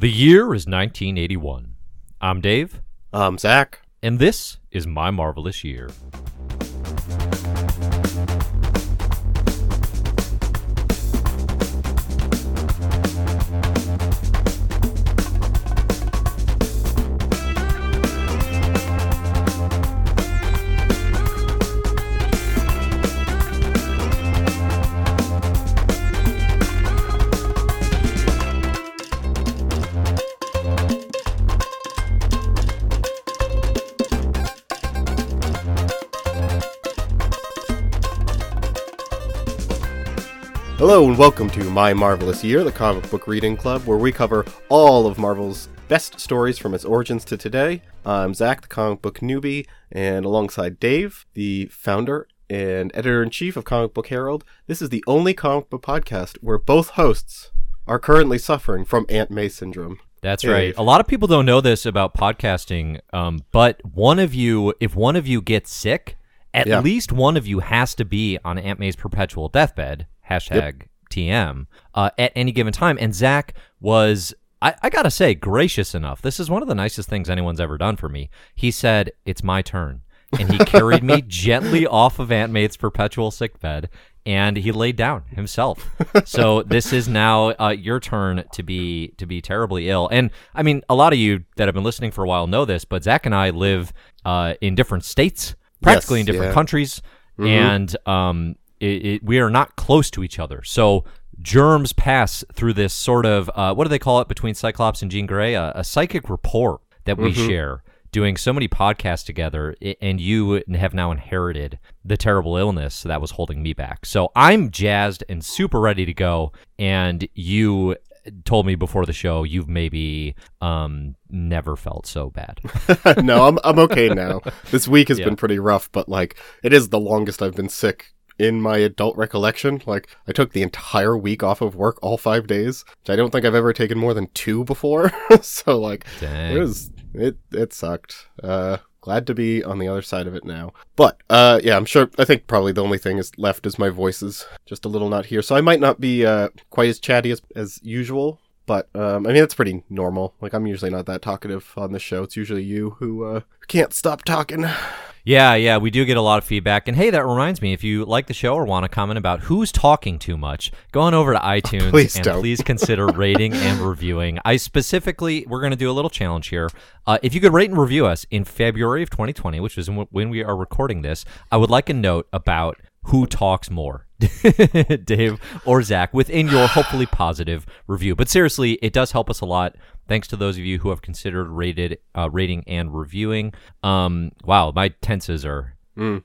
The year is 1981. I'm Dave, I'm Zach. and this is My Marvelous Year. Hello and welcome to My Marvelous Year, the comic book reading club, where we cover all of Marvel's best stories from its origins to today. I'm Zach, the comic book newbie, and alongside Dave, the founder and editor in chief of Comic Book Herald, this is the only comic book podcast where both hosts are currently suffering from Aunt May syndrome. That's Dave. right. A lot of people don't know this about podcasting, um, but one of you, if one of you gets sick, at Yeah. least one of you has to be on Aunt May's perpetual deathbed. Hashtag TM uh, at any given time. And Zach was, I, I gotta say, gracious enough. This is one of the nicest things anyone's ever done for me. He said, "It's my turn," and he carried me gently off of Aunt May's perpetual sick bed. And he laid down himself. so this is now uh, your turn to be to be terribly ill. And I mean, a lot of you that have been listening for a while know this, but Zach and I live uh, in different states, practically Yes, in different yeah. countries, and um, it, it, we are not close to each other. So germs pass through this sort of uh, what do they call it between Cyclops and Jean Grey? A, a psychic rapport that we share. Doing so many podcasts together, and you have now inherited the terrible illness that was holding me back. So I'm jazzed and super ready to go. And you told me before the show you've maybe um, never felt so bad. no, I'm I'm okay now. This week has Yeah. been pretty rough, but like it is the longest I've been sick in my adult recollection. Like I took the entire week off of work, all five days. Which I don't think I've ever taken more than two before. so like Dang. it was it it sucked. Uh glad to be on the other side of it now. But uh yeah, I'm sure I think probably the only thing is left is my voice is just a little not here. So I might not be uh quite as chatty as as usual. But um, I mean that's pretty normal. Like I'm usually not that talkative on the show. It's usually you who uh, can't stop talking. Yeah, yeah, we do get a lot of feedback. And hey, that reminds me, if you like the show or want to comment about who's talking too much, go on over to iTunes Please and don't. please consider rating and reviewing. I specifically, we're going to do a little challenge here. Uh, if you could rate and review us in February of 2020, which is when we are recording this, I would like a note about who talks more, Dave or Zach, within your hopefully positive review. But seriously, it does help us a lot. Thanks to those of you who have considered rated, uh, rating and reviewing. Um, wow, my tenses are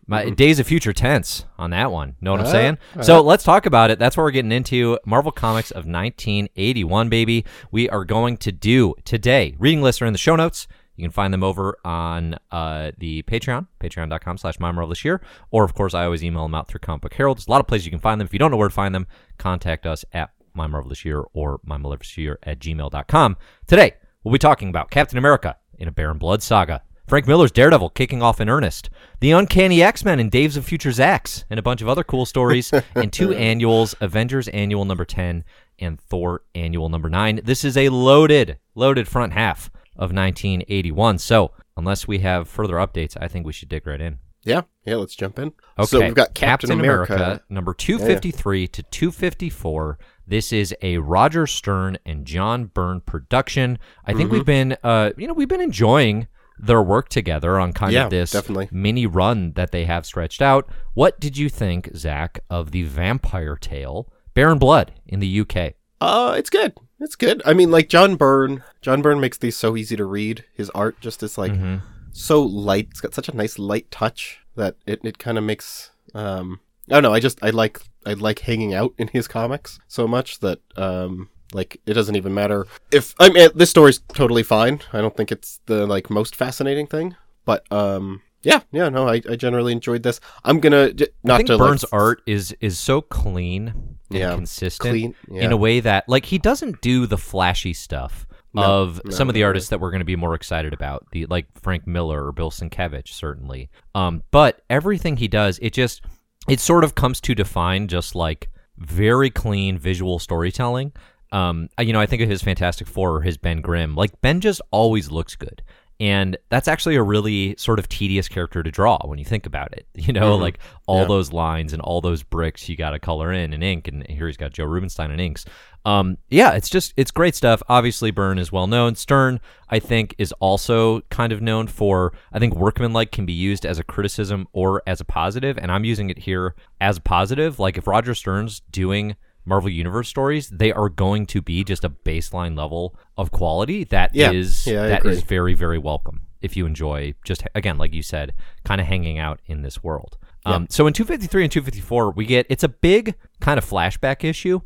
my days of future tense on that one. Know what I'm Uh, saying? So let's talk about it. That's what we're getting into. Marvel Comics of 1981, baby. We are going to do today. Reading lists are in the show notes. You can find them over on uh, the Patreon, patreon.com slash my marvelous year. Or, of course, I always email them out through Comic Book Herald. There's a lot of places you can find them. If you don't know where to find them, contact us at my marvelous year or my marvelous year at gmail.com. Today, we'll be talking about Captain America in a Baron Blood saga. Frank Miller's Daredevil kicking off in earnest. The Uncanny X Men and Daves of Future Zax, and a bunch of other cool stories, and two annuals Avengers Annual number 10 and Thor Annual number 9. This is a loaded, loaded front half of 1981. So, unless we have further updates, I think we should dig right in. Yeah, yeah. Let's jump in. Okay. So we've got Captain, America. number 253 to 254. This is a Roger Stern and John Byrne production. I think Mm-hmm. we've been uh you know, we've been enjoying their work together on kind Yeah, of this definitely. mini run that they have stretched out. What did you think, Zach, of the vampire tale Baron Blood in the UK? Uh, it's good. It's good. I mean, like John Byrne. John Byrne makes these so easy to read. His art just is like Mm-hmm. so light. It's got such a nice light touch that it, it kind of makes um I don't know, I just I like I like hanging out in his comics so much that um like it doesn't even matter if I mean this story's totally fine. I don't think it's the like most fascinating thing, but um yeah, yeah, no, I, I generally enjoyed this. I'm gonna j- not I think to Byrne's like, art is is so clean Yeah, consistent clean, in a way that like he doesn't do the flashy stuff No, of no, some of the artists that we're going to be more excited about, the like Frank Miller or Bill Sienkiewicz certainly. Um, but everything he does, it just it sort of comes to define just like very clean visual storytelling. Um, you know, I think of his Fantastic Four or his Ben Grimm. Like Ben just always looks good. And that's actually a really sort of tedious character to draw when you think about it. You know, Mhm. like all Yeah. those lines and all those bricks you got to color in and ink. And here he's got Joe Rubinstein and inks. Um, yeah, it's just it's great stuff. Obviously, Byrne is well known. Stern, I think, is also kind of known for. I think workmanlike can be used as a criticism or as a positive, and I'm using it here as a positive. Like if Roger Stern's doing Marvel Universe stories, they are going to be just a baseline level of quality that is Yeah. Yeah, I that is agree. very very welcome if you enjoy just again like you said kind of hanging out in this world um, so in 253 and 254 we get it's a big kind of flashback issue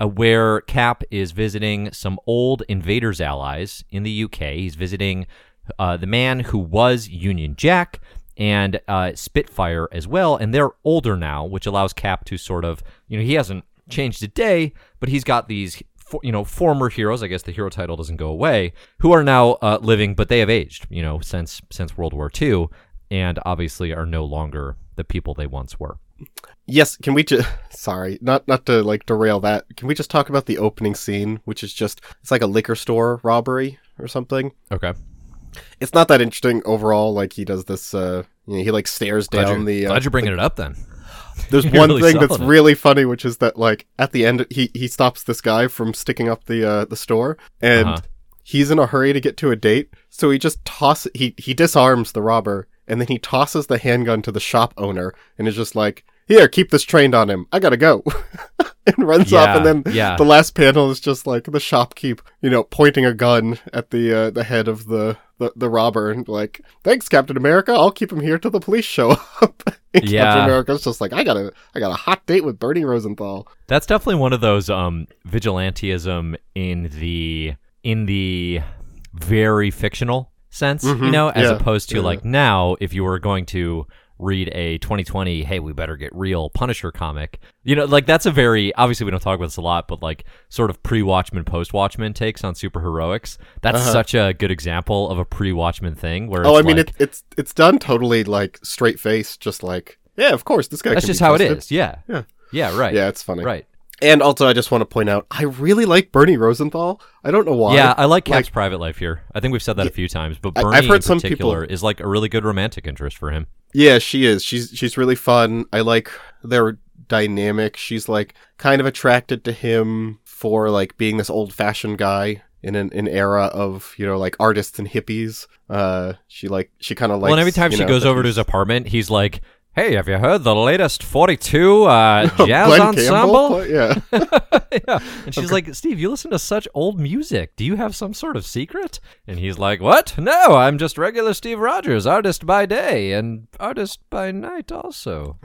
uh, where cap is visiting some old invaders allies in the uk he's visiting uh, the man who was union jack and uh, spitfire as well and they're older now which allows cap to sort of you know he hasn't changed a day but he's got these you know former heroes i guess the hero title doesn't go away who are now uh, living but they have aged you know since since world war ii and obviously are no longer the people they once were Yes, can we just sorry, not not to like derail that. Can we just talk about the opening scene, which is just it's like a liquor store robbery or something? okay It's not that interesting overall. Like he does this, uh, you know, he like stares glad, down the. Uh, glad you're bringing it up then There's You're one really thing that's it. really funny, which is that like at the end, he he stops this guy from sticking up the uh, the store, and Uh-huh. he's in a hurry to get to a date, so he just tosses he he disarms the robber, and then he tosses the handgun to the shop owner, and is just like, "Here, keep this trained on him. I gotta go." And runs off, and then yeah. the last panel is just like the shopkeep, you know, pointing a gun at the uh, the head of the, the the robber, and like, "Thanks, Captain America. I'll keep him here till the police show up." Yeah. Captain America's just like, "I got a I got a hot date with Bernie Rosenthal." That's definitely one of those um, vigilantism in the in the very fictional sense, you Mhm, know, as yeah, opposed to yeah. like now, if you were going to read a 2020, hey, we better get real Punisher comic, you know, like that's a very obviously we don't talk about this a lot, but like sort of pre-Watchmen, post-Watchmen takes on superheroics. That's Uh-huh. such a good example of a pre-Watchmen thing where Oh, I mean, like, it, it's it's done totally like straight face, just like, yeah, of course, this guy. that's just how it is Yeah. Yeah. Yeah. Right. Yeah, it's funny. Right. And also, I just want to point out, I really like Bernie Rosenthal. I don't know why. Yeah, I like Cap's Like- private life here. I think we've said that a few times, but Bernie I've heard in some people- particular is like a really good romantic interest for him. Yeah, she is. She's she's really fun. I like their dynamic. She's like kind of attracted to him for like being this old fashioned guy in an, an era of you know like artists and hippies. Uh, she like she kind of like. well, every time she goes over to his apartment, he's like, "Hey, have you heard the latest Forty-Two uh, jazz ensemble?" yeah. yeah, and she's like, "Steve, you listen to such old music. Do you have some sort of secret?" And he's like, "What? No, I'm just regular Steve Rogers, artist by day and artist by night, also."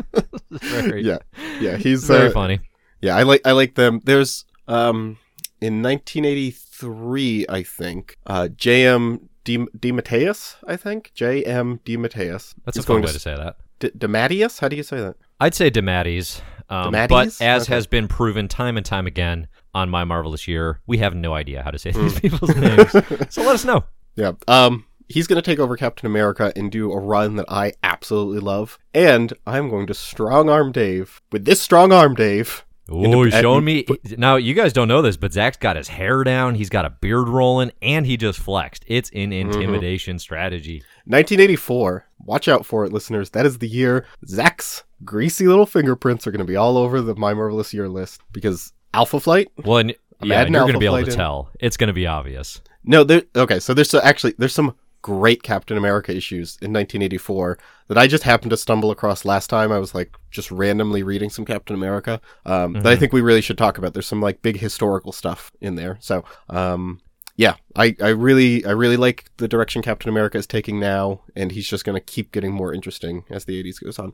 very, yeah, yeah, he's very uh, funny. Yeah, I like I like them. There's um in 1983, I think, uh J.M. D- DeMatteis, I think J.M. DeMatteis. That's He's a fun way to to say that. D- DeMatteis? How do you say that? I'd say DeMatteis. Um, but as Okay. has been proven time and time again on My Marvelous Year, we have no idea how to say these people's names. So let us know. Yeah. Um he's going to take over Captain America and do a run that I absolutely love. And I'm going to strong arm Dave with this strong arm Dave. Oh, he's showing me. Now, you guys don't know this, but Zach's got his hair down. He's got a beard rolling, and he just flexed. It's an Mm-hmm. intimidation strategy. 1984. Watch out for it, listeners. That is the year Zach's greasy little fingerprints are going to be all over the My Marvelous Year list because Alpha Flight Well, and, yeah, and you're going to be able to in- tell. It's going to be obvious. No, there. Okay, so there's actually there's some great Captain America issues in 1984 that I just happened to stumble across last time. I was like just randomly reading some Captain America um, that I think we really should talk about. There's some like big historical stuff in there. So um, yeah, I, I really I really like the direction Captain America is taking now, and he's just going to keep getting more interesting as the 80s goes on.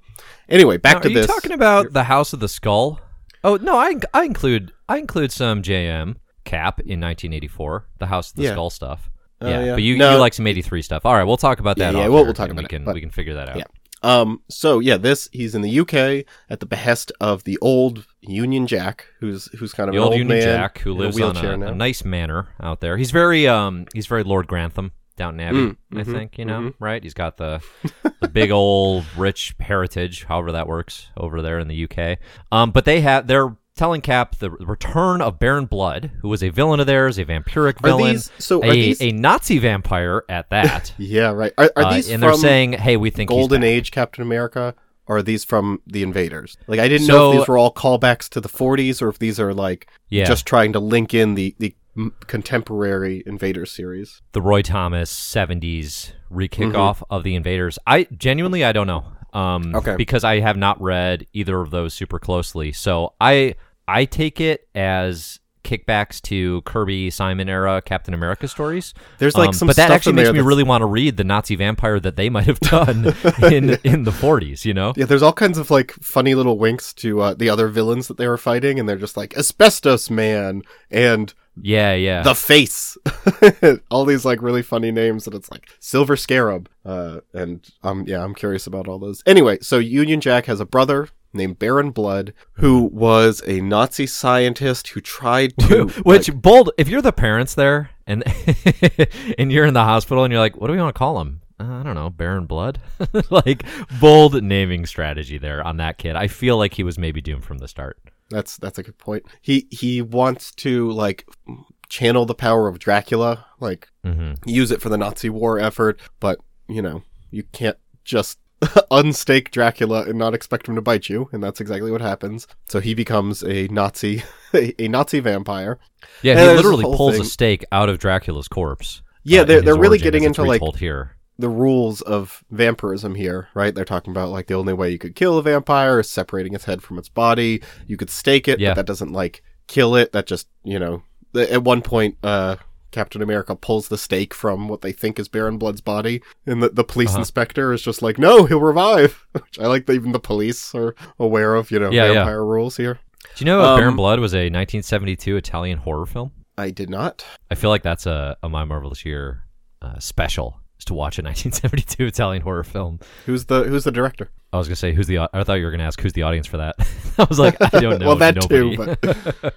Anyway, back Now, to are this. Are you talking about the House of the Skull? Oh no, I I include I include some JM Cap in 1984, the House of the Yeah. Skull stuff. Oh, yeah, yeah. but you, No. you like some 83 stuff. All right, we'll talk about that. Yeah, yeah, we'll- we'll talk about we it, can but- we can figure that out. Yeah. Um, so yeah, this he's in the UK at the behest of the old Union Jack, who's who's kind of The old old Union man Jack who in a lives on a, a nice manor out there. He's very um he's very Lord Grantham Downton Abbey, Mm, I mhm, think. You know, mhm. right? He's got the the big old rich heritage, however that works over there in the UK. Um, but they have they're telling Cap the return of Baron Blood, who was a villain of theirs, a vampiric villain, these- so a, these- a Nazi vampire at that. Yeah, right. Are, are Uh, these and from they're saying, "Hey, we think Golden back." Age Captain America, or are these from the Invaders? Like, I didn't know if these were all callbacks to the 40s, or if these are like Yeah. just trying to link in the the contemporary Invaders series. the Roy Thomas '70s re-kickoff Mm-hmm. of the Invaders. I genuinely I don't know, um, Okay. because I have not read either of those super closely. So I I take it as kickbacks to Kirby Simon era Captain America stories. There's like Um, some but that actually makes me that's- really want to read the Nazi vampire that they might have done in in the 40s. You know? Yeah, there's all kinds of like funny little winks to uh, the other villains that they were fighting, and they're just like Asbestos Man and Yeah, yeah. the Face, all these like really funny names, and it's like Silver Scarab. Uh, and um, yeah, I'm curious about all those. Anyway, so Union Jack has a brother named Baron Blood, who was a Nazi scientist who tried to Which bold? If you're the parents there and and you're in the hospital and you're like, what do we want to call him? Uh, I don't know, Baron Blood. like bold naming strategy there on that kid. I feel like he was maybe doomed from the start. That's that's a good point. He he wants to like channel the power of Dracula, like mm-hmm. use it for the Nazi war effort, but you know, you can't just unstake Dracula and not expect him to bite you, and that's exactly what happens. So he becomes a Nazi a, Nazi vampire. Yeah, And he literally pulls thing- a stake out of Dracula's corpse. Yeah, uh, they're they're really getting into like here. the rules of vampirism here, right? They're talking about like the only way you could kill a vampire is separating its head from its body. You could stake it, Yeah. but that doesn't like kill it. That just, you know, at one point, uh, Captain America pulls the stake from what they think is Baron Blood's body, and the, the police Uh-huh. inspector is just like, no, he'll revive. Which I like that even the police are aware of, you know, Yeah, yeah. vampire rules here. Do you know Um, Baron Blood was a 1972 Italian horror film? I did not. I feel like that's a, a My Marvelous Year uh, special, is to watch a 1972 Italian horror film. Who's the Who's the director? I was gonna say who's the. I thought you were gonna ask who's the audience for that. I was like, I don't know. Well, that too, nobody.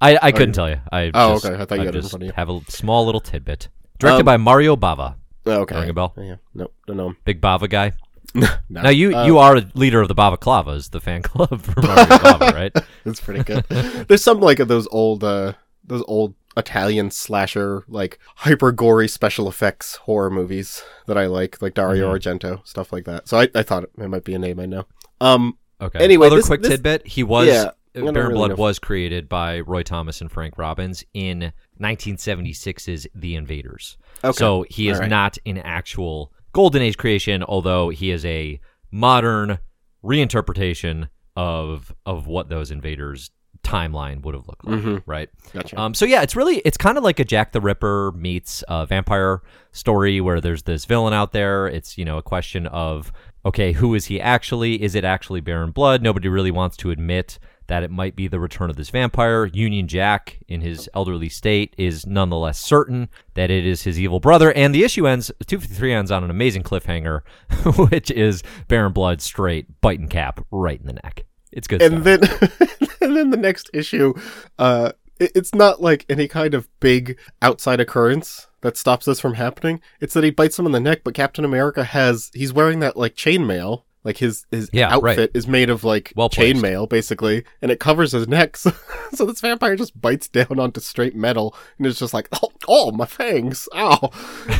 I, I couldn't tell you. I Oh, just, okay. I thought you had it in just you. have a small little tidbit. Directed Um, by Mario Bava, Oh, okay. Ring a bell? Yeah. Nope. Don't know him. big Bava guy. No. Now you Uh, you are a leader of the Bava Clavas, the fan club for Mario Bava, right? That's pretty good. There's some like of those old uh those old Italian slasher like hyper gory special effects horror movies that I like, like Dario Mm-hmm. Argento, stuff like that. So I, I thought it might be a name I know. Um Okay. Anyway, other this- quick this- tidbit: he was Yeah, Baron really Blood know. was created by Roy Thomas and Frank Robbins in 1976's The Invaders. Okay. So he is right. not an actual Golden Age creation, although he is a modern reinterpretation of of what those invaders timeline would have looked like, Mhm. right? gotcha. Um, so yeah, it's really it's kind of like a Jack the Ripper meets a vampire story where there's this villain out there. It's you know a question of okay, who is he actually? Is it actually Baron Blood? Nobody really wants to admit that it might be the return of this vampire. Union Jack, in his elderly state, is nonetheless certain that it is his evil brother. And the issue ends 253 ends on an amazing cliffhanger, which is Baron Blood straight biting Cap right in the neck. It's good and stuff. then and then the next issue uh it- it's not like any kind of big outside occurrence that stops this from happening it's that he bites him in the neck but captain america has he's wearing that like chainmail like his his Yeah, outfit right. is made of like Well chainmail basically and it covers his neck so, so this vampire just bites down onto straight metal and it's just like oh, oh my fangs ow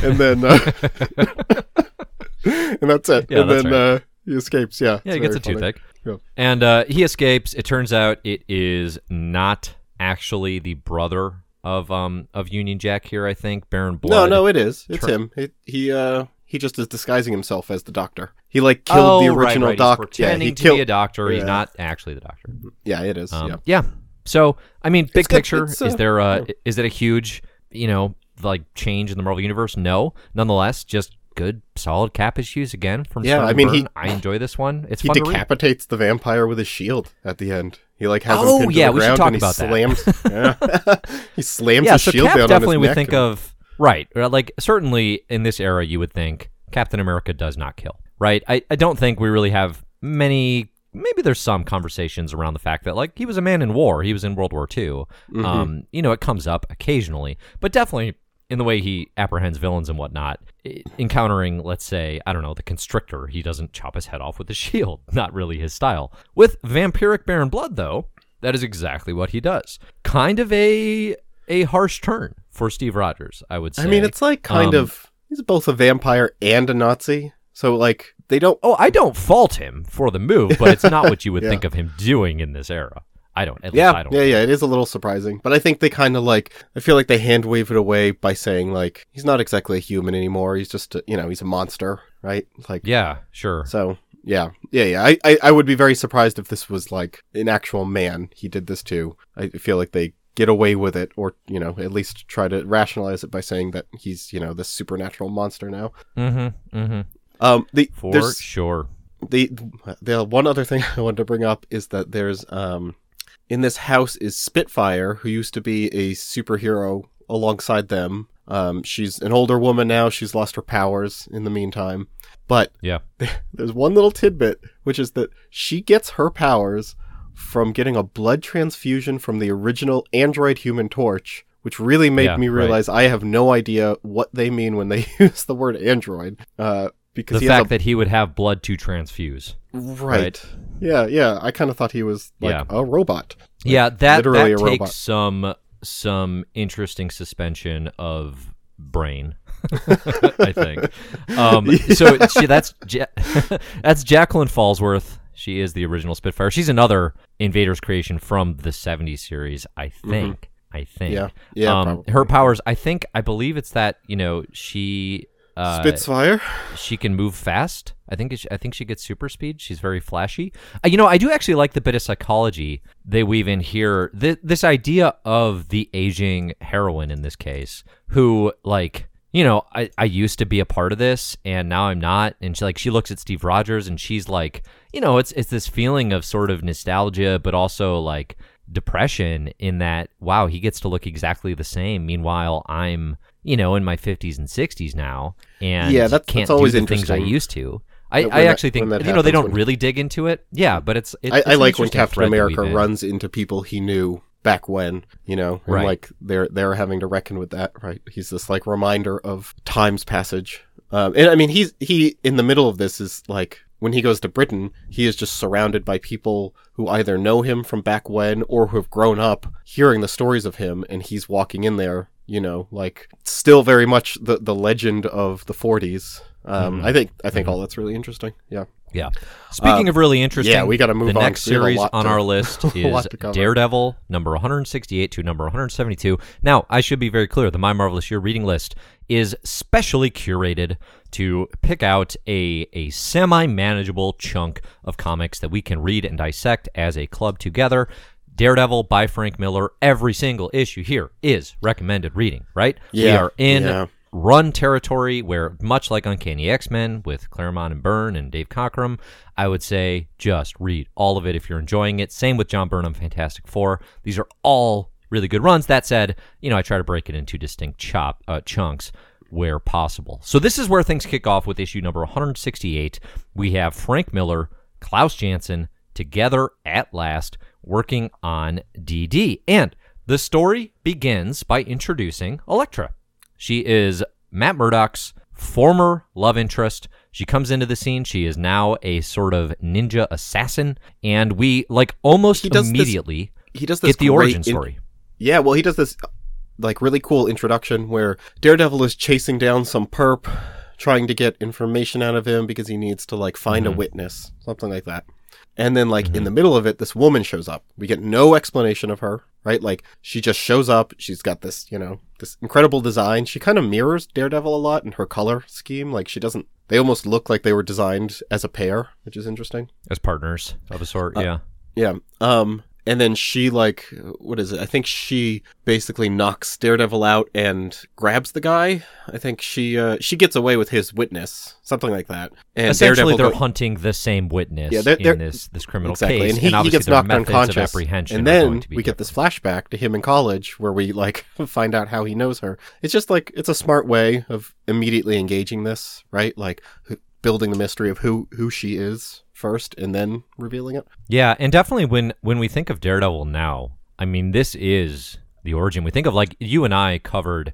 and then uh, and that's it Yeah, and that's then right. uh he escapes yeah Yeah, he gets a funny. toothache. Yeah. And uh, he escapes. It turns out it is not actually the brother of um of Union Jack here, I think. Baron Blood. No, no, it is. It's Tur- him. He, he uh he just is disguising himself as the doctor. He like killed the Oh, right, original right. doctor. He's Yeah, he to killed. be a doctor. He's not actually the doctor. yeah, it is. Um, yeah. yeah. So, I mean, big It's picture, uh, is there a yeah. is it a huge, you know, like change in the Marvel universe? No. Nonetheless, just good solid cap issues again from Yeah, Stern I mean, he- I enjoy this one. It's He fun to read. decapitates the vampire with his shield at the end. He like has Oh, him pinned yeah, to the we should ground talk and he about that. slams. yeah. he slams yeah, his so shield Cap down definitely on his neck. think of right, uh, like certainly in this era, you would think Captain America does not kill, right? I, I don't think we really have many. Maybe there's some conversations around the fact that like he was a man in war, he was in World War II. Mm-hmm. Um, you know, it comes up occasionally, but definitely in the way he apprehends villains and whatnot. Encountering, let's say, I don't know, the Constrictor, he doesn't chop his head off with a shield. Not really his style. With vampiric Baron Blood, though, That is exactly what he does. Kind of a a harsh turn for Steve Rogers, I would say. I mean, it's like kind Um, of he's both a vampire and a Nazi. So like they don't. Oh, I don't fault him for the move, but it's not what you would Yeah. think of him doing in this era. I don't. At Yeah, least I don't. yeah, yeah. It is a little surprising, but I think they kind of like. I feel like they hand wave it away by saying like he's not exactly a human anymore. He's just a, you know he's a monster, right? Like Yeah, sure. So yeah, yeah, yeah. I, I I would be very surprised if this was like an actual man he did this to. I feel like they get away with it, or you know at least try to rationalize it by saying that he's you know this supernatural monster now. Mm-hmm. Mm-hmm. Um, the For there's sure. the the one other thing I wanted to bring up is that there's um in this house is Spitfire, who used to be a superhero alongside them. Um, she's an older woman now. She's lost her powers in the meantime, but Yeah. there's one little tidbit, which is that she gets her powers from getting a blood transfusion from the original android Human Torch, which really made Yeah, me right. realize I have no idea what they mean when they use the word android. Uh, because The fact a that he would have blood to transfuse. Right. Right. Yeah, yeah. I kind of thought he was like Yeah. a robot. yeah, that literally that takes robot. some some interesting suspension of brain. I think. Um, So she, that's ja- that's Jacqueline Falsworth. She is the original Spitfire. She's another Invaders creation from the '70s series. I think. I think. Mm-hmm. Yeah. Yeah. um, her powers. I think. I believe it's that you know she. Uh, Spitfire. she can move fast. I think I think she gets super speed. She's very flashy. Uh, you know, I do actually like the bit of psychology they weave in here. Th- this idea of the aging heroine in this case, who like you know, I, I used to be a part of this and now I'm not. And she like she looks at Steve Rogers and she's like, you know, it's it's this feeling of sort of nostalgia, but also like depression in that wow, he gets to look exactly the same. Meanwhile, I'm you know in my 50s and 60s now and Yeah, that's- can't that's always do the things I used to. I, I that- actually think that you know they don't really dig into it. Yeah, but it's, it, I, it's I like when Captain America runs into people he knew back when, you know, and Right. like they're they're having to reckon with that, right? He's this like reminder of time's passage. Um, and I mean, he's he in the middle of this is like when he goes to Britain, he is just surrounded by people who either know him from back when or who have grown up hearing the stories of him, and he's walking in there, you know, like still very much the the legend of the 40s. Um, Mhm. I think I think all that's really interesting. Yeah. Yeah. Speaking Uh, of really interesting, yeah, we gotta move The on. next series on to- our list is to. Daredevil, number 168 to number 172. Now, I should be very clear: the My Marvelous Year reading list is specially curated to pick out a a semi manageable chunk of comics that we can read and dissect as a club together. Daredevil by Frank Miller. Every single issue here is recommended reading. Right? we are in yeah. Run territory where, much like Uncanny X Men with Claremont and Byrne and Dave Cockrum, I would say just read all of it if you're enjoying it. Same with John Burnham, Fantastic Four. These are all really good runs. That said, you know, I try to break it into distinct chop uh, chunks where possible. So this is where things kick off with issue number 168. We have Frank Miller, Klaus Janson together at last working on DD. And the story begins by introducing Elektra. She is Matt Murdock's former love interest. She comes into the scene. She is now a sort of ninja assassin, and we like almost He does this immediately He does this get the origin in- story. Yeah, well, he does this like really cool introduction where Daredevil is chasing down some perp, trying to get information out of him because he needs to like find a mm-hmm. witness, something like that. And then like in the middle of it, this woman shows up. We get no explanation of her, right? Like she just shows up. She's got this, you know, this incredible design. She kind of mirrors Daredevil a lot in her color scheme. Like she doesn't. They almost look like they were designed as a pair, which is interesting. as partners of a Uh, sort. yeah. Yeah. Um and then she like what is it? I think she basically knocks Daredevil out and grabs the guy. I think she uh she gets away with his witness, something like that. And Essentially, Daredevil they're go- hunting the same witness Yeah, they're- they're- in this this criminal exactly, case, and he, he gets knocked unconscious. apprehension and then going to be we get this flashback to him in college where we like find out how he knows her. It's just like it's a smart way of immediately engaging this, right? Like building the mystery of who who she is first and then revealing it. Yeah, and definitely when when we think of Daredevil now, I mean, this is the origin. We think of like you and I covered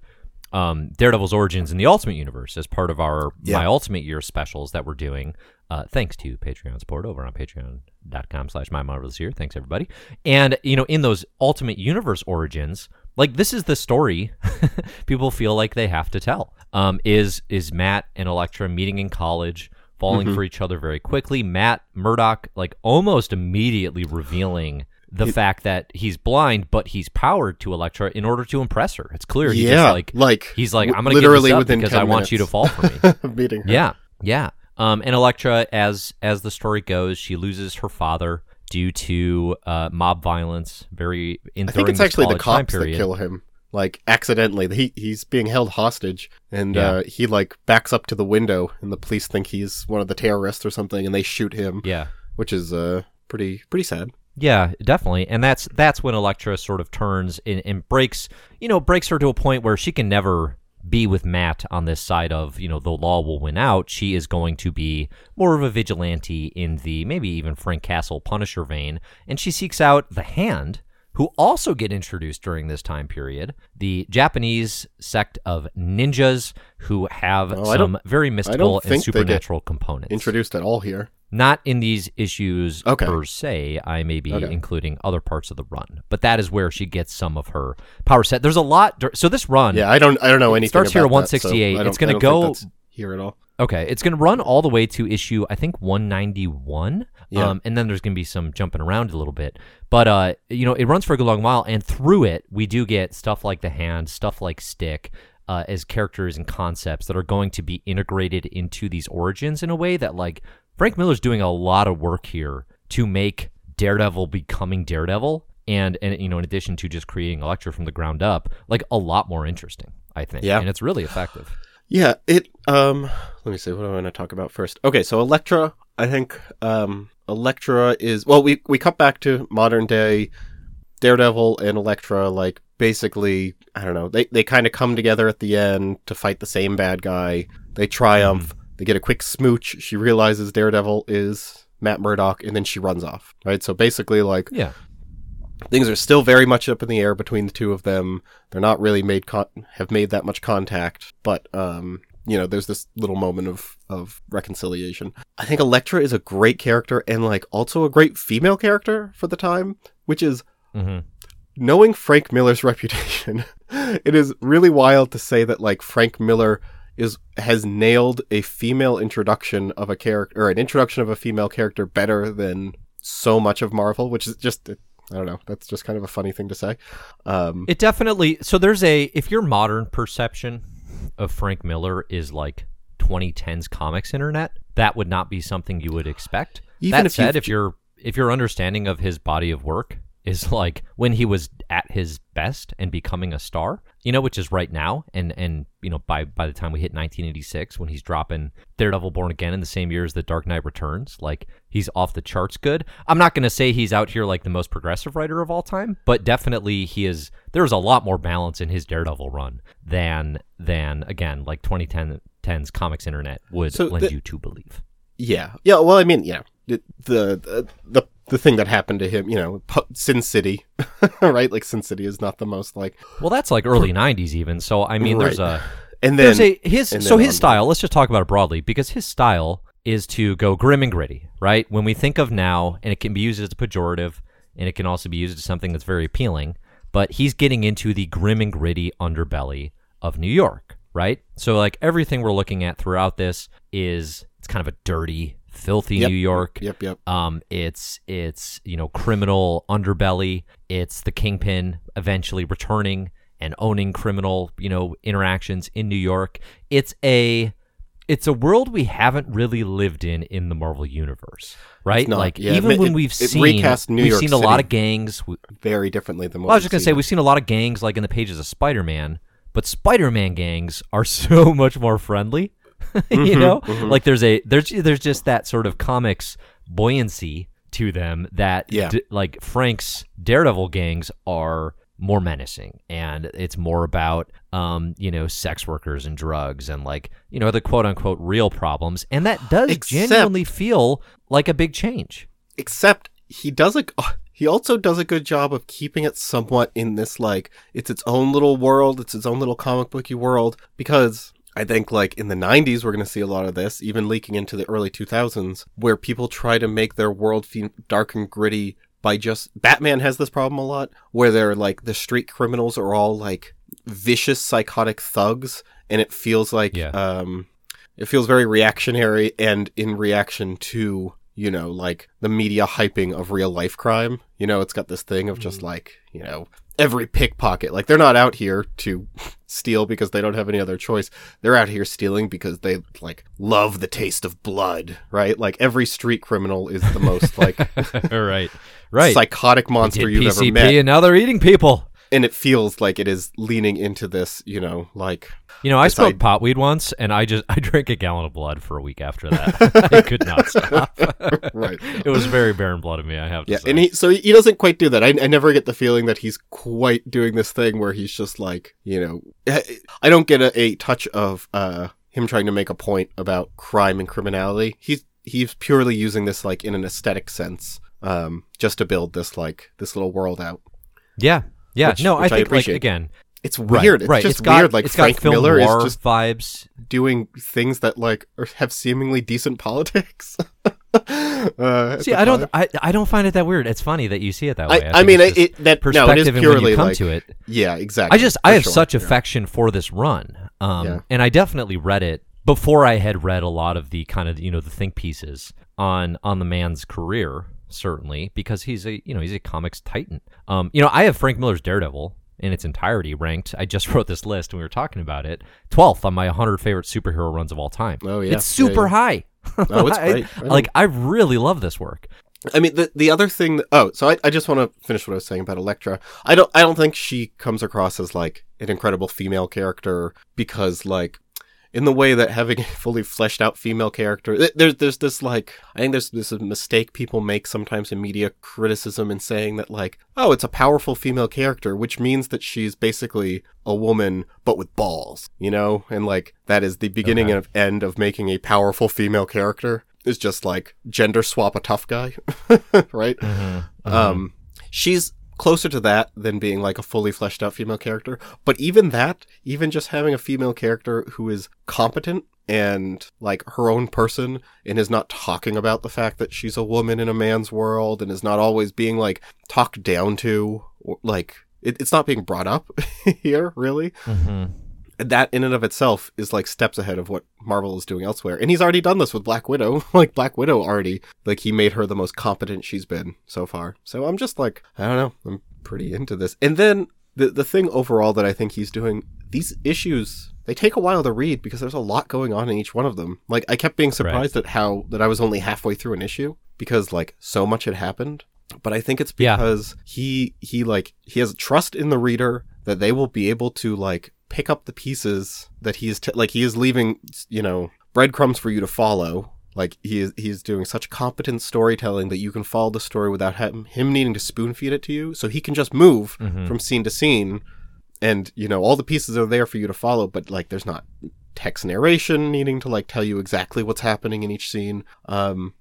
um, Daredevil's origins in the Ultimate Universe as part of our Yeah. My Ultimate Year specials that we're doing. Uh, thanks to Patreon support over on patreon.com slash my marvelous year. Thanks everybody. And you know, in those Ultimate Universe origins, like this is the story people feel like they have to tell. Um, is is Matt and Elektra meeting in college, falling for each other very quickly? Matt Murdock like almost immediately revealing the fact that he's blind, but he's powered to Elektra in order to impress her. It's clear. He yeah, just, like like he's like, I'm gonna literally give this up within because 10 I want you to fall for me. meeting her. Yeah, yeah. Um, and Elektra, as as the story goes, she loses her father due to uh, mob violence. Very in I think it's actually the cops that kill him. Like accidentally, he he's being held hostage, and Yeah. uh, he like backs up to the window, and the police think he's one of the terrorists or something, and they shoot him, Yeah, which is uh pretty pretty sad. yeah, definitely. And that's that's when Elektra sort of turns and, and breaks, you know, breaks her to a point where she can never be with Matt on this side of, you know, the law will win out. She is going to be more of a vigilante in the maybe even Frank Castle Punisher vein, and she seeks out the Hand, who also get introduced during this time period. The Japanese sect of ninjas who have Oh, some very mystical and think they get supernatural components. Introduced at all here. Not in these issues Okay. per se. I may be Okay. including other parts of the run, but that is where she gets some of her power set. There's a lot. So this run, Yeah, I don't I don't know anything. starts here at about that, so 168. It's gonna I think go- that's here at all. okay, it's going to run all the way to issue I think 191. Yeah. Um, and then there's going to be some jumping around a little bit, but uh, you know, it runs for a good long while, and through it, we do get stuff like the hand, stuff like stick. Uh, as characters and concepts that are going to be integrated into these origins in a way that like Frank Miller's doing a lot of work here to make Daredevil becoming Daredevil and and you know in addition to just creating Elektra from the ground up like a lot more interesting I think Yeah. and it's really effective Yeah, it um let me see what I want to talk about first. Okay, so Elektra, I think um Elektra is well we we cut back to modern day Daredevil and Elektra like basically I don't know, they they kind of come together at the end to fight the same bad guy. They triumph. They get a quick smooch. She realizes Daredevil is Matt Murdock and then she runs off. Right? So basically like yeah things are still very much up in the air between the two of them. They're not really made con- have made that much contact, but um, you know, there's this little moment of of reconciliation. I think Elektra is a great character and like also a great female character for the time, which is hmm knowing Frank Miller's reputation. it is really wild to say that like Frank Miller is has nailed a female introduction of a character or an introduction of a female character better than so much of Marvel, which is just I don't know. That's just kind of a funny thing to say. Um, It definitely. So there's a. If your modern perception of Frank Miller is like 2010s comics internet, that would not be something you would expect. Even that if said, if your if your understanding of his body of work is like when he was at his best and becoming a star, you know, which is right now, and and you know by by the time we hit 1986, when he's dropping Daredevil Born Again in the same year as The Dark Knight Returns, like he's off the charts good. I'm not going to say he's out here like the most progressive writer of all time, but definitely he is. There's a lot more balance in his Daredevil run than than again like 2010's comics internet would So lend the- you to believe. yeah, yeah. Well, I mean, yeah, the the the, the thing that happened to him, you know, Sin City, right? Like Sin City is not the most like, Well, that's like early '90s even. So I mean, there's a and then there's a his and so then his on- style. Let's just talk about it broadly because his style is to go grim and gritty, right? When we think of now, and it can be used as a pejorative, and it can also be used as something that's very appealing. But he's getting into the grim and gritty underbelly of New York, right? So like everything we're looking at throughout this is it's kind of a dirty, filthy Yep. New York. Yep, yep. Um, it's it's you know criminal underbelly. It's the kingpin eventually returning and owning criminal you know interactions in New York. It's a it's a world we haven't really lived in in the Marvel universe, right? not. Like Yeah, even it- when we've seen recast New we've York seen a lot of gangs. We- Very differently than what well, I was just gonna say we've seen a lot of gangs like in the pages of Spider-Man, but Spider-Man gangs are so much more friendly. Mm-hmm, you know, like there's a there's there's just that sort of comics buoyancy to them that Yeah. d- like Frank's Daredevil gangs are more menacing and it's more about um you know sex workers and drugs and like you know the quote unquote real problems and that does Except- genuinely feel like a big change. Except he does a he also does a good job of keeping it somewhat in this like it's its own little world, it's its own little comic booky world because I think like in the 90s we're going to see a lot of this, even leaking into the early 2000s where people try to make their world feel dark and gritty by just Batman has this problem a lot where they're like the street criminals are all like vicious psychotic thugs and it feels like Yeah. um it feels very reactionary and in reaction to you know like the media hyping of real life crime you know it's got this thing of just like you know every pickpocket like they're not out here to steal because they don't have any other choice they're out here stealing because they like love the taste of blood right like every street criminal is the most like right. Right. psychotic monster you've PCP ever met and now they're eating people. And it feels like it is leaning into this you know like You know, I smoked I- potweed once, and I just I drank a gallon of blood for a week after that. I could not stop. right it was very Baron Blood of me. I have to Yeah, say. and he so he doesn't quite do that. I, I never get the feeling that he's quite doing this thing where he's just like, you know, I- I don't get a, a touch of uh him trying to make a point about crime and criminality. He's he's purely using this like in an aesthetic sense, um, just to build this like this little world out. yeah, yeah. Which- no, which I I think like again, It's right, weird. It's right. just it's got, weird. Like it's Frank Miller is just vibes. doing things that like are, have seemingly decent politics. uh, See, I don't. I, I don't find it that weird. It's funny that you see it that way. I, I think mean, it, that no, perspective, it is purely you come like to it, yeah, exactly. I just I have sure, such yeah. affection for this run, um, Yeah. and I definitely read it before I had read a lot of the kind of you know the think pieces on on the man's career. Certainly, because he's a you know he's a comics titan. Um, you know, I have Frank Miller's Daredevil in its entirety ranked. I just wrote this list and we were talking about it. Twelfth on my 100 favorite superhero runs of all time. Oh, yeah. it's super Yeah, high. Oh, it's great. I like I really love this work. I mean, the the other thing. That, oh, so I, I just want to finish what I was saying about Elektra. I don't I don't think she comes across as like an incredible female character because like in the way that having a fully fleshed out female character there's there's this like I think there's this mistake people make sometimes in media criticism in saying that like oh it's a powerful female character which means that she's basically a woman but with balls you know? And like that is the beginning Okay. and end of making a powerful female character is just like gender swap a tough guy right? Um, she's closer to that than being like a fully fleshed out female character. But even that, even just having a female character who is competent and like her own person and is not talking about the fact that she's a woman in a man's world and is not always being like talked down to or like it, it's not being brought up here really hmm that in and of itself is like steps ahead of what Marvel is doing elsewhere. And he's already done this with Black Widow. like Black Widow already like he made her the most competent she's been so far. So I'm just like, I don't know, I'm pretty into this. And then the the thing overall that I think he's doing, these issues they take a while to read because there's a lot going on in each one of them. Like I kept being surprised at how that I was only halfway through an issue because like so much had happened. But I think it's Yeah. because he he like he has trust in the reader that they will be able to like pick up the pieces that he is t- like he is leaving you know breadcrumbs for you to follow. Like he is he is doing such competent storytelling that you can follow the story without him, him needing to spoon feed it to you. So he can just move Mhm. from scene to scene and you know all the pieces are there for you to follow but like there's not text narration needing to like tell you exactly what's happening in each scene. Um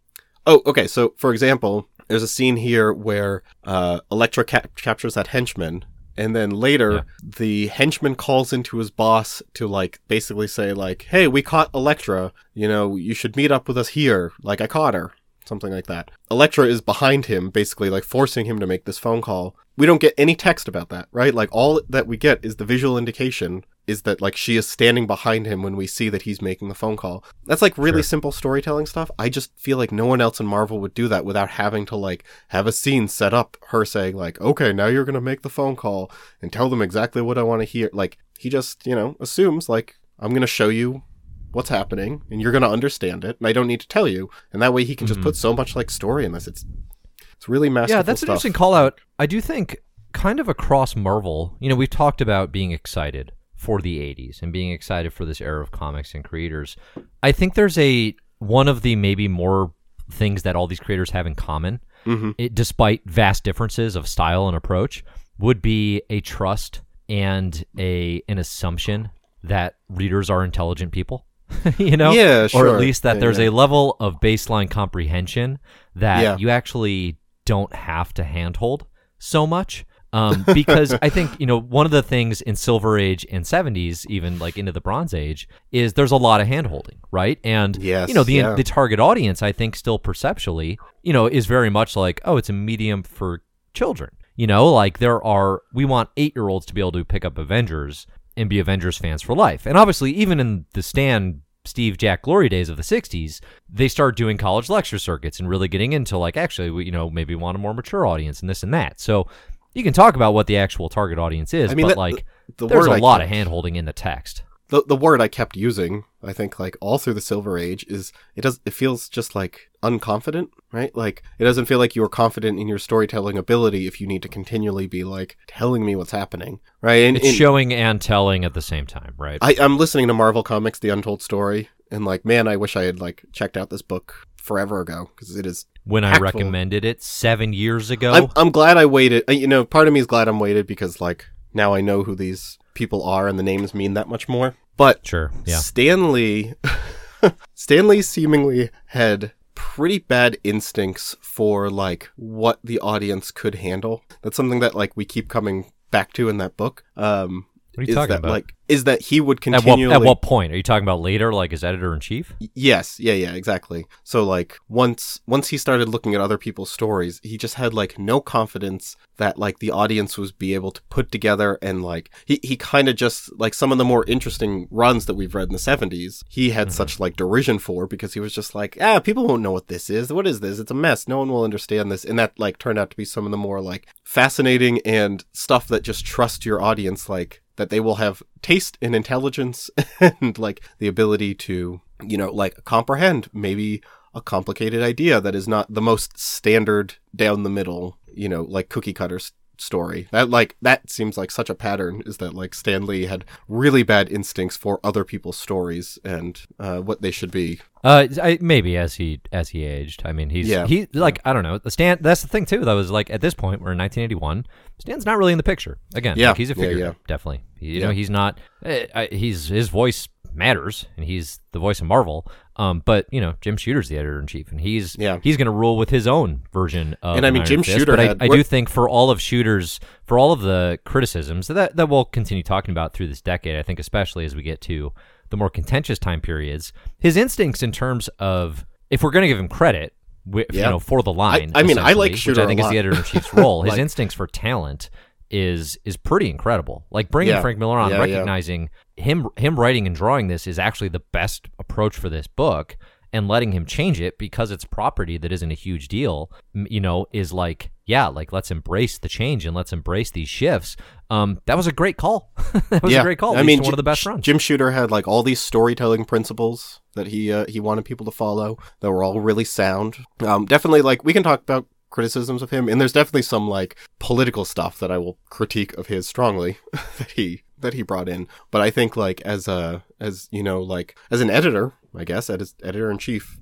oh okay. So for example there's a scene here where uh Elektra cap- captures that henchman and then later Yeah. the henchman calls into his boss to like basically say like hey we caught Elektra. You know you should meet up with us here. Like i caught her. Something like that. Elektra is behind him basically like forcing him to make this phone call. We don't get any text about that right? Like all that we get is the visual indication is that like she is standing behind him when we see that he's making the phone call. That's like really Sure. simple storytelling stuff. I just feel like no one else in marvel would do that without having to like have a scene set up her saying like okay now you're gonna make the phone call and tell them exactly what i want to hear. Like he just you know assumes like i'm gonna show you what's happening and you're gonna understand it and i don't need to tell you. And that way he can just Mhm. put so much like story in this. It's it's really masterful Yeah, that's an interesting call out. I do think kind of across Marvel, you know, we've talked about being excited for the 80s and being excited for this era of comics and creators. I think there's a one of the maybe more things that all these creators have in common, Mhm. it, despite vast differences of style and approach, would be a trust and a an assumption that readers are intelligent people. you know, Yeah, or at least that Yeah, there's yeah. a level of baseline comprehension that you actually don't have to handhold so much. Um, because I think you know one of the things in Silver Age and 70s, even like into the Bronze Age, is there's a lot of handholding, right? And Yes, you know the yeah. the target audience, I think, still perceptually, you know, is very much like, oh, it's a medium for children. You know, like there are we want eight year olds to be able to pick up Avengers and be Avengers fans for life. And obviously, even in the Stan Steve Jack Glory days of the 60s, they start doing college lecture circuits and really getting into like actually we you know maybe want a more mature audience and this and that. So you can talk about what the actual target audience is, I mean, but that- like the there's word a I lot kept- of handholding in the text. the the word I kept using, I think like all through the Silver Age is it does it feels just like unconfident, right? Like it doesn't feel like you're confident in your storytelling ability if you need to continually be like telling me what's happening, right? And, It's and showing and telling at the same time, right? I, I'm listening to Marvel Comics: The Untold Story, and like, man, I wish I had like checked out this book forever ago because it is. When I recommended it seven years ago. I'm I'm glad I waited. uh, You know, part of me is glad I'm waited because like now I know who these people are and the names mean that much more. But sure, yeah. Stanley Stanley seemingly had pretty bad instincts for like what the audience could handle. That's something that like we keep coming back to in that book. Um What are you is talking that about? like is that he would at what at what point are you talking about? Later, like as editor in chief? Yes, yeah, yeah, exactly. So like once once he started looking at other people's stories, he just had like no confidence that like the audience was be able to put together and like he, he kind of just like some of the more interesting runs that we've read in the 70s he had such like derision for because he was just like ah people won't know what this is what is this it's a mess no one will understand this and that like turned out to be some of the more like fascinating and stuff that just trust your audience like that they will have taste and intelligence and like the ability to you know like comprehend maybe a complicated idea that is not the most standard down the middle you know like cookie cutter s- story that like that seems like such a pattern is that like stanley had really bad instincts for other people's stories and uh, what they should be Uh, I, maybe as he as he aged. I mean, he's Yeah. he like I don't know. The Stan. That's the thing too. That was like at this point we're in 1981. Stan's not really in the picture again. Yeah. like, he's a figure yeah. definitely. You Yeah. know, he's not. I, he's his voice matters, and he's the voice of Marvel. Um, but you know, Jim Shooter's the editor in chief, and he's Yeah. he's going to rule with his own version of. And I mean, Iron Jim Fist, Shooter But I, had- I do think for all of Shooter's for all of the criticisms that that we'll continue talking about through this decade, I think especially as we get to the more contentious time periods, his instincts in terms of if we're going to give him credit, wi- Yeah. you know, for the line. I mean, I like Shooter which I think is the editor in chief's role. His Like- instincts for talent is is pretty incredible. Like bringing Yeah. Frank Miller on, Yeah, yeah. recognizing him him writing and drawing this is actually the best approach for this book, and letting him change it because it's property that isn't a huge deal. You know, is like yeah, like let's embrace the change and let's embrace these shifts. Um, that was a great call. that was a great call. I mean, one of the best runs. Jim Shooter had like all these storytelling principles that he uh, he wanted people to follow that were all really sound. Um, definitely, like we can talk about criticisms of him, and there's definitely some like political stuff that I will critique of his strongly that he that he brought in. But I think like as a as you know like as an editor, I guess as editor in chief,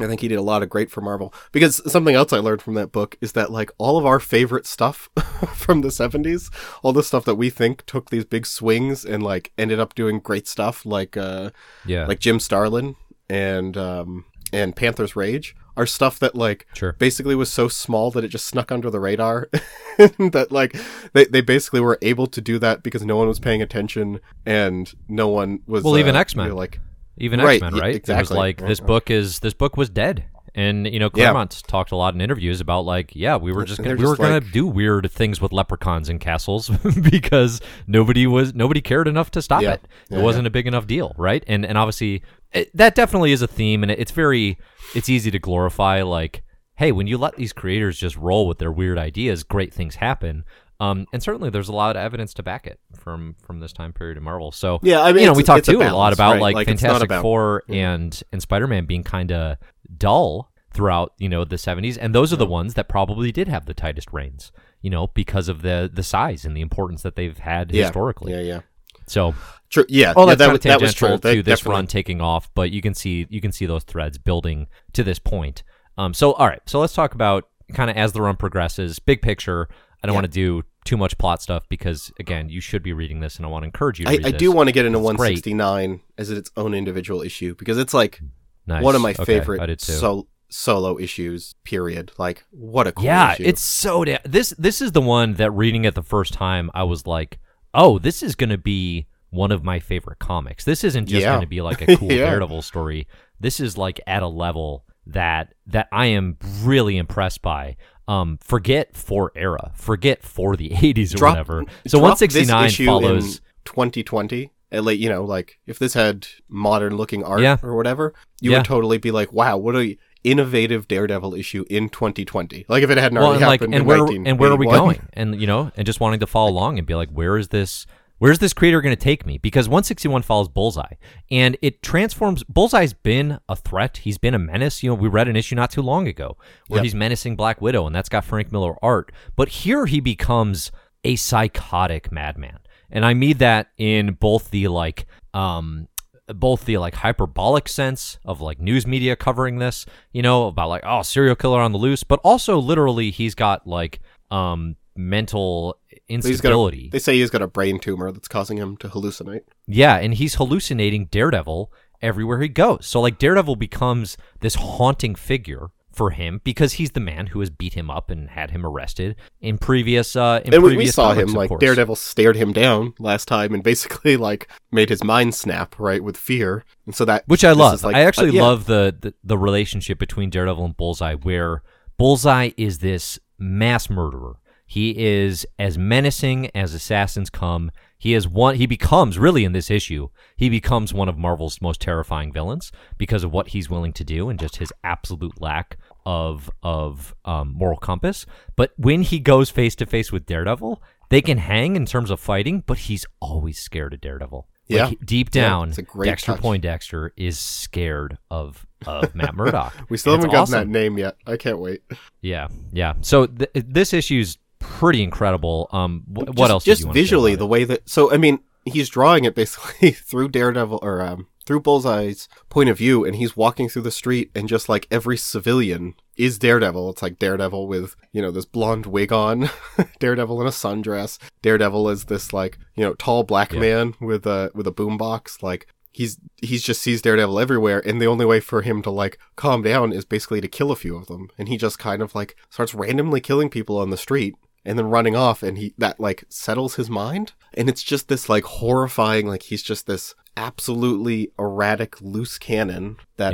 I think he did a lot of great for Marvel. Because something else I learned from that book is that like all of our favorite stuff from the 70s, all the stuff that we think took these big swings and like ended up doing great stuff like uh yeah, like Jim Starlin and um and Panther's Rage are stuff that like sure. basically was so small that it just snuck under the radar that like they, they basically were able to do that because no one was paying attention and no one was Well, even uh, X-Men. you know, like Even Right, X Men, y- right? It was exactly. like this Right. book is this book was dead, and you know Yeah. Talked a lot in interviews about like, yeah, we were just gonna, we were gonna like- do weird things with leprechauns and castles because nobody was nobody cared enough to stop Yeah. it. Yeah, it wasn't a big enough deal, right? And and obviously it, that definitely is a theme, and it, it's very it's easy to glorify like, hey, when you let these creators just roll with their weird ideas, great things happen. Um, and certainly, there's a lot of evidence to back it from from this time period in Marvel. So Yeah, I mean, you know, we talked it's a too a, lot about right? like, Like, Fantastic about- Four and and Spider Man being kind of dull throughout you know the 70s, and those are the ones that probably did have the tightest reins. You know, because of the the size and the importance that they've had yeah, historically. Yeah, yeah. So True. Yeah. all yeah, that, of that was true. That to this definitely- run taking off, but you can see you can see those threads building to this point. Um, so all right, so let's talk about kind of as the run progresses, big picture. I don't Yeah. want to do too much plot stuff because again, you should be reading this, and I want to encourage you. to I, I do want to get into It's great. 169 as its own individual issue because it's like Nice. one of my Okay, favorite I did too. sol- solo issues. Period. Like what a cool yeah, issue. it's so da- this this is the one that reading it the first time I was like, "Oh, this is going to be one of my favorite comics. This isn't just Yeah. going to be like a cool Yeah. Daredevil story. This is like at a level that that I am really impressed by. Um, forget for era, forget for the 80s or Drop- whatever. So Drop this 169 issue follows in 2020. uh, Like you know, like if this had modern looking art Yeah. or whatever, you Yeah. would totally be like, "Wow, what a innovative Daredevil issue in 2020." Like if it hadn't well, already and like, happened and in where and where are we going? And you know, and just wanting to follow along and be like, where is this? Where's this creator going to take me? Because 161 follows Bullseye, and it transforms. Bullseye's been a threat. He's been a menace. You know, we read an issue not too long ago where Yep. he's menacing Black Widow, and that's got Frank Miller art. But here he becomes a psychotic madman, and I mean that in both the like, um, both the like hyperbolic sense of like news media covering this, you know, about like oh serial killer on the loose, but also literally he's got like um mental He's a- instability. they say he's got a brain tumor that's causing him to hallucinate. yeah, and he's hallucinating Daredevil everywhere he goes. So like Daredevil becomes this haunting figure for him because he's the man who has beat him up and had him arrested in previous uh in and we, we saw comics, him like course. Daredevil stared him down last time and basically like made his mind snap right with fear, and so that which I love. like, I actually uh, yeah. love the, the the relationship between Daredevil and Bullseye, where Bullseye is this mass murderer. He is as menacing as assassins come. He is one. He becomes really in this issue. He becomes one of Marvel's most terrifying villains because of what he's willing to do and just his absolute lack of of um, moral compass. But when he goes face to face with Daredevil, they can hang in terms of fighting, but he's always scared of Daredevil. Like, Yeah. deep Yeah, down, great Dexter touch. Poindexter is scared of of Matt Murdock. We still haven't gotten awesome. that name yet. I can't wait. Yeah, yeah. So th- this issue's pretty incredible. Um, wh- what else? Just you visually, the way that. So I mean, he's drawing it basically through Daredevil or um, through Bullseye's point of view, and he's walking through the street, and just like every civilian is Daredevil. It's like Daredevil with you know this blonde wig on, Daredevil in a sundress. Daredevil is this like you know tall black Yeah. man with a with a boombox. Like he's he's just sees Daredevil everywhere, and the only way for him to like calm down is basically to kill a few of them, and he just kind of like starts randomly killing people on the street and then running off and he that like settles his mind and it's just this like horrifying like he's just this absolutely erratic loose cannon that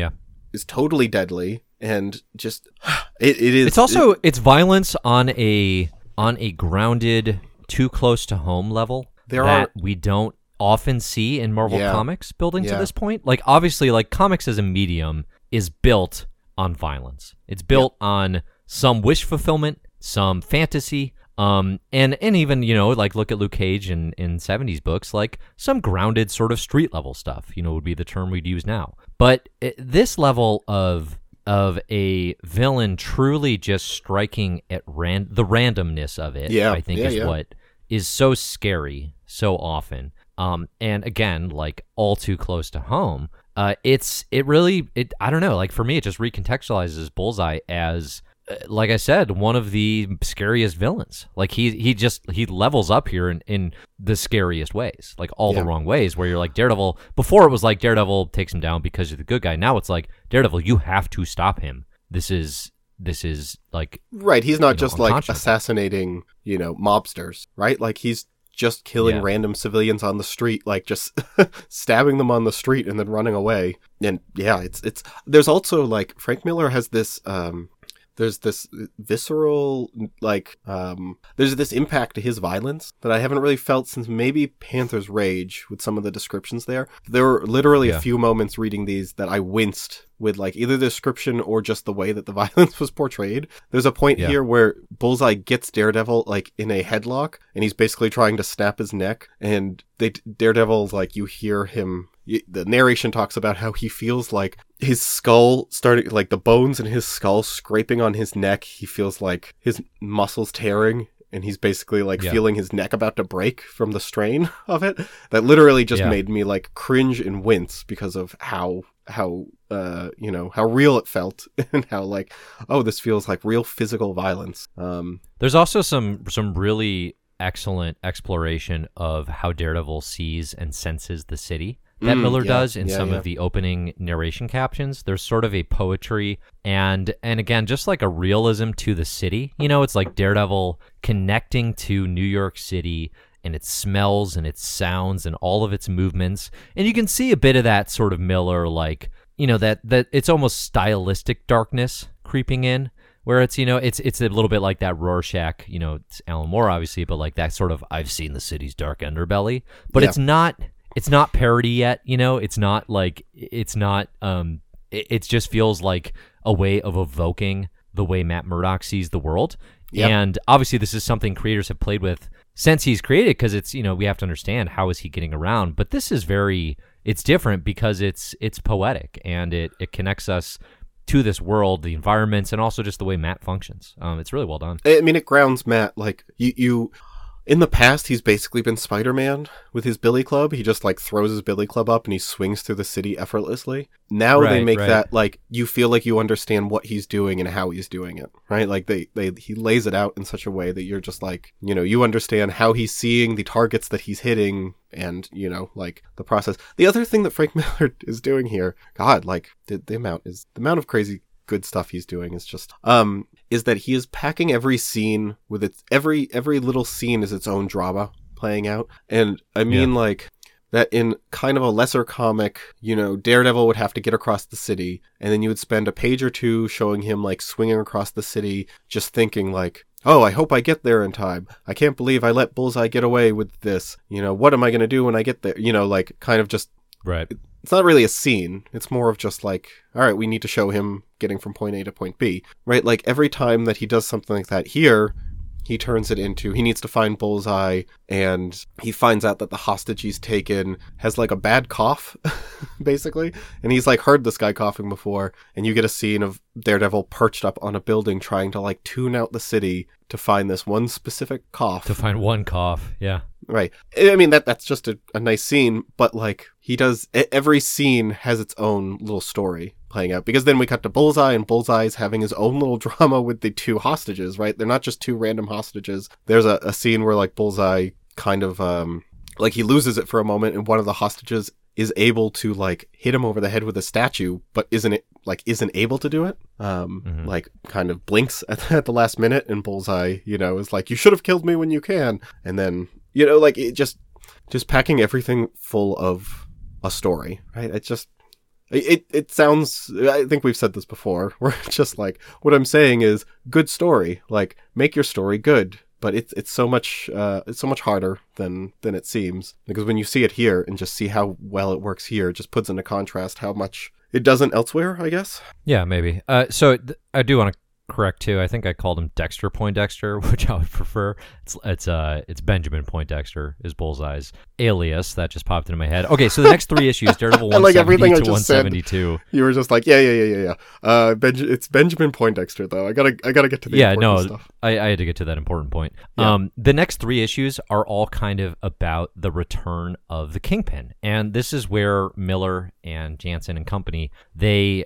is Yeah. totally deadly and just it, it is It's also it's violence on a on a grounded, too close to home level There that are- we don't often see in Marvel Yeah. comics building to this point. Like obviously, like comics as a medium is built on violence. It's built on some wish fulfillment, some fantasy, um, and and even you know like look at Luke Cage in in seventies books, like some grounded sort of street level stuff. You know would be the term we'd use now. But uh, this level of of a villain truly just striking at ran the randomness of it, Yeah, I think yeah, is yeah. what is so scary so often. Um, and again, like all too close to home. Uh, it's it really it I don't know. Like for me, it just recontextualizes Bullseye as, like I said, one of the scariest villains. Like he he just he levels up here in, in the scariest ways, like all Yeah. the wrong ways. Where you're like Daredevil. Before it was like Daredevil takes him down because you're the good guy. Now it's like Daredevil, you have to stop him. This is this is like right he's not you know, just like assassinating you know mobsters right like he's just killing Yeah. random civilians on the street like just stabbing them on the street and then running away and yeah it's it's there's also like frank miller has this um there's this visceral like um there's this impact to his violence that i haven't really felt since maybe panther's rage with some of the descriptions there there were literally Yeah. a few moments reading these that i winced with like either the description or just the way that the violence was portrayed there's a point Yeah. here where bullseye gets daredevil like in a headlock and he's basically trying to snap his neck and they daredevil like you hear him the narration talks about how he feels like his skull starting like the bones in his skull scraping on his neck he feels like his muscles tearing and he's basically like Yeah. feeling his neck about to break from the strain of it that literally just Yeah. made me like cringe and wince because of how how uh you know how real it felt and how like oh this feels like real physical violence um There's also some some really excellent exploration of how Daredevil sees and senses the city. that Mm, Miller yeah, does in yeah, some yeah. of the opening narration captions. There's sort of a poetry and and again just like a realism to the city. You know, it's like Daredevil connecting to New York City and its smells and its sounds and all of its movements. And you can see a bit of that sort of Miller like, you know, that that it's almost stylistic darkness creeping in where it's you know it's it's a little bit like that Rorschach, you know, it's Alan Moore obviously, but like that sort of I've seen the city's dark underbelly, but Yeah. it's not it's not parody yet, you know, it's not like it's not um it, it just feels like a way of evoking the way Matt Murdock sees the world. Yep. And obviously this is something creators have played with since he's created because it's you know we have to understand how is he getting around but this is very it's different because it's it's poetic and it it connects us to this world the environments and also just the way matt functions um it's really well done I mean, it grounds Matt. Like you, you. In the past, he's basically been Spider-Man with his Billy Club. He just like throws his Billy Club up and he swings through the city effortlessly. Now they make right. that like you feel like you understand what he's doing and how he's doing it, right? Like they, they he lays it out in such a way that you're just like, you know, you understand how he's seeing the targets that he's hitting and you know like the process. The other thing that Frank Miller is doing here, God, like the, the amount is the amount of crazy good stuff he's doing is just um is that he is packing every scene with its every every little scene is its own drama playing out and i mean like that in kind of a lesser comic you know daredevil would have to get across the city and then you would spend a page or two showing him like swinging across the city just thinking like Oh, I hope I get there in time. I can't believe I let Bullseye get away with this. You know, what am I going to do when I get there? You know, like kind of just right it's not really a scene. It's more of just like, all right, we need to show him getting from point A to point B, right? Like every time that he does something like that here, he turns it into he needs to find Bullseye, and he finds out that the hostage he's taken has like a bad cough, basically, and he's like heard this guy coughing before, and you get a scene of Daredevil perched up on a building trying to like tune out the city to find this one specific cough. to find one cough yeah Right. I mean that that's just a, a nice scene, but like he does every scene has its own little story playing out because then we cut to Bullseye and Bullseye's having his own little drama with the two hostages, right? They're not just two random hostages. There's a, a scene where like Bullseye kind of um like he loses it for a moment and one of the hostages is able to like hit him over the head with a statue but isn't it like isn't able to do it um Mhm. like kind of blinks at, at the last minute and bullseye you know is like you should have killed me when you can and then you know like it just just packing everything full of a story right it just it it sounds i think we've said this before we're just like what i'm saying is good story like make your story good but it's it's so much uh, it's so much harder than than it seems because when you see it here and just see how well it works here, it just puts into contrast how much it doesn't elsewhere. I guess. Yeah, maybe. Uh, so th- I do want to correct too. I think I called him Dexter Poindexter, which I would prefer. It's it's uh it's Benjamin Poindexter is Bullseye's alias that just popped into my head. Okay, so the next three issues, Daredevil I like everything I to just said. 172. You were just like, yeah, yeah, yeah, yeah, yeah. Uh, Benj- it's Benjamin Poindexter though. I gotta I gotta get to the yeah, important no, stuff. I, I had to get to that important point. Yeah. Um, the next three issues are all kind of about the return of the Kingpin, and this is where Miller and Janson and company they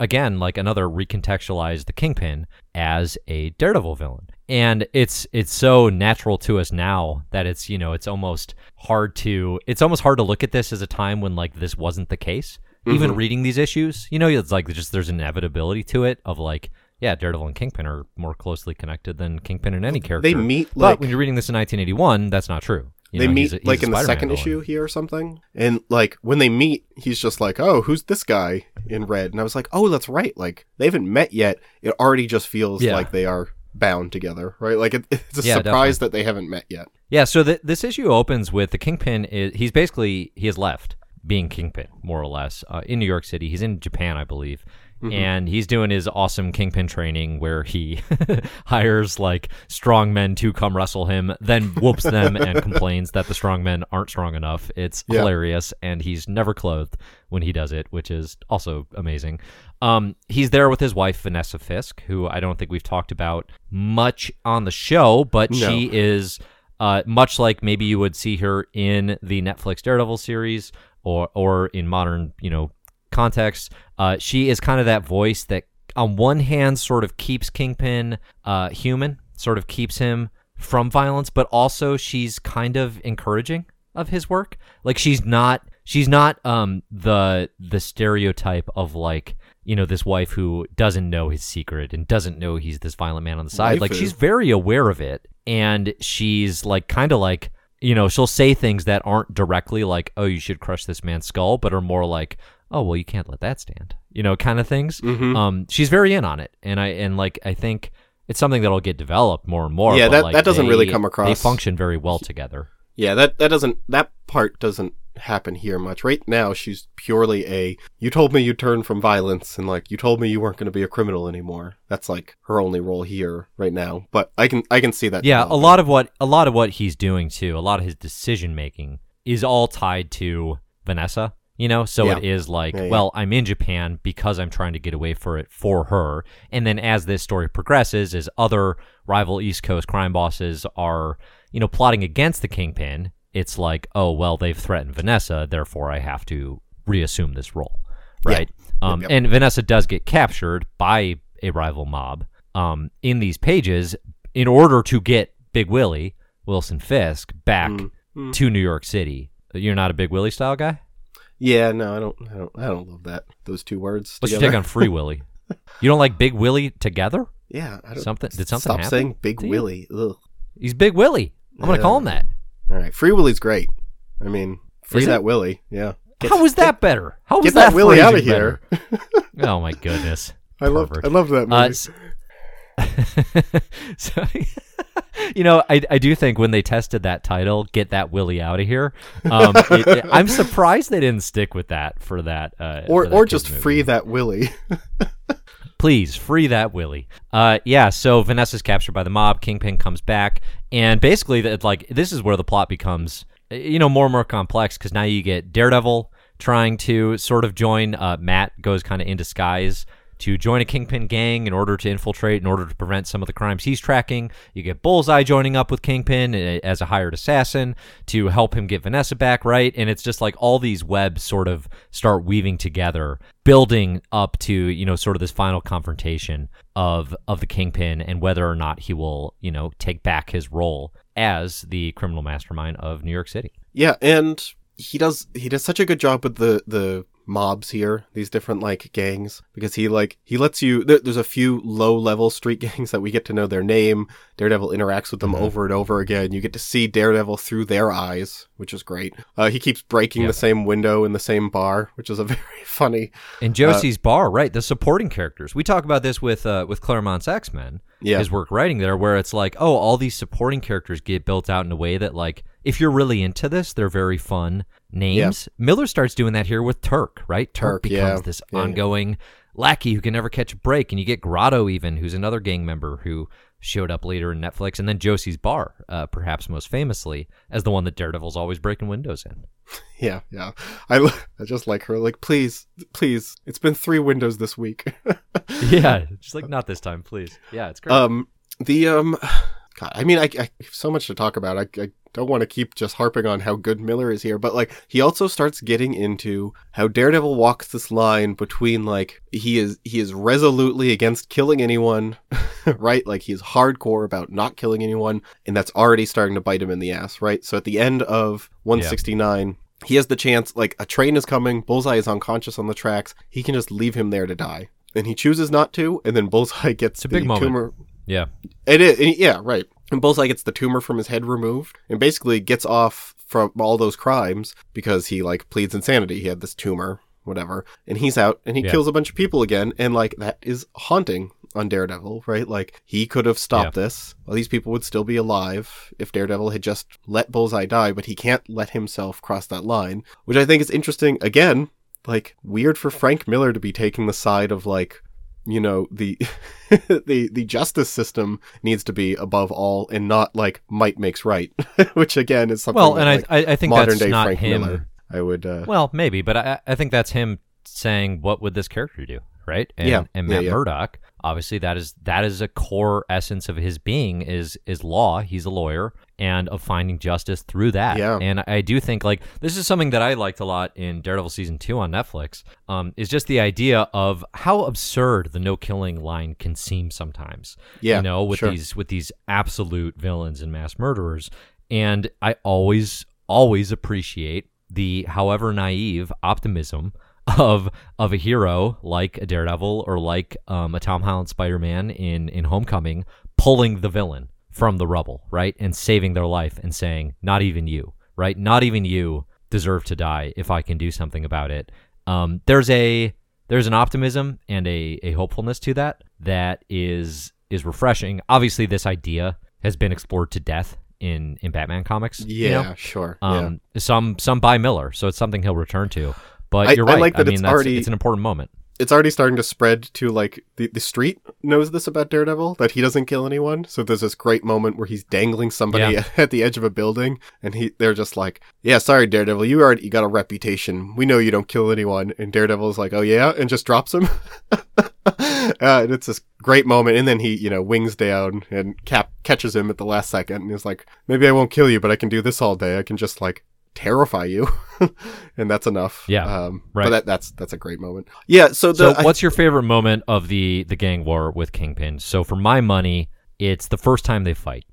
again like another recontextualize the Kingpin as a Daredevil villain. And it's it's so natural to us now that it's you know it's almost hard to it's almost hard to look at this as a time when like this wasn't the case. Even Mm-hmm. reading these issues, you know, it's like just there's an inevitability to it of like yeah, Daredevil and Kingpin are more closely connected than Kingpin and any character. They meet but when you're reading this in 1981, that's not true. You they know, meet he's a- he's like in the second villain. issue here or something, and like when they meet, he's just like, "Oh, who's this guy in red?" And I was like, "Oh, that's right. Like they haven't met yet. It already just feels Yeah. like they are bound together, right? Like it, it's a Yeah, surprise that they haven't met yet." Yeah, so th- this issue opens with the Kingpin. Is, he's basically he has left being Kingpin more or less uh, in New York City. He's in Japan, I believe, and he's doing his awesome Kingpin training where he hires like strong men to come wrestle him, then whoops them and complains that the strong men aren't strong enough. It's Yeah. hilarious, and he's never clothed when he does it, which is also amazing. Um, he's there with his wife Vanessa Fisk, who I don't think we've talked about much on the show, but No. she is uh, much like maybe you would see her in the Netflix Daredevil series or or in modern you know context. Uh, she is kind of that voice that on one hand sort of keeps Kingpin uh, human, sort of keeps him from violence, but also she's kind of encouraging of his work. Like she's not she's not um the the stereotype of like you know this wife who doesn't know his secret and doesn't know he's this violent man on the side. Like she's very aware of it, and she's like kind of like you know she'll say things that aren't directly like oh you should crush this man's skull, but are more like oh well you can't let that stand, you know kind of things. Mhm. Um, she's very in on it, and I and like I think it's something that'll get developed more and more. Yeah, that- like, that doesn't really they- come They across. function very well together. Yeah, that that doesn't that part doesn't happen here much. Right now, she's purely a you told me you turned from violence and like you told me you weren't going to be a criminal anymore. That's like her only role here right now. But I can I can see that. Yeah, a lot of what a lot of what he's doing too, a lot of his decision making is all tied to Vanessa. You know, so Yeah. it is like, Yeah, yeah. well, I'm in Japan because I'm trying to get away for it for her, and then as this story progresses, as other rival East Coast crime bosses are, you know, plotting against the kingpin, it's like, oh well, they've threatened Vanessa, therefore I have to reassume this role, Yeah. right? Um, yep. And Vanessa does get captured by a rival mob um, in these pages in order to get Big Willie Wilson Fisk back Mm, mm. to New York City. You're not a Big Willie style guy. Yeah, no, I don't I don't I don't love that those two words. What's your take on Free Willie? You don't like Big Willie together? Yeah, I don't, Something- did something stop happen saying Big? Willie. Ugh. He's Big Willie. I'm gonna call him that. All right, Free Willie's great. I mean, free Is it? that Willie. Yeah. Get- How was that better? How was that? Get that Willie phrasing out of here. oh my goodness. I love Pervert. I love that movie. Uh, s- so, you know, I, I do think when they tested that title, "Get That Willie Out of Here," um, it- it- I'm surprised they didn't stick with that for that. Uh, or for that or just movie. free that Willie. Please free that Willie. Uh, yeah. So Vanessa's captured by the mob. Kingpin comes back, and basically, that like this is where the plot becomes, uh, you know, more and more complex because now you get Daredevil trying to sort of join. Uh, Matt goes kind of in disguise to join a Kingpin gang in order to infiltrate, in order to prevent some of the crimes he's tracking. You get Bullseye joining up with Kingpin uh, as a hired assassin to help him get Vanessa back, right? And it's just like all these webs sort of start weaving together, building up to, you know, sort of this final confrontation of of the Kingpin and whether or not he will, you know, take back his role as the criminal mastermind of New York City. Yeah, and he does he does such a good job with the the mobs here, these different like gangs, because he like he lets you. There, there's a few low level street gangs that we get to know their name. Daredevil interacts with them Mhm. over and over again. You get to see Daredevil through their eyes, which is great. Uh, he keeps breaking Yeah. the same window in the same bar, which is a very funny. In Josie's bar, right? The supporting characters. We talk about this with uh, with Claremont's X Men. Yeah, his work writing there, where it's like, oh, all these supporting characters get built out in a way that, like, if you're really into this, they're very fun names. Miller starts doing that here with Turk, right? Turk, Turk, becomes yeah. this Yeah, yeah. ongoing lackey who can never catch a break, and you get Grotto even, who's another gang member who showed up later in Netflix, and then Josie's bar, uh, perhaps most famously as the one that Daredevil's always breaking windows in. yeah, yeah. I I just like her. Like, please, please. It's been three windows this week. yeah, just like not this time, please. Yeah, it's great. Um, the um, God, I mean, I, I have so much to talk about. I, I don't want to keep just harping on how good Miller is here, but like he also starts getting into how Daredevil walks this line between like he is he is resolutely against killing anyone, right? Like he is hardcore about not killing anyone, and that's already starting to bite him in the ass, right? So at the end of 169. He has the chance, like, a train is coming, Bullseye is unconscious on the tracks, he can just leave him there to die. And he chooses not to, and then Bullseye gets a the big moment. Yeah. It is, yeah, right. And Bullseye gets the tumor from his head removed, and basically gets off from all those crimes because he like pleads insanity. He had this tumor, whatever, and he's out and he Yeah. kills a bunch of people again, and like that is haunting on Daredevil, right? Like he could have stopped this. Well, these people would still be alive if Daredevil had just let Bullseye die, but he can't let himself cross that line, which I think is interesting. Again, like weird for Frank Miller to be taking the side of like you know the the the justice system needs to be above all and not like might makes right which again is something Well, that, and like, I, I think modern that's day not Frank him. Miller I would uh Well, maybe, but I, I think that's him saying, "What would this character do?" Right? And, Yeah, And yeah, Matt yeah. Murdock, obviously, that is that is a core essence of his being is is law. He's a lawyer, and of finding justice through that. Yeah. And I do think like this is something that I liked a lot in Daredevil season two on Netflix. Um, is just the idea of how absurd the no killing line can seem sometimes yeah you know with sure. these with these absolute villains and mass murderers and i always always appreciate the however naive optimism of of a hero like a Daredevil or like um, a Tom Holland Spider Man in in Homecoming pulling the villain from the rubble, right, and saving their life and saying, "Not even you, right? Not even you deserve to die if I can do something about it." Um, there's a there's an optimism and a, a hopefulness to that that is is refreshing. Obviously, this idea has been explored to death in in Batman comics. you Yeah, know? sure. yeah. Um, some some by Miller, so it's something he'll return to. But I- you're right. I like that mean, it's already- it's an important moment. it's already starting to spread to like the, the street knows this about Daredevil that he doesn't kill anyone. So there's this great moment where he's dangling somebody Yeah. at the edge of a building, and he they're just like, "Yeah, sorry, Daredevil, you already you got a reputation. We know you don't kill anyone." And Daredevil's like, "Oh yeah," and just drops him. uh, and it's this great moment, and then he you know wings down and Cap catches him at the last second, and he's like, "Maybe I won't kill you, but I can do this all day. I can just like." Terrify you and that's enough Yeah, um right. but that, that's that's a great moment yeah so So, the I- what's your favorite moment of the the gang war with Kingpin? So, for my money, it's the first time they fight.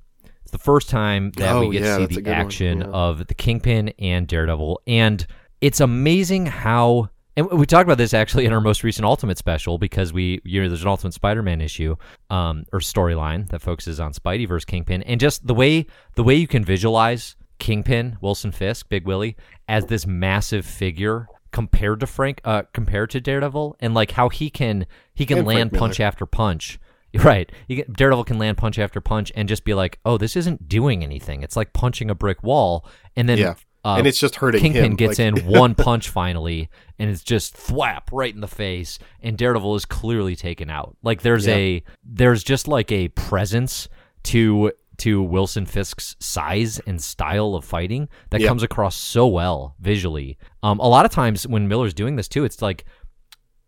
It's the first time that Oh, we get yeah, to see the action yeah. of the Kingpin and Daredevil, and it's amazing how. And we talked about this actually in our most recent Ultimate special because we, you know, there's an Ultimate Spider-Man issue, um, or storyline that focuses on Spidey versus Kingpin, and just the way the way you can visualize Kingpin, Wilson Fisk, Big Willie, as this massive figure compared to Frank, uh, compared to Daredevil, and like how he can he can And Frank land punch after punch. Right, you get, Daredevil can land punch after punch and just be like, "Oh, this isn't doing anything. It's like punching a brick wall." And then, Yeah. uh, and it's just hurting Kingpin him. gets like- in one punch finally, and it's just thwap right in the face, and Daredevil is clearly taken out. Like there's Yeah. a there's just like a presence to to Wilson Fisk's size and style of fighting that Yeah. comes across so well visually. Um, a lot of times when Miller's doing this too, it's like.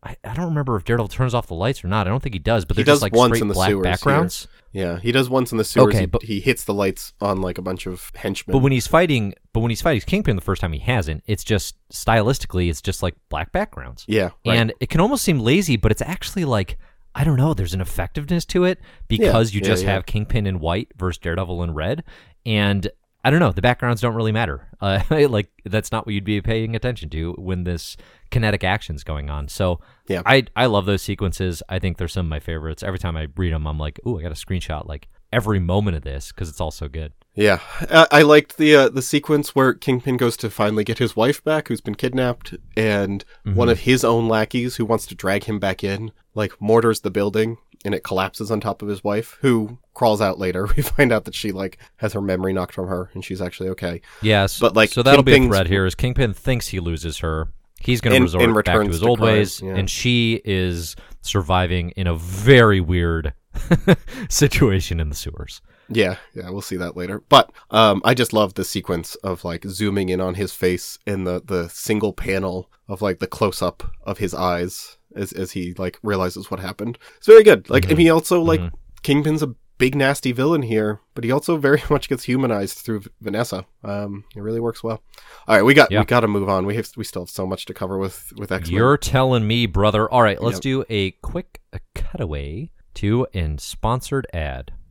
I, I don't remember if Daredevil turns off the lights or not. I don't think he does, but He does like once straight in the black sewers here. backgrounds. Yeah, he does once in the sewers. Okay, he, but- he hits the lights on like a bunch of henchmen. But when he's fighting, but when he's fighting Kingpin the first time, he hasn't. It's just stylistically, it's just like black backgrounds. yeah, right. And it can almost seem lazy, but it's actually like I don't know. There's an effectiveness to it because you yeah, just yeah. have Kingpin in white versus Daredevil in red, and I don't know. The backgrounds don't really matter. Uh, like that's not what you'd be paying attention to when this kinetic action's going on. So Yeah. I I love those sequences. I think they're some of my favorites. Every time I read them, I'm like, ooh, I got a screenshot like every moment of this because it's all so good. yeah, I, I liked the uh, the sequence where Kingpin goes to finally get his wife back, who's been kidnapped, and Mm-hmm. one of his own lackeys who wants to drag him back in, like mortars the building, and it collapses on top of his wife, who crawls out later. We find out that she like has her memory knocked from her, and she's actually okay. Yes, But, like, so that'll be a Kingpin's- thread here. Is Kingpin thinks he loses her, he's going to resort and back to his to old crime, ways, yeah. and she is surviving in a very weird situation in the sewers. Yeah, yeah, we'll see that later. But um, I just love the sequence of like zooming in on his face and the the single panel of like the close up of his eyes as as he like realizes what happened. It's very good. Like, Mm-hmm. and he also like Kingpin's a big nasty villain here, but he also very much gets humanized through Vanessa. Um, it really works well. All right, we got Yeah. we got to move on. We have we still have so much to cover with with X. You're telling me, brother. All right, let's Yep. do a quick cutaway to a sponsored ad.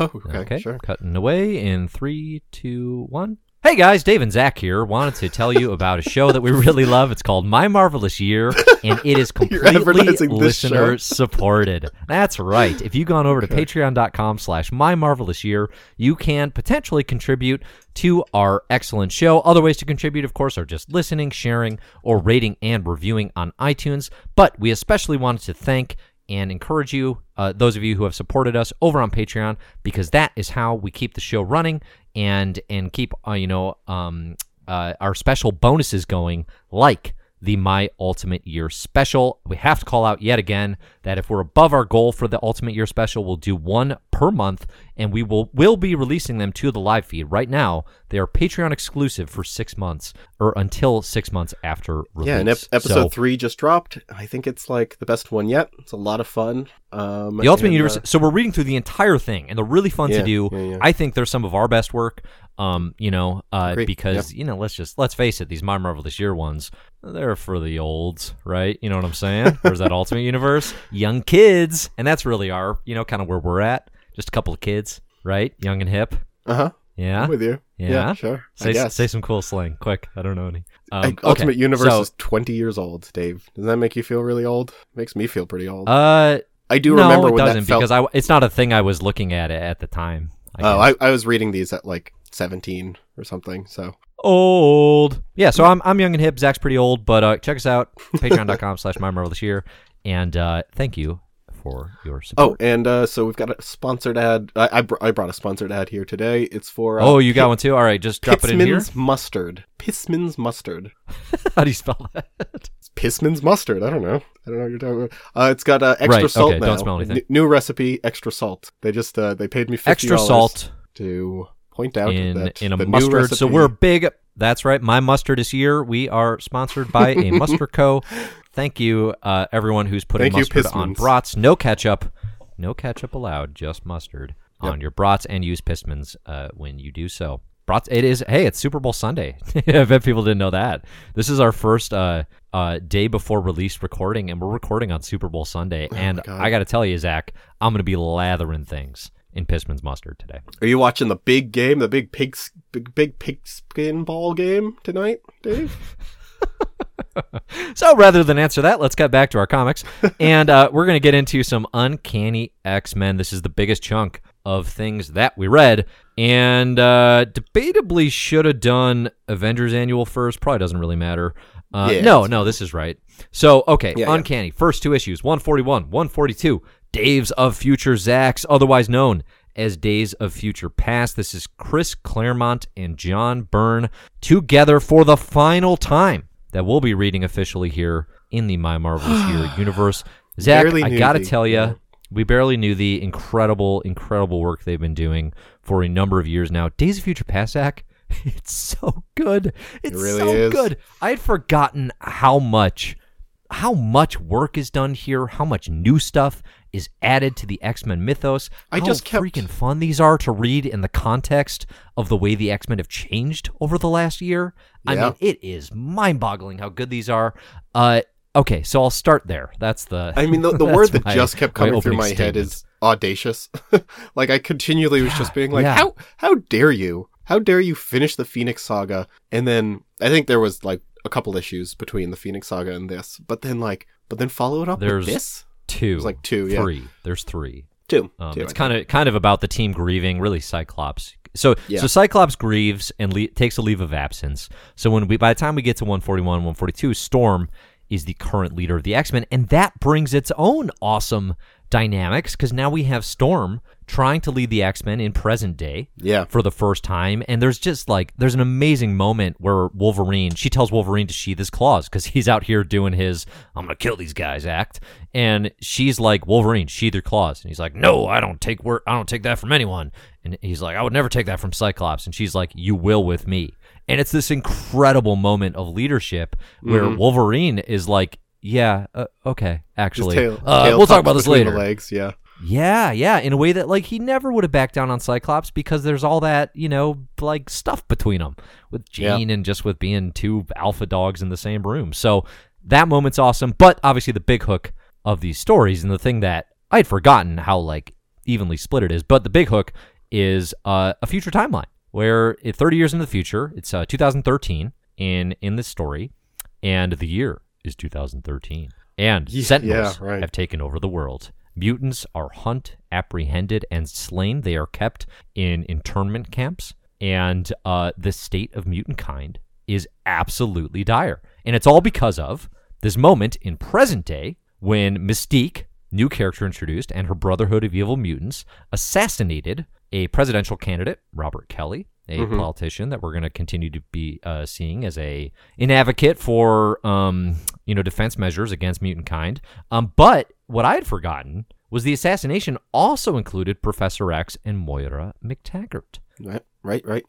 Oh, okay, sure. Cutting away in three, two, one. Hey guys, Dave and Zach here. Wanted to tell you about a show that we really love. It's called My Marvelous Year, and it is completely listener supported. That's right. If you've gone over to patreon.com slash My Marvelous Year, you can potentially contribute to our excellent show. Other ways to contribute, of course, are just listening, sharing, or rating and reviewing on iTunes. But we especially wanted to thank and encourage you, uh, those of you who have supported us over on Patreon, because that is how we keep the show running and and keep uh, you know um, uh, our special bonuses going, like the My Ultimate Year special. We have to call out yet again that if we're above our goal for the Ultimate Year special, we'll do one per month, and we will will be releasing them to the live feed. Right now, they are Patreon exclusive for six months or until six months after release. Yeah, and ep- episode So- three just dropped. I think it's like the best one yet. It's a lot of fun. Um, The Ultimate and, Universe. uh, so we're reading through the entire thing, and they're really fun Yeah, to do. yeah, yeah. I think they're some of our best work. Um, you know, uh, Agree, because you know, let's just let's face it, these My Marvelous Year ones, they're for the olds, right? You know what I'm saying? There's that Ultimate Universe, young kids, and that's really our, you know, kind of where we're at. Just a couple of kids, right? Young and hip. uh-huh. Yeah. I'm with you. Yeah. sure. I Say, guess. say some cool slang, quick. I don't know any. Um, Ultimate okay, Universe so, is 20 years old, Dave. Does that make you feel really old? Makes me feel pretty old. Uh, I do no, remember it when doesn't that felt. because I, it's not a thing I was looking at at the time. I oh. I, I was reading these at like 17 or something. So old. Yeah, so I'm I'm young and hip. Zach's pretty old, but uh, check us out patreon.com slash my marvelous year, and uh, thank you for your support. oh, and uh, so we've got a sponsored ad. I I, br- I brought a sponsored ad here today. It's for uh, Oh, you got one too. All right, just drop it in here. Pissman's mustard. Pissman's mustard. How do you spell that? It's Pissman's mustard. I don't know. I don't know what you're talking about. Uh, it's got uh, extra Right, salt okay, now. don't smell anything. N- new recipe, extra salt. They just uh, they paid me fifty Extra salt to point out in that in a mustard. So we're big. That's right. My mustard is here. We are sponsored by a mustard co. Thank you, uh, everyone who's putting Thank mustard on brats. No ketchup. No ketchup allowed. Just mustard Yep. on your brats, and use Pissmans uh, when you do so. Brats. It is. Hey, it's Super Bowl Sunday. I bet people didn't know that. This is our first uh, uh, day before release recording, and we're recording on Super Bowl Sunday. and Oh God. I got to tell you, Zach, I'm going to be lathering things in Pissman's mustard today. Are you watching the big game, the big pig, big big pigskin ball game tonight, Dave? So rather than answer that, let's get back to our comics. and uh, we're going to get into some Uncanny X Men. This is the biggest chunk of things that we read. And uh, debatably should have done Avengers Annual first. Probably doesn't really matter. Uh, Yeah, no, no, this is right. So, okay, Yeah, yeah. Uncanny. First two issues 141, 142. Days of Future Zacks, otherwise known as Days of Future Past. This is Chris Claremont and John Byrne together for the final time that we'll be reading officially here in the My Marvelous Year universe. Zach, Barely I gotta tell you, yeah. we barely knew the incredible, incredible work they've been doing for a number of years now. Days of Future Past, Zach, it's so good. It's really so is. good. I had forgotten how much how much work is done here, how much new stuff is added to the X-Men mythos. I how just kept- freaking fun these are to read in the context of the way the X-Men have changed over the last year. I mean, it is mind-boggling how good these are. Uh okay, so I'll start there. That's the I mean, the, the word that my- just kept my coming through opening my head is audacious. like I continually was just being like, yeah. how how dare you? How dare you finish the Phoenix Saga? And then I think there was like a couple issues between the Phoenix Saga and this, but then like, but then follow it up There's with this two. was like two, yeah. three. There's three. two. Um, two it's kind of kind of about the team grieving, really Cyclops. So Yeah. so Cyclops grieves and le- takes a leave of absence. So when we by the time we get to 141, 142, Storm is the current leader of the X-Men and that brings its own awesome dynamics cuz now we have Storm trying to lead the X-Men in present day Yeah. for the first time and there's just like there's an amazing moment where Wolverine she tells Wolverine to sheath his claws cuz he's out here doing his I'm going to kill these guys act and she's like Wolverine sheath your claws and he's like no I don't take wor- I don't take that from anyone and he's like I would never take that from Cyclops and she's like you will with me and it's this incredible moment of leadership where Mhm. Wolverine is like yeah uh, okay actually tail, uh, tail we'll talk about this later legs, yeah. yeah, yeah, in a way that like he never would have backed down on Cyclops because there's all that you know like stuff between them with Yeah. Jean and just with being two alpha dogs in the same room. So that moment's awesome, but obviously the big hook of these stories and the thing that I had forgotten how like evenly split it is, but the big hook is uh, a future timeline where it, 30 years in the future, it's uh, 2013 in in this story, and the year is 2013, and Ye- Sentinels yeah, right. have taken over the world. Mutants are hunt, apprehended, and slain. They are kept in internment camps, and uh, the state of mutant kind is absolutely dire. And it's all because of this moment in present day when Mystique, new character introduced, and her Brotherhood of Evil Mutants assassinated a presidential candidate, Robert Kelly, a Mhm. politician that we're going to continue to be uh, seeing as a an advocate for um, you know defense measures against mutant kind. Um, but what I had forgotten was the assassination also included Professor X and Moira MacTaggert. Right, right, right.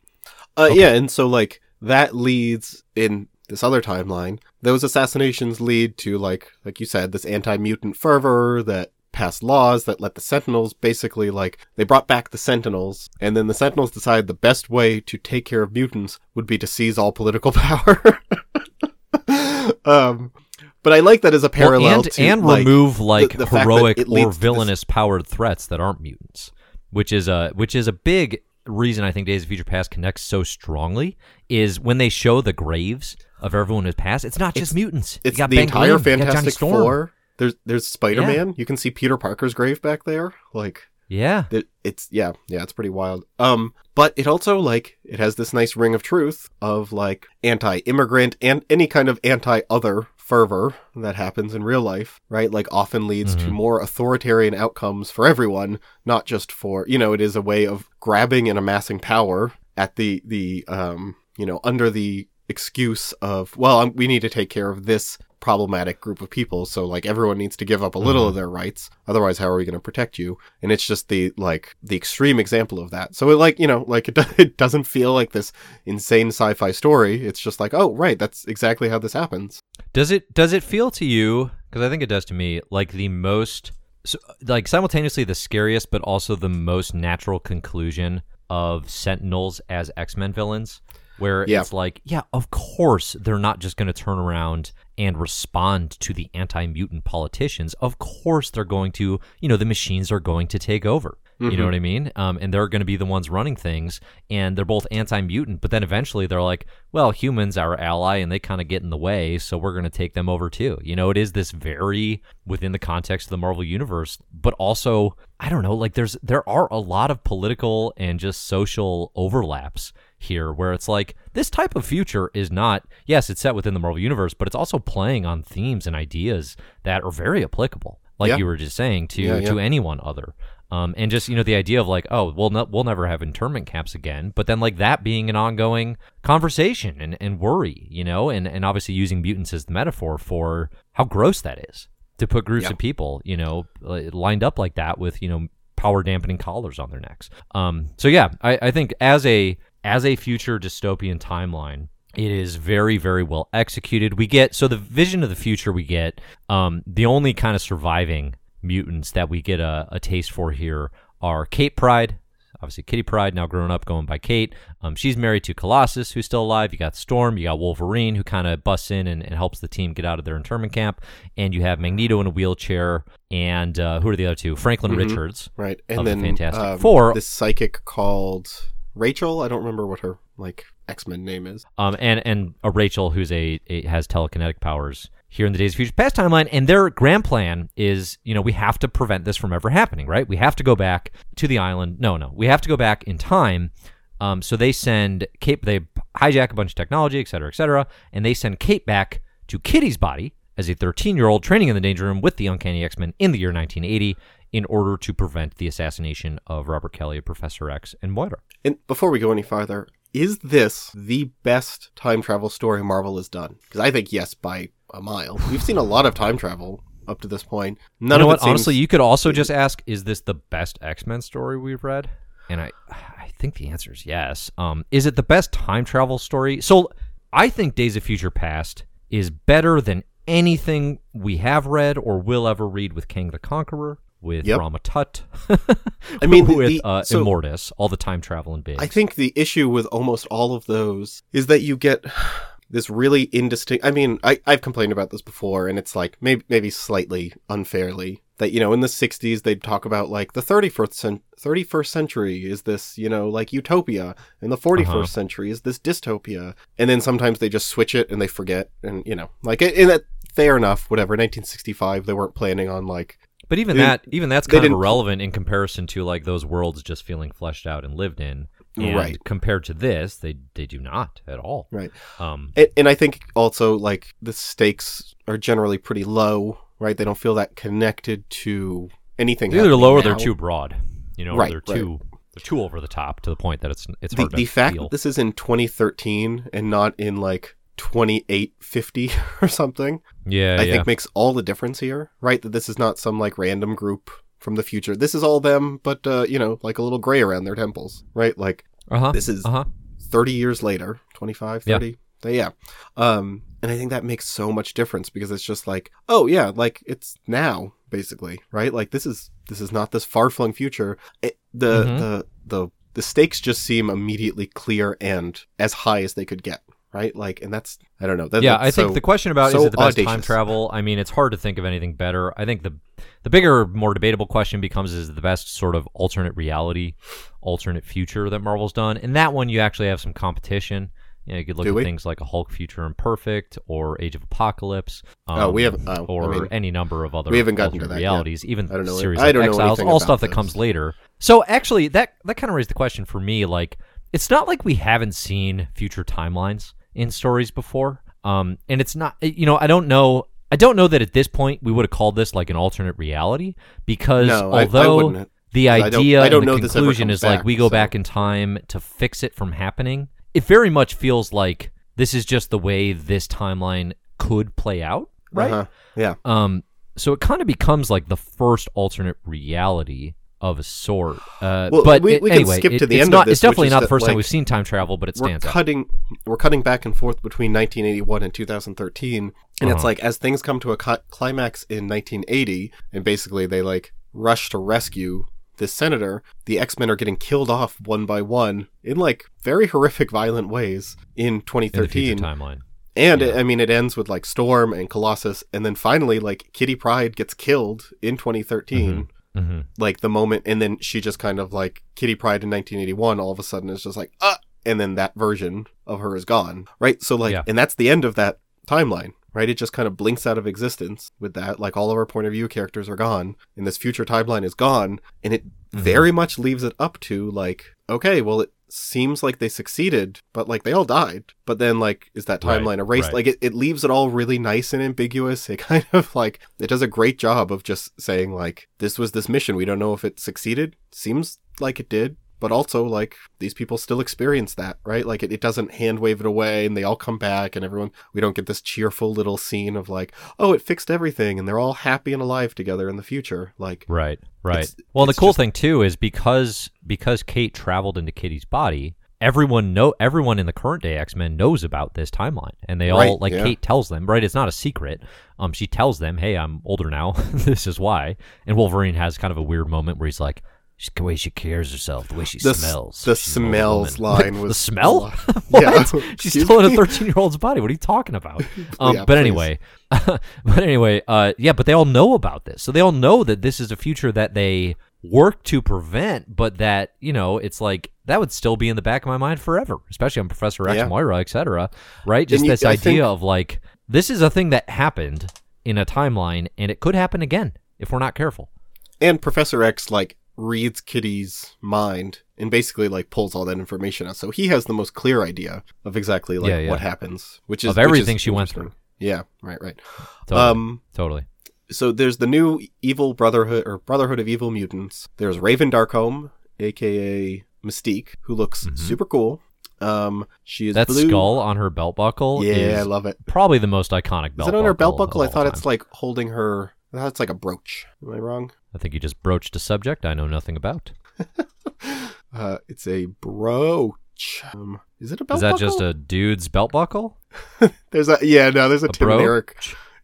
Uh, Yeah, and so like that leads in this other timeline. Those assassinations lead to like, like you said, this anti-mutant fervor that passed laws that let the Sentinels basically like they brought back the Sentinels, and then the Sentinels decided the best way to take care of mutants would be to seize all political power. um, but I like that as a parallel Well, and to and like, remove like the that heroic or to this- villainous powered threats that aren't mutants, which is a which is a big reason I think Days of Future Past connects so strongly is when they show the graves of everyone who's passed. It's not just mutants. You It's got the Ben entire got Fantastic Storm. Four. There's there's Spider Man. You can see Peter Parker's grave back there. Like Yeah. it, it's yeah yeah it's pretty wild. Um, but it also like it has this nice ring of truth of like anti-immigrant and any kind of anti-other fervor that happens in real life, right? Like often leads to Mhm. more authoritarian outcomes for everyone, not just for you know. It is a way of grabbing and amassing power at the the um you know under the excuse of well um, we need to take care of this problematic group of people so like everyone needs to give up a little of mm-hmm. their rights otherwise how are we going to protect you and it's just the like the extreme example of that so it like you know like it, do- it doesn't feel like this insane sci-fi story it's just like oh right that's exactly how this happens Does it does it feel to you? Because I think it does to me. Like the most, so, like simultaneously the scariest, but also the most natural conclusion of Sentinels as X Men villains, where Yeah. it's like, yeah, of course they're not just going to turn around and respond to the anti mutant politicians. Of course they're going to, you know, the machines are going to take over. You know what I mean? Um, and they're going to be the ones running things, and they're both anti-mutant. But then eventually they're like, well, humans are our ally, and they kind of get in the way, so we're going to take them over too. You know, it is this very within the context of the Marvel universe, but also I don't know, like there's there are a lot of political and just social overlaps here where it's like this type of future is not yes it's set within the marvel universe but it's also playing on themes and ideas that are very applicable like Yeah. you were just saying to Yeah, yeah. to anyone other um, and just you know the idea of like oh we'll no, we'll never have internment camps again but then like that being an ongoing conversation and, and worry you know and and obviously using mutants as the metaphor for how gross that is to put groups of people you know lined up like that with you know power dampening collars on their necks um so yeah I, I think as a as a future dystopian timeline it is very very well executed. We get so the vision of the future we get um the only kind of surviving mutants that we get a, a taste for here are kate pryde obviously kitty pryde now grown up going by kate. Um, she's married to colossus who's still alive. You got storm you got wolverine who kind of busts in and, and helps the team get out of their internment camp. And you have magneto in a wheelchair and uh, who are the other two? Franklin Mhm. richards right. And then Fantastic um, Four. this psychic called rachel i don't remember what her like x-men name is um, and and a Rachel who's a, a has telekinetic powers here in the Days of Future Past timeline, and their grand plan is, you know, we have to prevent this from ever happening, right? We have to go back to the island. No, no, we have to go back in time. Um, so they send Kate, they hijack a bunch of technology, et cetera, et cetera, and they send Kate back to Kitty's body as a 13 year old training in the Danger Room with the Uncanny X Men in the year 1980 in order to prevent the assassination of Robert Kelly, Professor X, and Moira. And before we go any farther, is this the best time travel story Marvel has done? Because I think yes, by a mile. We've seen a lot of time travel up to this point. None you know of what? seems, Honestly, you could also just ask, "Is this the best X Men story we've read?" And I, I think the answer is yes. Um, is it the best time travel story? So I think Days of Future Past is better than anything we have read or will ever read with Kang the Conqueror, with Yep. Rama Tut. I mean, with the- uh, so- Immortus, all the time travel and bigs. I think the issue with almost all of those is that you get this really indistinct. I mean, I, I've complained about this before, and it's like maybe maybe slightly unfairly that you know in the '60s they'd talk about like the 31st cent- 31st century is this you know like utopia, and the 41st Uh-huh. century is this dystopia, and then sometimes they just switch it and they forget, and you know like in that fair enough, whatever. 1965 they weren't planning on like But even They- that, even that's kind of irrelevant in comparison to like those worlds just feeling fleshed out and lived in. And Right. Compared to this, they they do not at all. right. Um, And, and I think also like the stakes are generally pretty low, right? They don't feel that connected to anything. either low or they're too broad. You know, Right, they're too they're too over the top to the point that it's it's The, hard the to fact feel. that this is in 2013 and not in like 2850 or something, yeah, I yeah. think makes all the difference here, right? That this is not some like random group from the future. This is all them, but uh, you know, like a little gray around their temples, right? Like uh-huh. this is uh huh. 30 years later 25 Yeah. 30 yeah. yeah um and i think that makes so much difference because it's just like oh yeah like it's now basically right like this is this is not this far-flung future it, the Mhm. the the the stakes just seem immediately clear and as high as they could get right? Like, and that's I don't know. That, yeah, I think the question about so is it the best time travel? I mean, it's hard to think of anything better. I think the the bigger, more debatable question becomes: is it the best sort of alternate reality, alternate future that Marvel's done? And that one, you actually have some competition. You, know, you could look Do at we? things like a Hulk Future Imperfect or Age of Apocalypse. Oh, we um, haven't- oh, I or mean, any number of other we haven't gotten to that yet. realities. Even I don't know- series I don't know Exiles, all stuff that comes later. So actually, that that kind of raised the question for me. Like, it's not like we haven't seen future timelines in stories before. Um, and it's not, you know, I don't know. I don't know that at this point we would have called this like an alternate reality because No, I- I although wouldn't. the I don't- idea I don't the conclusion is like we go so- back in time to fix it from happening, it very much feels like this is just the way this timeline could play out, right? Uh-huh. Yeah. Um, so it kind of becomes like the first alternate reality of a sort. Uh, Well, but we- we can anyway, skip it- to the it's end not. this, it's definitely not the that, first time we've seen time travel, but it stands we're stands out. cutting we're cutting back and forth between 1981 and 2013 and it's Uh-huh. like as things come to a cli- climax in 1980 and basically they like rush to rescue this senator the x-men are getting killed off one by one in like very horrific violent ways in in the 2013 timeline. and Yeah. it, i mean it ends with like storm and colossus and then finally like kitty pryde gets killed in 2013 hmm like the moment and then she just kind of like kitty pryde in 1981 all of a sudden is just like uh and then that version of her is gone right so like Yeah. and that's the end of that timeline right it just kind of blinks out of existence with that like all of our point of view characters are gone and this future timeline is gone and it Mm-hmm. very much leaves it up to like okay well it seems like they succeeded but like they all died. But then like is that Right, timeline erased? right. like it, it leaves it all really nice and ambiguous. It kind of like it does a great job of just saying like this was this mission. We don't know if it succeeded. Seems like it did but also like these people still experience that right like it, it doesn't hand wave it away and they all come back and everyone we don't get this cheerful little scene of like oh it fixed everything and they're all happy and alive together in the future like Right, right. It's- well, the cool just- thing too is because because Kate traveled into Kitty's body, everyone know everyone in the current day X Men knows about this timeline, and they all like yeah. Kate tells them. Right, it's not a secret. Um, she tells them, "Hey, I'm older now. this is why." And Wolverine has kind of a weird moment where he's like. "She's The way she carries herself, the way she the, s- smells. the an old smells line was the smell. what? Yeah. She's still in a 13 year old's body. What are you talking about? Um, Yeah, but anyway, but anyway, uh, yeah, but they all know about this. So they all know that this is a future that they work to prevent, but that, you know, it's like that would still be in the back of my mind forever, especially on Professor X, Yeah. Moira, etc. Right? Just you- this I idea think- of like, this is a thing that happened in a timeline and it could happen again if we're not careful. and professor x like reads kitty's mind and basically like pulls all that information out. So he has the most clear idea of exactly like Yeah, yeah. what happens which is Of which is everything she went interesting. yeah right right. Totally. um totally. so there's the new evil brotherhood or brotherhood of evil mutants. There's raven darkholme aka mystique who looks super cool. Um she is That blue. skull on her belt buckle yeah is i love it. probably the most iconic belt is it on her belt buckle buckle? I thought it's like holding her That's like a brooch. Am i wrong I think you just broached a subject I know nothing about. uh it's a brooch um, is it a belt buckle? Is that buckle? just a dude's belt buckle? There's a yeah, no, there's a, A Tim and? Eric.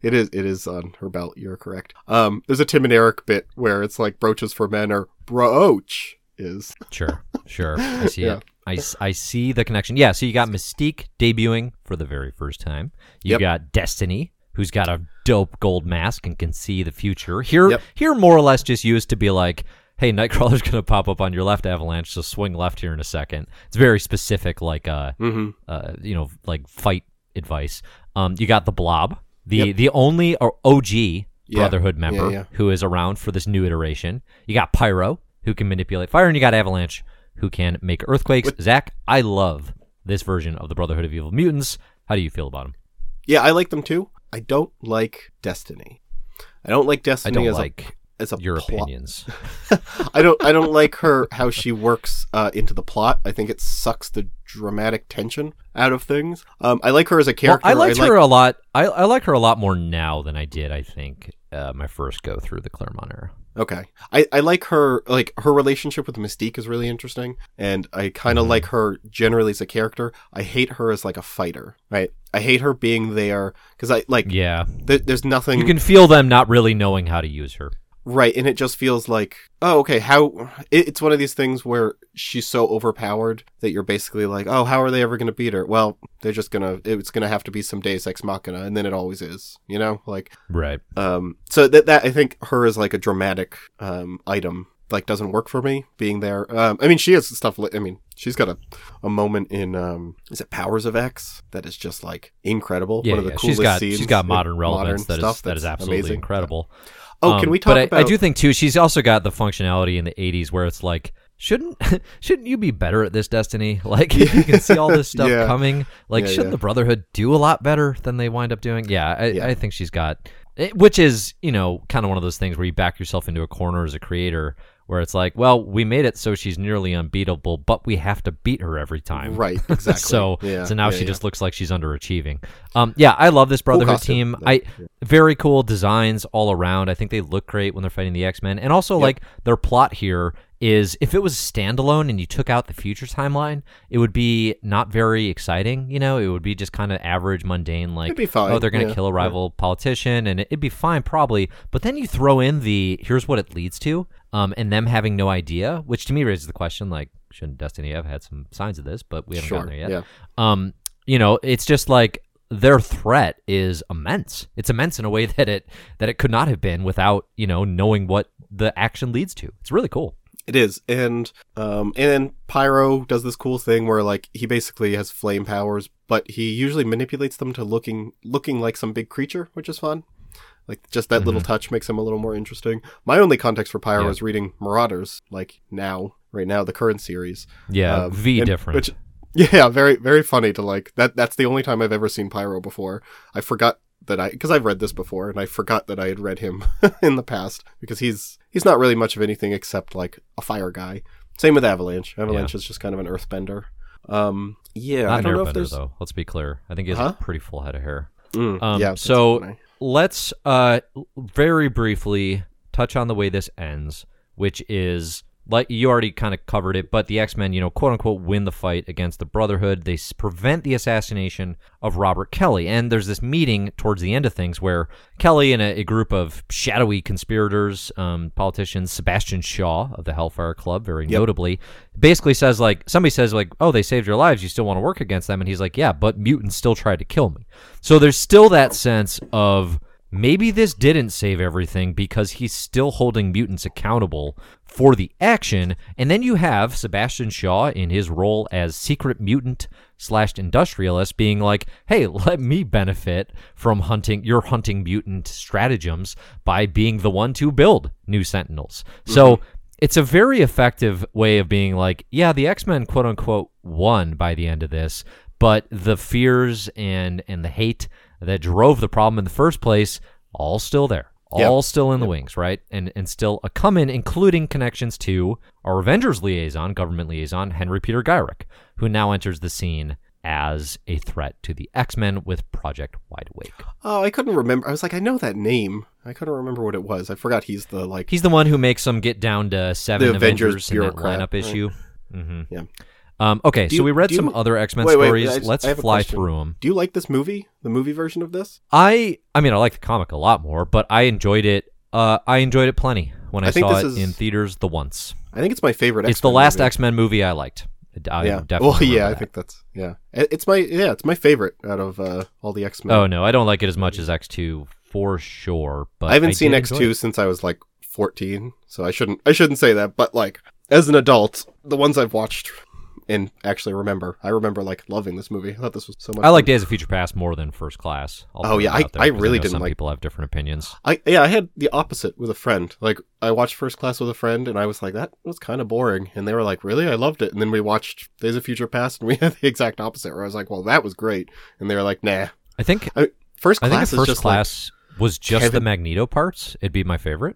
It is it is on her belt. You're correct. Um, there's a Tim and Eric bit where it's like brooches for men or brooch is. Sure, sure. I see Yeah. it. I, I see the connection. Yeah, so you got Mystique debuting for the very first time. You Yep. got Destiny, who's got a dope gold mask and can see the future. Here, Yep. here more or less just used to be like, hey, Nightcrawler's going to pop up on your left avalanche, so swing left here in a second. It's very specific, like, uh, Mm-hmm. uh, you know, like fight advice. Um, you got the Blob, the Yep. the only or OG Brotherhood member yeah. who is around for this new iteration. You got Pyro, who can manipulate fire, and you got Avalanche, who can make earthquakes. Zach, I love this version of the Brotherhood of Evil Mutants. How do you feel about him? Yeah, I like them too. I don't like Destiny. I don't like Destiny I don't as like a as a your plot- opinions. I don't I don't like her how she works uh, into the plot. I think it sucks the dramatic tension out of things. Um, I like her as a Well, character. I liked like- her a lot. I, I like her a lot more now than I did. I think uh, my first go through the Claremont era. Okay. I, I like her like her relationship with Mystique is really interesting and I kind of Mhm. like her generally as a character. I hate her as like a fighter, right? I hate her being there cuz I like Yeah, th- there's nothing you can feel them not really knowing how to use her. Right, and it just feels like, oh, okay, how it's one of these things where she's so overpowered that you're basically like, oh, how are they ever going to beat her? Well, they're just gonna, it's gonna have to be some Deus Ex Machina, and then it always is, you know, like, Right. um, so that that I think her is like a dramatic um item like doesn't work for me being there. Um, I mean, she has stuff. Li- I mean, she's got a a moment in um, is it Powers of X that is just like incredible. Yeah, one of the yeah. coolest she's got scenes she's got modern relevance modern that is that is absolutely amazing. incredible. Oh, Um, can we talk but I, about? I do think too. She's also got the functionality in the '80s where it's like, shouldn't shouldn't you be better at this, Destiny? Like, if you can see all this stuff Yeah. coming, like, Yeah, shouldn't yeah. the Brotherhood do a lot better than they wind up doing? Yeah, I. I think she's got, which is you know kind of one of those things where you back yourself into a corner as a creator. Where it's like, well, we made it so she's nearly unbeatable, but we have to beat her every time. right, exactly. so yeah, so now she just looks like she's underachieving. Um, yeah, I love this Brotherhood costume, team. I very cool designs all around. I think they look great when they're fighting the X Men, and also like their plot here is if it was standalone and you took out the future timeline, it would be not very exciting. You know, it would be just kind of average, mundane. Like It'd be fine, oh, they're gonna yeah, kill a rival politician, and it'd be fine probably. But then you throw in the here's what it leads to, um, and them having no idea, which to me raises the question like. Shouldn't Destiny have had some signs of this? But we haven't Sure, gotten there yet yeah. um, you know, it's just like their threat is immense. It's immense in a way that it that it could not have been without you know knowing what the action leads to. It's really cool. It is, and um, and then Pyro does this cool thing where like he basically has flame powers, but he usually manipulates them to looking looking like some big creature, which is fun. Like just that little touch makes him a little more interesting. My only context for Pyro Yeah. is reading Marauders, like now, right now, the current series. Yeah, Um, V and- different. Which, yeah, very very funny to like that. That's the only time I've ever seen Pyro before. I forgot that I because I've read this before, and I forgot that I had read him in the past because he's he's not really much of anything except like a fire guy. Same with Avalanche. Avalanche is just kind of an earthbender. Um, yeah, not I don't know if there's. though. Let's be clear. I think he has Huh? a pretty full head of hair. Mm, Um, yeah, so funny. let's uh very briefly touch on the way this ends, which is like you already kind of covered it, but the X Men, you know, quote unquote, win the fight against the Brotherhood. They s- prevent the assassination of Robert Kelly, and there's this meeting towards the end of things where Kelly and a, a group of shadowy conspirators, um, politicians, Sebastian Shaw of the Hellfire Club, very notably, basically says like somebody says like, "Oh, they saved your lives. You still want to work against them?" And he's like, "Yeah, but mutants still tried to kill me." So there's still that sense of maybe this didn't save everything because he's still holding mutants accountable for the action. And then you have Sebastian Shaw in his role as secret mutant slash industrialist being like, hey, let me benefit from hunting your hunting mutant stratagems by being the one to build new sentinels. So mm-hmm. it's a very effective way of being like, yeah, the X Men quote unquote won by the end of this, but the fears and and the hate that drove the problem in the first place all still there. Yep. All still in the wings, right? And and still a come in, including connections to our Avengers liaison, government liaison, Henry Peter Gyrich, who now enters the scene as a threat to the X Men with Project Wideawake. Oh, I couldn't remember. I was like, I know that name. I couldn't remember what it was. I forgot he's the like. He's the one who makes them get down to seven The Avengers Avengers, in that lineup right. issue. hmm Yeah. Um, okay, Do so we read do you- some other X Men Wait, wait, stories. Just- Let's I fly through them. Do you like this movie? The movie version of this? I, I mean, I like the comic a lot more, but I enjoyed it. Uh, I enjoyed it plenty when I, I saw it in theaters the once. I think it's my favorite. it's the X-Men last. X Men movie I liked. I yeah. Well, yeah, remember I think that's yeah. It's my yeah, it's my favorite out of uh, all the X Men. Oh no, I don't like it as much as X Two for sure. But I haven't seen X two since I was like fourteen, so I shouldn't I shouldn't say that. But like as an adult, the ones I've watched and actually remember, I remember like loving this movie. I thought this was so much. I like. Days of Future Past more than First Class. I'll Oh, yeah, I- there I really know didn't Some like- people have different opinions. I yeah, I had the opposite with a friend. Like I watched First Class with a friend, and I was like, that was kind of boring. And they were like, really? I loved it. And then we watched Days of Future Past, and we had the exact opposite. Where I was like, well, that was great. And they were like, nah. I think I, First I Class think if is First just like Class was just the Magneto parts, it'd be my favorite.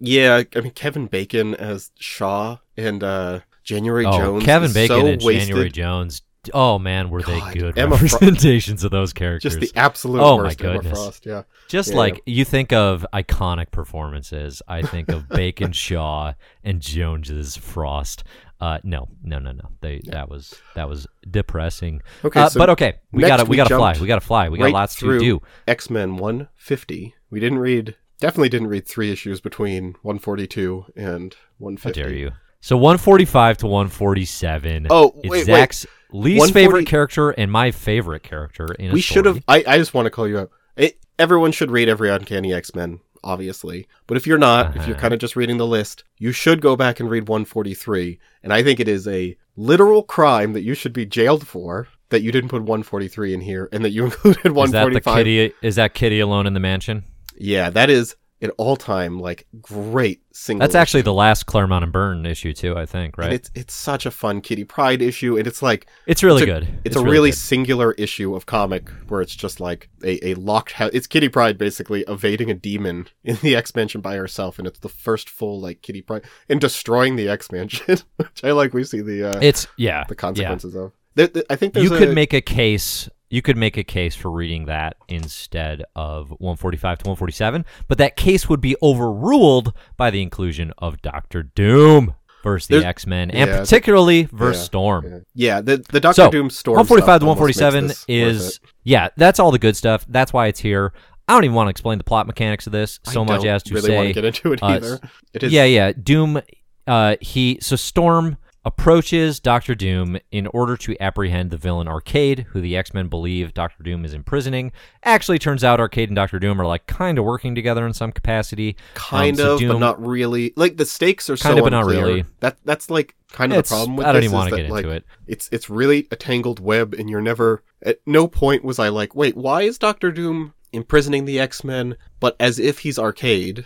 Yeah, I mean Kevin Bacon as Shaw and uh January oh, Jones. Kevin Bacon so and wasted. January Jones. Oh man, were God, they good Emma Fro- representations of those characters? Just the absolute Oh, my worst Emma goodness. Frost. Yeah. Just Yeah. like you think of iconic performances, I think of Bacon, Shaw, and Jones's Frost. Uh, no, no, no, no. They that was that was depressing. Okay, Uh, so but okay, we gotta we, we gotta fly. We gotta fly. We got right lots to do. X Men 150. We didn't read definitely didn't read three issues between 142 and one fifty. How 150. dare you? So 145 to 147. Oh, it's wait, wait. Zach's least 140 favorite character and my favorite character in a we should have. I, I just want to call you out. It, everyone should read every Uncanny X Men, obviously. But if you're not, if you're Uh-huh. kind of just reading the list, you should go back and read 143. And I think it is a literal crime that you should be jailed for that you didn't put 143 in here and that you included 145. Is that the kitty? Is that kitty alone in the mansion? Yeah, that is an all-time like great single. That's actually issue. the last Claremont and Byrne issue too. I think. Right. And it's it's such a fun Kitty Pryde issue, and it's like It's really it's a- good. It's, a really, good. singular issue of comic where it's just like a, a locked house. It's Kitty Pryde basically evading a demon in the X Mansion by herself, and it's the first full like Kitty Pryde and destroying the X Mansion, which I like. We see the uh, It's yeah. the yeah. consequences of. There, there- I think there's You a, could make a case. You could make a case for reading that instead of 145 to 147, but that case would be overruled by the inclusion of Doctor Doom versus the X Men, and yeah, particularly versus yeah, Storm. yeah. yeah, the the Doctor So, Doom storm. 145 stuff to almost makes 147 this worth is yeah, that's all the good stuff. That's why it's here. I don't even want to explain the plot mechanics of this I so much don't as to really want say to get into it uh, either. It is yeah, yeah. Doom. Uh, he so Storm approaches Doctor Doom in order to apprehend the villain Arcade, who the X Men believe Doctor Doom is imprisoning. Actually, turns out Arcade and Doctor Doom are like kind of working together in some capacity. kind Um, so of, but not really. Like the stakes are Kind so of, but not really. That that's like kind of It's- the problem with I don't even want to that, get like, into it. It's it's really a tangled web, and you're never. At no point was I like, wait, why is Doctor Doom imprisoning the X Men? But as if he's Arcade.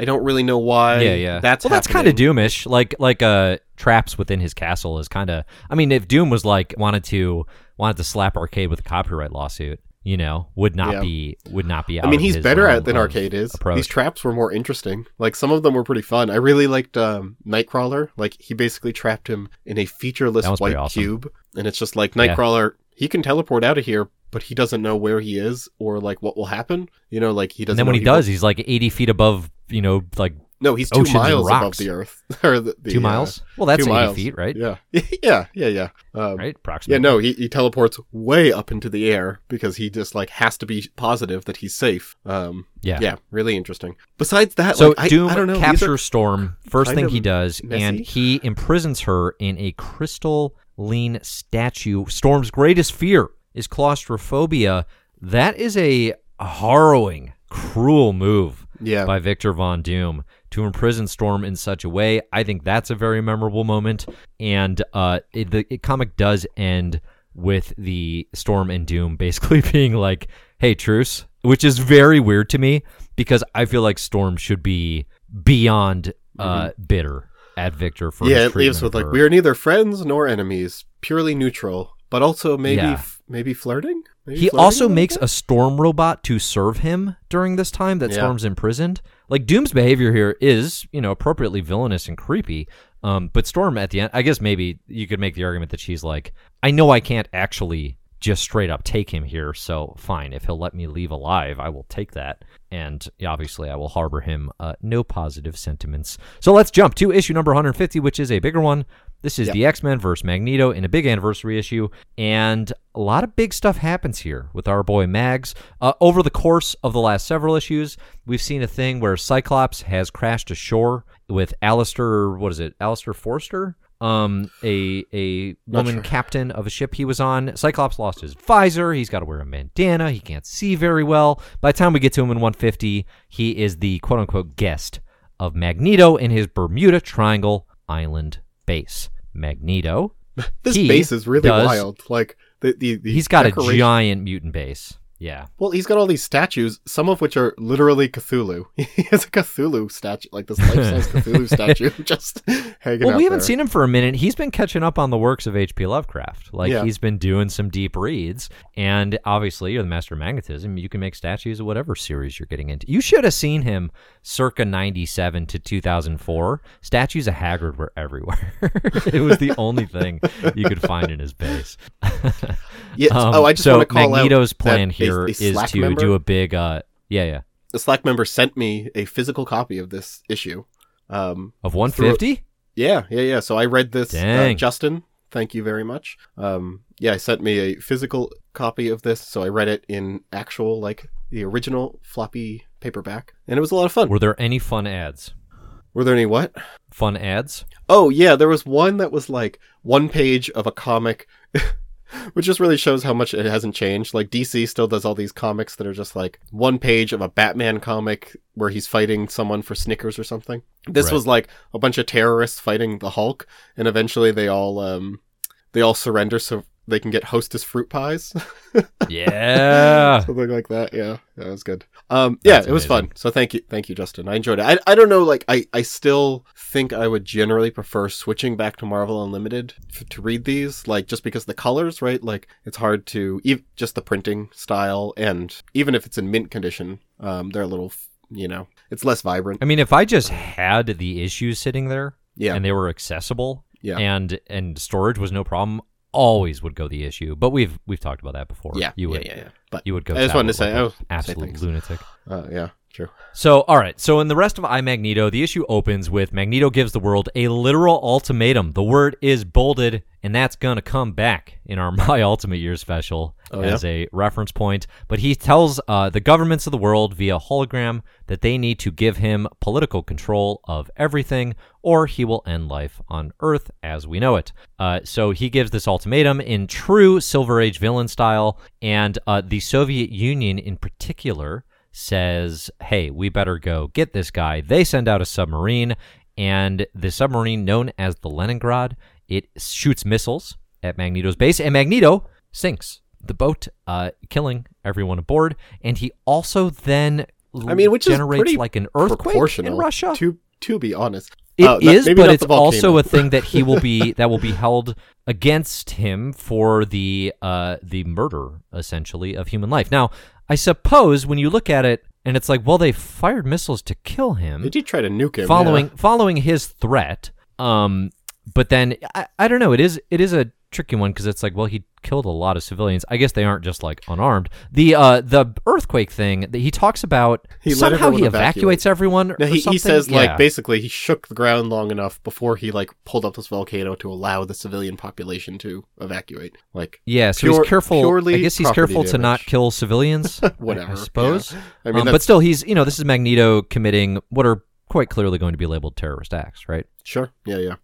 I don't really know why. yeah, yeah. That's well, that's kind of. Doomish. Like like uh traps within his castle is kind of. I mean, if Doom was like wanted to wanted to slap Arcade with a copyright lawsuit, you know, would not Yeah. be would not be. Out I mean, he's better realm at than Arcade is. approach. These traps were more interesting. Like some of them were pretty fun. I really liked um, Nightcrawler. Like he basically trapped him in a featureless That was pretty white awesome. cube, and it's just like Yeah. Nightcrawler. He can teleport out of here, but he doesn't know where he is or like what will happen. You know, like he doesn't. And then when know he does, he's like 80 feet above, you know, like no, he's two miles above the Earth. or the, the, two uh, miles. Well, that's 80 miles. feet, right? Yeah, yeah, yeah, yeah. Um, Right, Yeah, no, he, he teleports way up into the air because he just like has to be positive that he's safe. Um, Yeah. yeah, really interesting. Besides that, So like, I- Doom I, don't know. captures Storm. First thing he does, messy. and he imprisons her in a crystalline statue. Storm's greatest fear is claustrophobia. That is a harrowing, cruel move yeah, by Victor Von Doom to imprison Storm in such a way. I think that's a very memorable moment, and uh, it, the it, comic does end with the Storm and Doom basically being like, "Hey, truce," which is very weird to me because I feel like Storm should be beyond uh, bitter at Victor for Mm-hmm. yeah. It leaves with like we are neither friends nor enemies, purely neutral, but also maybe Yeah. f- maybe flirting. Maybe He flirting also makes a storm robot to serve him during this time that Yeah. Storm's imprisoned. Like Doom's behavior here is, you know, appropriately villainous and creepy. Um, but Storm at the end, I guess maybe you could make the argument that she's like, I know I can't actually just straight up take him here, so fine. If he'll let me leave alive, I will take that. And obviously, I will harbor him uh, no positive sentiments. So let's jump to issue number 150, which is a bigger one. This is Yep. the X Men versus Magneto in a big anniversary issue, and a lot of big stuff happens here with our boy Mags. Uh, over the course of the last several issues, we've seen a thing where Cyclops has crashed ashore with Alistair. What is it, Alistair Forster? Um, a a Not woman sure. captain of a ship he was on. Cyclops lost his visor. He's got to wear a bandana. He can't see very well. By the time we get to him in 150, he is the quote unquote guest of Magneto in his Bermuda Triangle Island base. Magneto. This he base is really does- wild. Like the the, the He's got a giant mutant base. Yeah. Well, he's got all these statues, some of which are literally Cthulhu. He has a Cthulhu statue, like this life-size Cthulhu statue, just hanging Well, out we haven't there. seen him for a minute. He's been catching up on the works of H.P. Lovecraft. Like Yeah. he's been doing some deep reads, and obviously, you're the master of magnetism. You can make statues of whatever series you're getting into. You should have seen him circa '97 to 2004. Statues of Hagrid were everywhere. it was the only thing you could find in his base. Yeah. Um, oh, I just so want to call Magneto's out plan that a- here a is to member, do a big. uh Yeah, yeah. The Slack member sent me a physical copy of this issue. Um, Of 150. yeah, yeah, yeah. So I read this. Uh, Justin, thank you very much. Um, yeah, I sent me a physical copy of this, so I read it in actual, like the original floppy paperback, and it was a lot of fun. Were there any fun ads? Were there any what? Fun ads? Oh yeah, there was one that was like one page of a comic, which just really shows how much it hasn't changed. Like DC still does all these comics that are just like one page of a Batman comic where he's fighting someone for Snickers or something. This Right. was like a bunch of terrorists fighting the Hulk, and eventually they all um they all surrender so they can get Hostess fruit pies, Yeah. something like that. Yeah, that was good. Um, yeah, That's it was amazing. fun. So thank you, thank you, Justin. I enjoyed it. I I don't know, like I I still think I would generally prefer switching back to Marvel Unlimited f- to read these, like just because the colors, right? Like it's hard to ev- just the printing style, and even if it's in mint condition, um, they're a little, you know, it's less vibrant. I mean, if I just had the issues sitting there Yeah, and they were accessible Yeah. and and storage was no problem, always would go the issue. But we've we've talked about that before. yeah, you yeah, would yeah, yeah. But you would go. I just wanted to say, like oh, absolute lunatic. uh, yeah, true. So, all right. So, in the rest of I Magneto, the issue opens with Magneto gives the world a literal ultimatum. The word is bolded, and that's going to come back in our My Ultimate Year special Oh, as a reference point. But he tells uh, the governments of the world via hologram that they need to give him political control of everything, or he will end life on Earth as we know it. Uh, so, he gives this ultimatum in true Silver Age villain style, and uh, the Soviet Union in particular says, hey, we better go get this guy. They send out a submarine, and the submarine known as the Leningrad, it shoots missiles at Magneto's base, and Magneto sinks the boat, uh, killing everyone aboard. And he also then I mean, which generates like an earthquake in Russia. To to be honest, It Uh, is, not- but it's also a thing that he will be that will be held against him for the uh, the murder essentially of human life. Now, I suppose when you look at it, and it's like, well, they fired missiles to kill him, They did try to nuke him. following yeah. following his threat. Um, but then I, I don't know. It is it is a tricky one because it's like, well, he killed a lot of civilians. I guess they aren't just like unarmed. The uh the earthquake thing that he talks about He somehow he everyone evacuates everyone. No, or he, he says Yeah. like basically he shook the ground long enough before he like pulled up this volcano to allow the civilian population to evacuate. Like Yeah, so Pure- he's careful. I guess he's careful to not kill civilians. Whatever, I suppose. yeah. I mean, Um, but still, he's you know this is Magneto committing what are quite clearly going to be labeled terrorist acts, right? sure, yeah, yeah.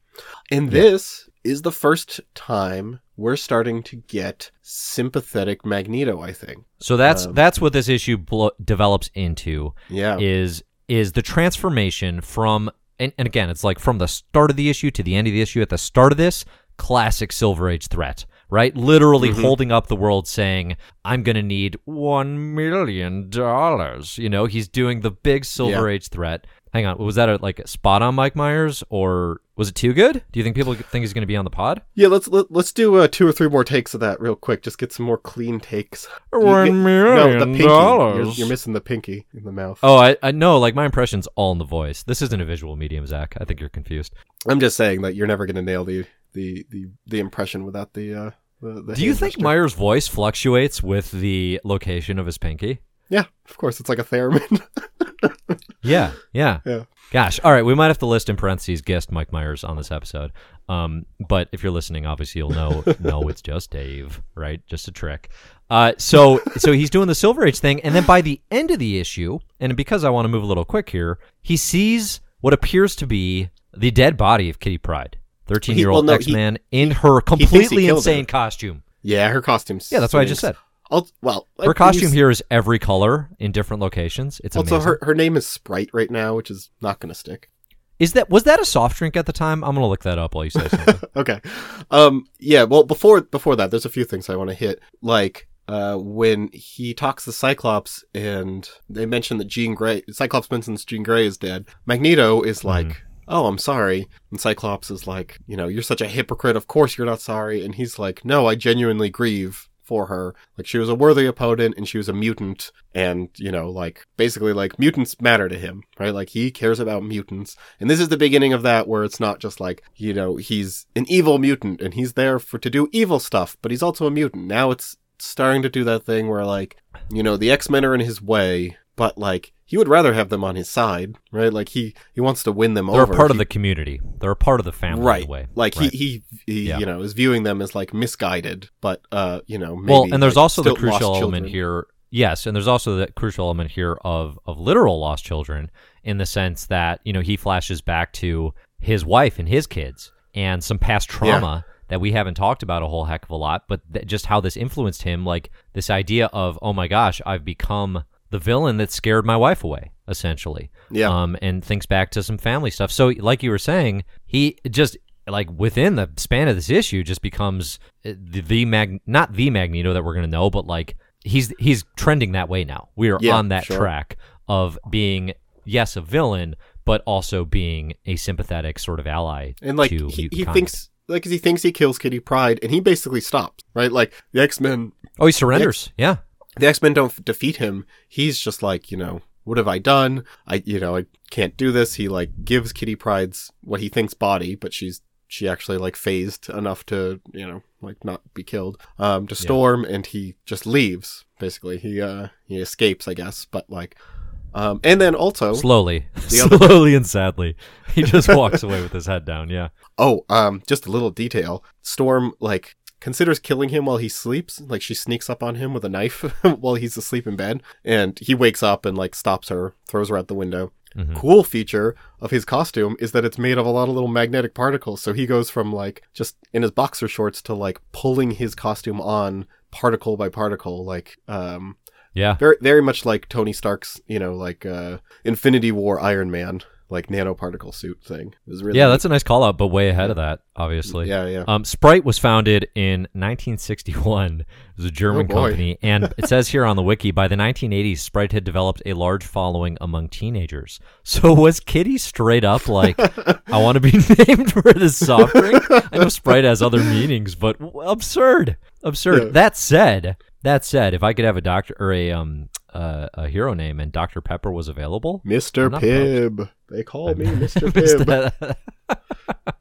And this is the first time we're starting to get sympathetic Magneto. I think. So that's Um, that's what this issue blo- develops into Yeah. is is the transformation from and, and again it's like from the start of the issue to the end of the issue. At the start of this, classic Silver Age threat. Right, literally Mhm. holding up the world, saying, "I'm gonna need one million dollars." You know, he's doing the big Silver Age threat. Hang on, was that a, like a spot on Mike Myers, or was it too good? Do you think people think he's gonna be on the pod? Yeah, let's let, let's do uh, two or three more takes of that real quick. Just get some more clean takes. You One get- million no, the pinky. You're, you're missing the pinky in the mouth. Oh, I, I know. Like my impression's all in the voice. This isn't a visual medium, Zach. I think you're confused. I'm just saying that you're never going to nail the, the the the impression without the. Uh, the, the Do you think gesture. Myers' voice fluctuates with the location of his pinky? Yeah, of course. It's like a theremin. Yeah, yeah. Yeah. Gosh. All right, we might have to list in parentheses guest Mike Myers on this episode. Um, but if you're listening, obviously you'll know. no, it's just Dave, right? Just a trick. Uh, so so he's doing the Silver Age thing, and then by the end of the issue, and because I want to move a little quick here, he sees what appears to be the dead body of Kitty Pryde, thirteen year well, old no, X Man in her completely insane her. costume. yeah, her costume's. Yeah, that's what I just said. I'll, well, Her costume here is every color in different locations. It's Also, amazing. her her name is Sprite right now, which is not going to stick. Is that was that a soft drink at the time? I'm gonna look that up while you say something. okay. Um. Yeah. Well, before before that, there's a few things I want to hit. Like, uh, when he talks to Cyclops and they mention that Jean Grey, Cyclops mentions Jean Grey is dead. Magneto is like, "Oh, I'm sorry," and Cyclops is like, "You know, you're such a hypocrite. Of course you're not sorry." And he's like, "No, I genuinely grieve." For her, like she was a worthy opponent and she was a mutant, and you know, like basically, like mutants matter to him, right? Like he cares about mutants, and this is the beginning of that where it's not just like, you know, he's an evil mutant and he's there for to do evil stuff, but he's also a mutant. Now it's starting to do that thing where like, you know, the X-Men are in his way, but like he would rather have them on his side, right? Like he he wants to win them over. They're over. a part of the community. They're a part of the family. right. Way. Like Right. he he, he Yeah. you know, is viewing them as like misguided, but uh, you know, maybe well, and there's like, also the crucial element here. Yes, and there's also the crucial element here of of literal lost children in the sense that you know he flashes back to his wife and his kids and some past trauma that we haven't talked about a whole heck of a lot, but th- just how this influenced him, like this idea of oh my gosh, I've become the villain that scared my wife away, essentially. Yeah. Um, and thinks back to some family stuff. So, like you were saying, he just like within the span of this issue just becomes uh, the, the mag not the Magneto that we're gonna know, but like he's he's trending that way now. We are Yeah, on that sure. track of being yes a villain, but also being a sympathetic sort of ally and like to he, he thinks like because he thinks he kills Kitty Pryde, and he basically stops. Right, like the X Men Oh, he surrenders. Yeah. The X Men don't defeat him. He's just like, you know, what have I done? I, you know, I can't do this. He like gives Kitty Pryde's what he thinks body, but she's she actually like phased enough to, you know, like not be killed. Um, to Storm, and he just leaves. Basically, he uh he escapes, I guess. But like, um, and then also, Slowly, The other- slowly and sadly, he just walks away with his head down. Yeah. oh, um, just a little detail. Storm like considers killing him while he sleeps. Like she sneaks up on him with a knife while he's asleep in bed, and he wakes up and like stops her, throws her out the window. Mhm. Cool feature of his costume is that it's made of a lot of little magnetic particles. So he goes from like just in his boxer shorts to like pulling his costume on particle by particle, like um Yeah. very very much like Tony Stark's, you know, like uh Infinity War Iron Man, like nanoparticle suit thing. It was really Yeah, that's a nice call out, but way ahead of that, obviously. yeah, yeah. Um, Sprite was founded in 1961. It was a German Oh, company, and it says here on the wiki by the 1980s, Sprite had developed a large following among teenagers. So was Kitty straight up like, "I want to be named for this soft drink"? I know Sprite has other meanings, but absurd, absurd. Yeah. That said, that said, if I could have a doctor or a um a hero name and Dr Pepper was available, Mr. Pibb. They call me Mr. Pibb.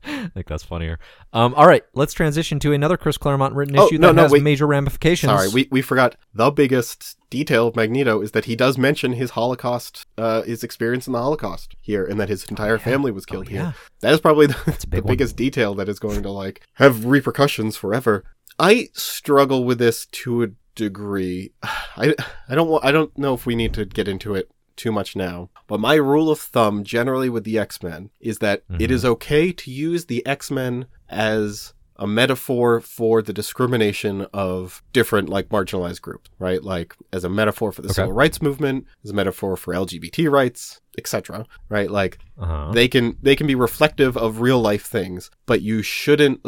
I think that's funnier. Um, all right, let's transition to another Chris Claremont written Oh, issue no, that no, has wait. major ramifications. Sorry, we, we forgot the biggest detail of Magneto is that he does mention his Holocaust, uh, his experience in the Holocaust here, and that his entire family was killed Oh, yeah. here. That is probably the, the biggest detail that is going to like have repercussions forever. I struggle with this to a degree. I, I don't I don't know if we need to get into it too much now, but my rule of thumb generally with the X-Men is that it is okay to use the X-Men as a metaphor for the discrimination of different like marginalized groups, right? Like as a metaphor for the Okay. civil rights movement, as a metaphor for LGBT rights, etc. Right? Like Uh-huh. they can they can be reflective of real life things, but you shouldn't.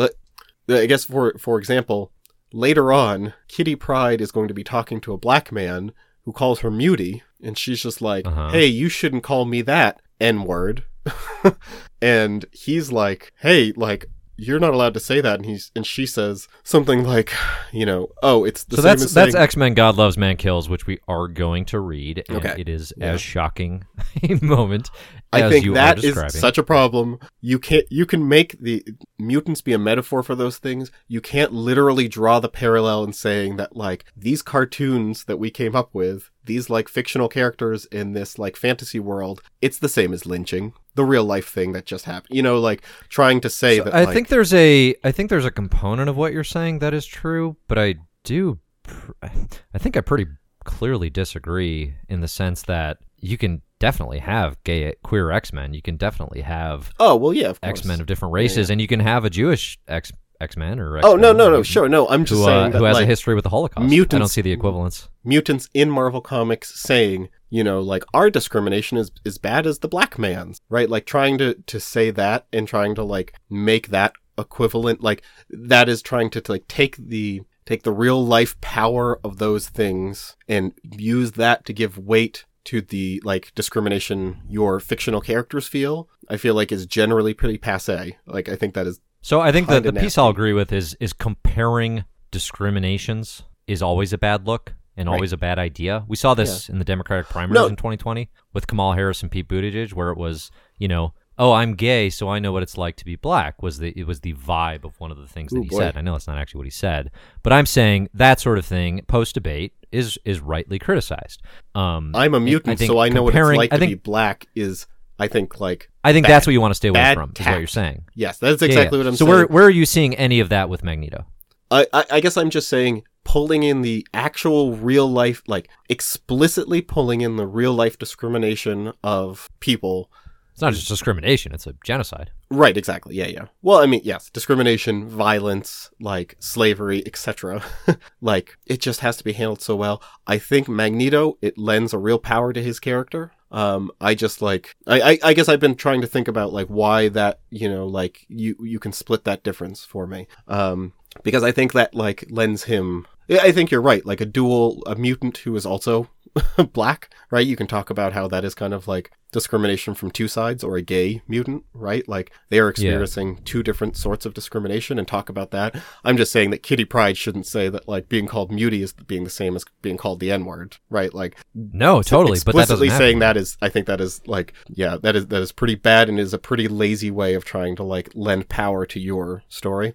I guess for for example, later on, Kitty Pryde is going to be talking to a black man who calls her Mutie, and she's just like, Uh-huh. "Hey, you shouldn't call me that N word," and he's like, "Hey, like." You're not allowed to say that, and he's and she says something like, you know, oh, it's the so same that's as that's saying, X Men: God Loves, Man Kills, which we are going to read, and Okay. it is Yeah. as shocking a moment I as think you that are is describing. such a problem. You can't you can make the mutants be a metaphor for those things. You can't literally draw the parallel in saying that like these cartoons that we came up with, these like fictional characters in this like fantasy world, it's the same as lynching, the real life thing that just happened. You know, like trying to say So that I like, think there's a I think there's a component of what you're saying that is true, but I do pr- I think I pretty clearly disagree in the sense that you can definitely have gay queer X-Men, you can definitely have Oh, well yeah, of course. X-Men of different races and you can have a Jewish X X-Men or right? Oh, no, no, no, sure. No, I'm just who, saying uh, that who has like, a history with the Holocaust. Mutants, I don't see the equivalence. mutants in Marvel Comics saying, you know, like our discrimination is as bad as the black man's, right? Like trying to to say that and trying to like make that equivalent like that is trying to, to like take the take the real life power of those things and use that to give weight to the like discrimination your fictional characters feel. I feel like is generally pretty passe. Like I think that is So I think that the Kinda piece I'll agree with is is comparing discriminations is always a bad look and Right. always a bad idea. We saw this in the Democratic primaries No. in 2020 with Kamala Harris and Pete Buttigieg, where it was, you know, oh, I'm gay, so I know what it's like to be black. Was the it was the vibe of one of the things that Ooh, he boy. said. I know that's not actually what he said, but I'm saying that sort of thing post debate is is rightly criticized. Um, I'm a mutant, think so I know what it's like I to think- be black is I think like I think bad- that's what you want to stay away from. Is what you're saying. yes, that's Yeah, exactly yeah. what I'm so saying. where where are you seeing any of that with Magneto? I, I, I guess I'm just saying pulling in the actual real life, like explicitly pulling in the real life discrimination of people. It's not just discrimination; it's a genocide. Right, exactly. Yeah, yeah. Well, I mean, yes, discrimination, violence, like slavery, etc. like it just has to be handled so well. I think Magneto it lends a real power to his character. Um, I just like I, I, I guess I've been trying to think about like why that you know like you you can split that difference for me. Um, because I think that like lends him. I think you're right. Like a dual a mutant who is also black, right? You can talk about how that is kind of like discrimination from two sides or a gay mutant, right? Like they are experiencing yeah. two different sorts of discrimination and talk about that. I'm just saying that Kitty Pryde shouldn't say that like being called mutie is being the same as being called the N word, right? Like no, totally. But explicitly saying that is, I think that is like, yeah, that is that is pretty bad and is a pretty lazy way of trying to like lend power to your story.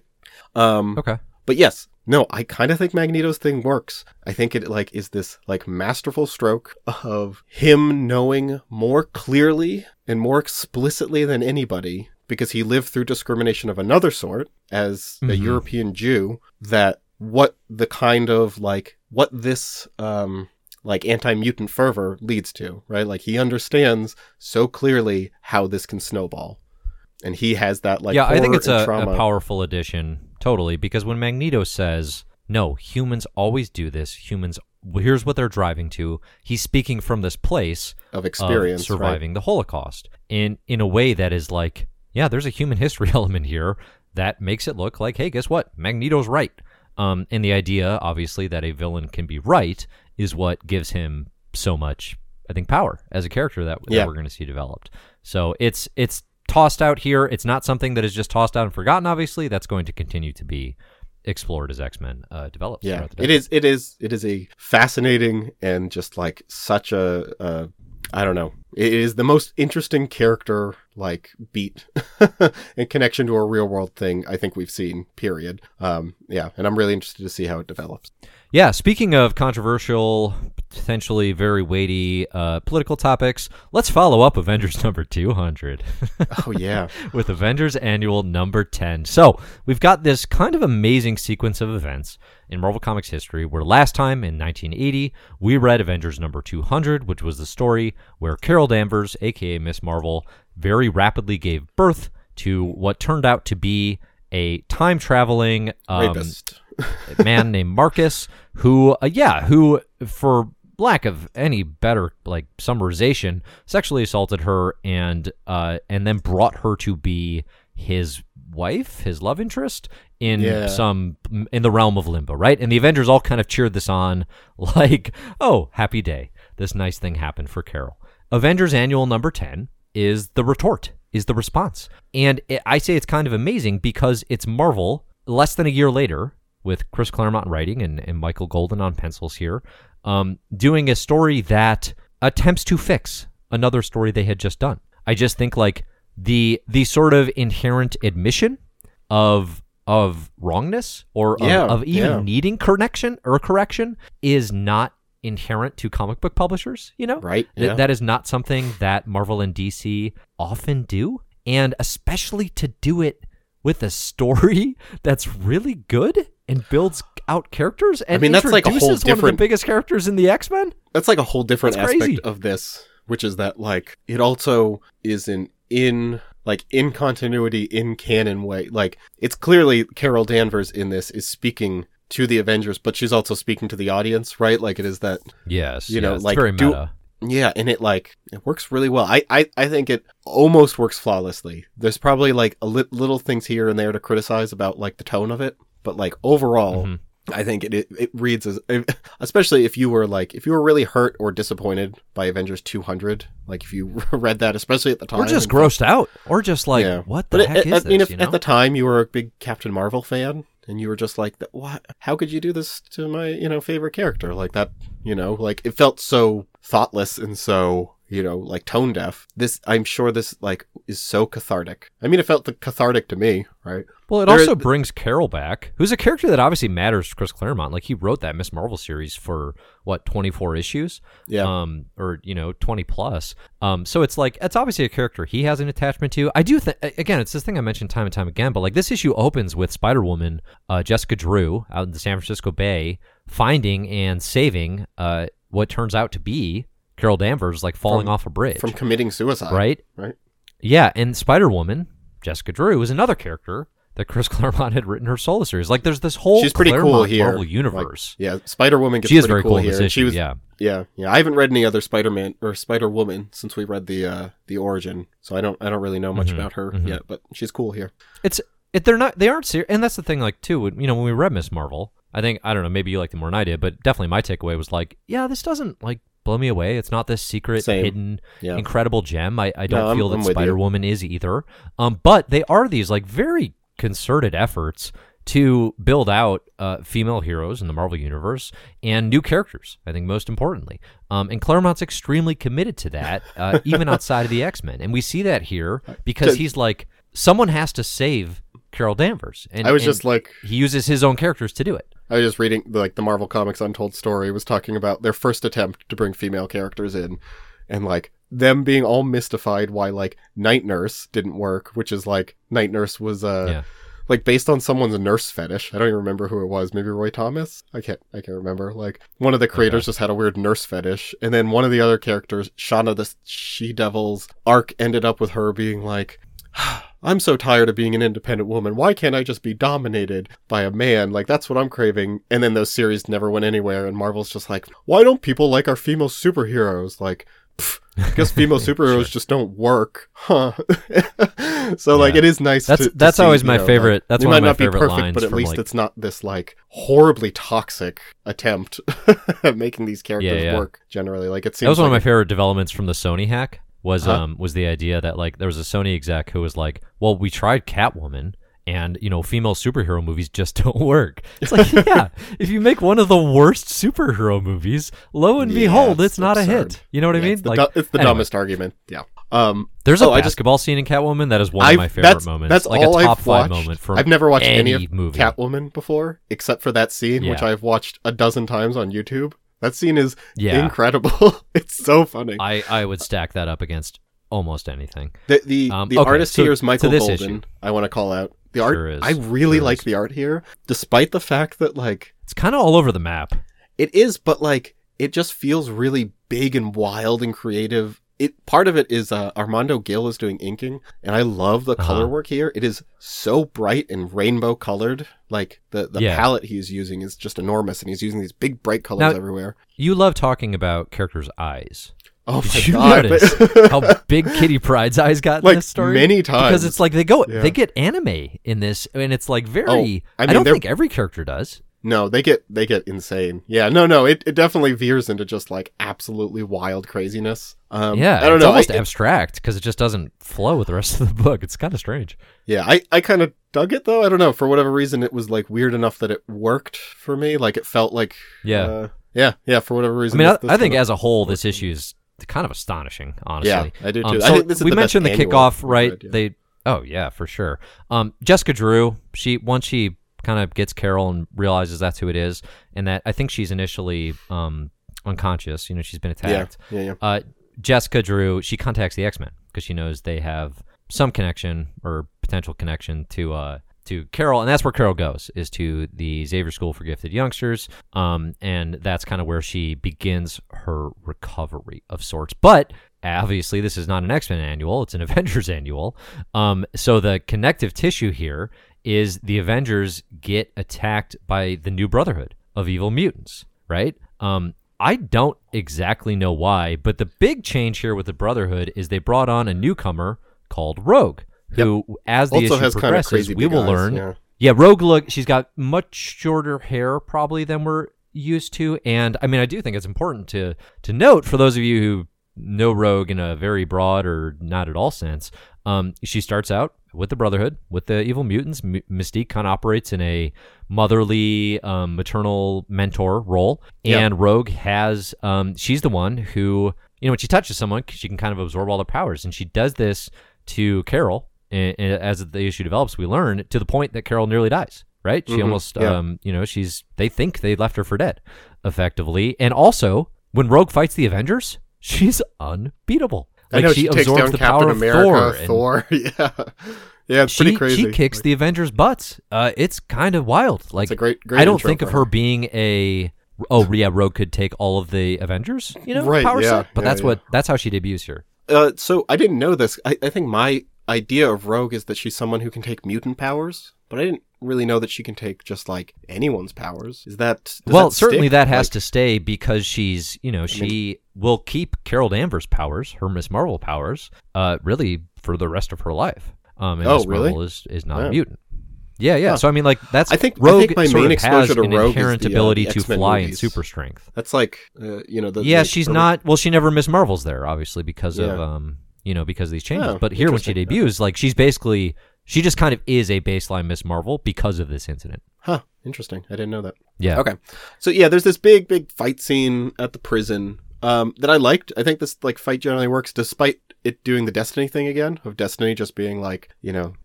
Um, okay. But yes, no, I kind of think Magneto's thing works. I think it like is this like masterful stroke of him knowing more clearly and more explicitly than anybody because he lived through discrimination of another sort as mm-hmm. a European Jew that what the kind of like what this um like anti-mutant fervor leads to, right? Like he understands so clearly how this can snowball. And he has that like Yeah, I think it's a, a powerful addition Totally, because when Magneto says, no, humans always do this, humans, here's what they're driving to, he's speaking from this place of experience, of surviving right? the Holocaust in, in a way that is like, yeah, there's a human history element here that makes it look like, hey, guess what? Magneto's right. Um, and the idea, obviously, that a villain can be right is what gives him so much, I think, power as a character that, that we're going to see developed. So it's it's tossed out here. It's not something that is just tossed out and forgotten. Obviously, that's going to continue to be explored as X Men uh, develops. Yeah, it is. It is. It is a fascinating and just like such a. Uh, I don't know. It is the most interesting character like beat in connection to a real world thing I think we've seen. Period. Um, yeah, and I'm really interested to see how it develops. Yeah, speaking of controversial, potentially very weighty uh, political topics, let's follow up Avengers number 200. oh, yeah. With Avengers Annual number 10. So, we've got this kind of amazing sequence of events in Marvel Comics history where last time in 1980, we read Avengers number 200, which was the story where Carol Danvers, aka Miss Marvel, very rapidly gave birth to what turned out to be a time traveling um, man named Marcus, who, uh, yeah, who, for lack of any better like summarization, sexually assaulted her and uh, and then brought her to be his wife, his love interest in yeah. some in the realm of limbo, right? And the Avengers all kind of cheered this on, like, oh, happy day, this nice thing happened for Carol. Avengers Annual Number Ten is the retort, is the response, and it, I say it's kind of amazing because it's Marvel less than a year later with Chris Claremont writing and, and Michael Golden on pencils here, um, doing a story that attempts to fix another story they had just done. I just think like the the sort of inherent admission of of wrongness or yeah, of, of, even yeah. needing correction or correction is not inherent to comic book publishers, you know? Right. Th- that is not something that Marvel and DC often do. And especially to do it with a story that's really good and builds out characters and I mean, that's like a whole different... one of the biggest characters in the X Men. That's like a whole different that's aspect crazy. of this, which is that like it also is an in like in continuity in canon way. Like it's clearly Carol Danvers in this is speaking to the Avengers, but she's also speaking to the audience, right? Like it is that yes, you know, yes, like very meta. Yeah, and it like it works really well. I I, I think it almost works flawlessly. There's probably like a li- little things here and there to criticize about like the tone of it, but like overall, mm-hmm. I think it, it, it reads as, especially if you were like, if you were really hurt or disappointed by Avengers 200, like if you read that, especially at the time, or just grossed out, or just like, yeah. what the but heck it, is I this? mean, if you know? at the time you were a big Captain Marvel fan and you were just like, what? How could you do this to my, you know, favorite character like that? You know, like it felt so thoughtless and so you know, like tone deaf. This, I'm sure this like is so cathartic. I mean, it felt cathartic to me, right? Well, it there also is... brings Carol back, who's a character that obviously matters to Chris Claremont. Like he wrote that Miss Marvel series for what 24 issues, yeah, um, or you know 20 plus. Um, so it's like it's obviously a character he has an attachment to. I do think again, it's this thing I mentioned time and time again, but like this issue opens with Spider Woman, uh, Jessica Drew out in the San Francisco Bay finding and saving uh, what turns out to be Carol Danvers, like falling From- off a bridge, From committing suicide. right? Right. Yeah, and Spider Woman, Jessica Drew, is another character that Chris Claremont had written her solo series. Like, there's this whole She's pretty cool here. Marvel Like, universe. yeah, Spider Woman gets she is very cool, cool here. issue. She was, yeah, yeah, yeah. I haven't read any other Spider Man or Spider Woman since we read the uh the origin, so I don't I don't really know much Mhm, about her mhm. yet. But she's cool here. it's it, they're not they aren't serious, and that's the thing. Like too, you know, when we read Miss Marvel, I think I don't know, maybe you liked it more than I did, but definitely my takeaway was like, yeah, this doesn't like blow me away. It's not this secret, Same. hidden, Yeah. incredible gem. I, I don't No, feel that I'm you. Spider Woman is either. Um, but they are these like very concerted efforts to build out uh, female heroes in the Marvel universe and new characters. I think most importantly, um, and Claremont's extremely committed to that, uh, even outside of the X Men, and we see that here because he's like someone has to save Carol Danvers, and I was and just like, he uses his own characters to do it. I was just reading like the Marvel Comics Untold Story was talking about their first attempt to bring female characters in, and like them being all mystified why like Night Nurse didn't work, which is like Night Nurse was uh Yeah. like based on someone's nurse fetish. I don't even remember who it was. Maybe Roy Thomas. I can't. I can't remember. Like one of the creators just had a weird nurse fetish, and then one of the other characters, Shanna the She Devil's arc, ended up with her being like. I'm so tired of being an independent woman. Why can't I just be dominated by a man? Like that's what I'm craving. And then those series never went anywhere. And Marvel's just like, why don't people like our female superheroes? Like, pff, I guess female superheroes just don't work, huh? so like, it is nice. That's- to, to that's see, always my know, favorite- like, that's one of might my not be perfect, but at least like- it's not this like horribly toxic attempt at making these characters yeah. work. Generally, like it seems That was one of my favorite developments from the Sony hack. Was Huh? um was the idea that like there was a Sony exec who was like, well, we tried Catwoman. And you know, female superhero movies just don't work. It's like, yeah, if you make one of the worst superhero movies, lo and Yeah, behold, it's it's not a hit. You know what I mean? It's the, like, du- it's the anyway. dumbest argument. Yeah. Um, There's a Oh, I just- basketball scene in Catwoman that is one of I've- my favorite that's, moments. That's like all a top I've five watched. moment from I've never watched any, any of movie. Catwoman before, except for that scene, which I've watched a dozen times on YouTube. That scene is Yeah. incredible. it's so funny. I, I would stack that up against almost anything. the the, Um, the okay, artist so here is Michael Golden. issue. I want to call out the art. Sure is. I really Sure like is. the art here, despite the fact that like It's kind of all over the map. it is, but like it just feels really big and wild and creative. It part of it is uh, Armando Gil is doing inking, and I love the color Uh-huh. work here. It is so bright and rainbow colored. Like the the Yeah. palette he's using is just enormous, and he's using these big bright colors Now- everywhere. You love talking about characters' eyes. Oh Did my you god! notice but- how big Kitty Pryde's eyes got in like this story? many times because it's like they go, Yeah. they get anime in this, and it's like very. Oh, I I, don't they're- think every character does. No, they get they get insane. Yeah, no, no, it, it definitely veers into just like absolutely wild craziness. Um, yeah, I don't it's know. almost I- abstract because it just doesn't flow with the rest of the book. It's kind of strange. yeah, I I kind of dug it though. I don't know for whatever reason it was like weird enough that it worked for me. Like it felt like Yeah. uh, yeah, yeah. For whatever I reason, mean, this- I, I think as a whole, this issue is kind of astonishing. Honestly, yeah, I do too. Um, I think this is we the mentioned the kickoff, right? read, yeah. They, oh yeah, for sure. Um, Jessica Drew, she once she kind of gets Carol and realizes that's who it is, and that I think she's initially um unconscious. You know, she's been yeah, attacked. yeah, yeah. Uh, Jessica Drew, she contacts the X Men because she knows they have some connection or potential connection to uh to Carol, and that's where Carol goes is to the Xavier School for Gifted Youngsters, um, and that's kind of where she begins her recovery of sorts. But obviously, this is not an X Men annual; it's an Avengers annual. Um, so the connective tissue here is the Avengers get attacked by the New Brotherhood of Evil Mutants, right? Um, I don't exactly know why, but the big change here with the Brotherhood is they brought on a newcomer called Rogue, who, as the Also issue has kind of progresses, crazy. we will eyes, learn. Yeah. Yeah, Rogue look. She's got much shorter hair probably than we're used to, and I mean, I do think it's important to to note for those of you who know Rogue in a very broad or not at all sense. Um, she starts out with the Brotherhood, with the evil mutants. M- Mystique kind of operates in a motherly, um, maternal mentor role, and Rogue has. Um, she's the one who, you know, when she touches someone, she can kind of absorb all their powers, and she does this to Carol. And, and as the issue develops, we learn to the point that Carol nearly dies. Right? She Mhm, almost, yeah. um, you know, she's. They think they left her for dead, effectively. And also, when Rogue fights the Avengers, she's unbeatable. I Like know she, she, takes absorbs down the Captain power America, of Thor. Thor. yeah, Yeah, it's she pretty crazy. she kicks Like, the Avengers' butts. Uh, it's kind of wild. Like It's a great, great. I don't think of her being a. Oh yeah, Rogue could take all of the Avengers, you know, Right, power yeah, set. But yeah, that's yeah. what that's how she debuts here. Uh, so I didn't know this. I, I think my idea of Rogue is that she's someone who can take mutant powers, but I didn't really know that she can take just like anyone's powers. Is that well, that certainly stick? that has Like, to stay because she's, you know, she will keep Carol Danvers' powers, her Miss Marvel powers, uh, really for the rest of her life. Um, and Oh, Miss really? Marvel is is not Yeah. a mutant. Yeah, yeah. Huh. So I mean, like that's I think- I Rogue think my main of exposure has to Rogue inherent the, uh, ability the to fly movies. super strength. That's like uh, you know the yeah, the- she's the- not. Well, she never Miss Marvel's there, obviously, because of Yeah. um, you know, because of these changes. Oh, but here, when she debuts, like she's basically she just kind of is a baseline Miss Marvel because of this incident. Huh. Interesting. I didn't know that. Yeah. Okay. So yeah, there's this big, big fight scene at the prison um, that I liked. I think this like fight generally works, despite it doing the Destiny thing again of Destiny just being like, you know,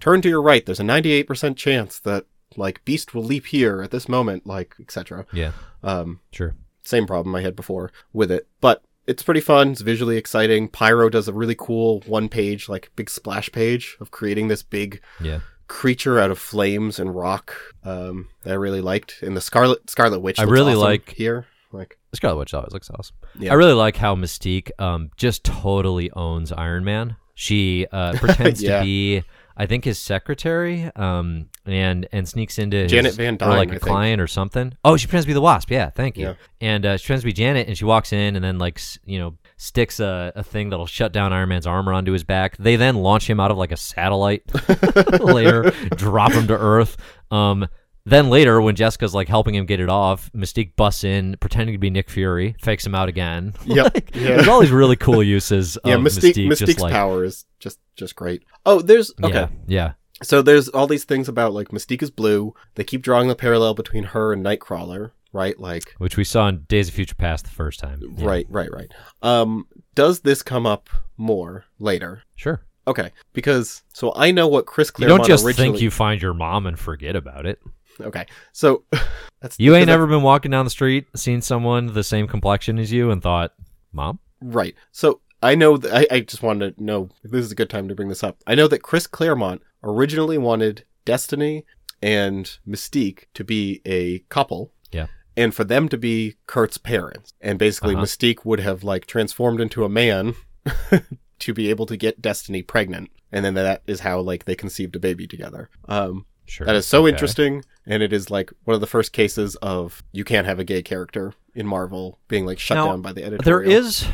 turn to your right. There's a 98% chance that like Beast will leap here at this moment, like etc. Yeah. Um, Sure. same problem I had before with it, but it's pretty fun. It's visually exciting. Pyro does a really cool one page, like big splash page of creating this big Yeah. creature out of flames and rock um, that I really liked. And the Scarlet Scarlet Witch. I really awesome like- here. Like Scarlet Witch always looks awesome. Yeah. I really like how Mystique um, just totally owns Iron Man. She uh, pretends Yeah. to be, I think, his secretary, um, and and sneaks into his, Janet Van or Dyne, like I a think. client or something. Oh, she pretends to be the Wasp. Yeah, thank you. Yeah. And uh, she pretends to be Janet, and she walks in, and then like you know sticks a, a thing that'll shut down Iron Man's armor onto his back. They then launch him out of like a satellite later, drop him to Earth. Um, then later, when Jessica's like helping him get it off, Mystique busts in, pretending to be Nick Fury, fakes him out again. Yep. Like, Yeah. There's all these really cool uses. yeah, of Mystique, Mystique, Mystique's just like, power is just just great. Oh, there's okay. Yeah, yeah, So there's all these things about like Mystique is blue. They keep drawing the parallel between her and Nightcrawler, right? Like which we saw in Days of Future Past the first time. Yeah. right, right, right. Um, does this come up more later? Sure. Okay, because so I know what Chris You Claremont don't just originally. think you find your mom and forget about it. Okay, so that's You ain't I- ever been walking down the street, seen someone the same complexion as you, and thought, "Mom." Right. So I know that I, I just wanted to know if this is a good time to bring this up. I know that Chris Claremont originally wanted Destiny and Mystique to be a couple. Yeah. And for them to be Kurt's parents. And basically Uh-huh. Mystique would have like transformed into a man to be able to get Destiny pregnant. And then that is how like they conceived a baby together. Um Sure. that is so Okay. interesting and it is like one of the first cases of you can't have a gay character in Marvel being like shut Now, down by the editor. There is,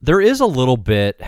there is a little bit.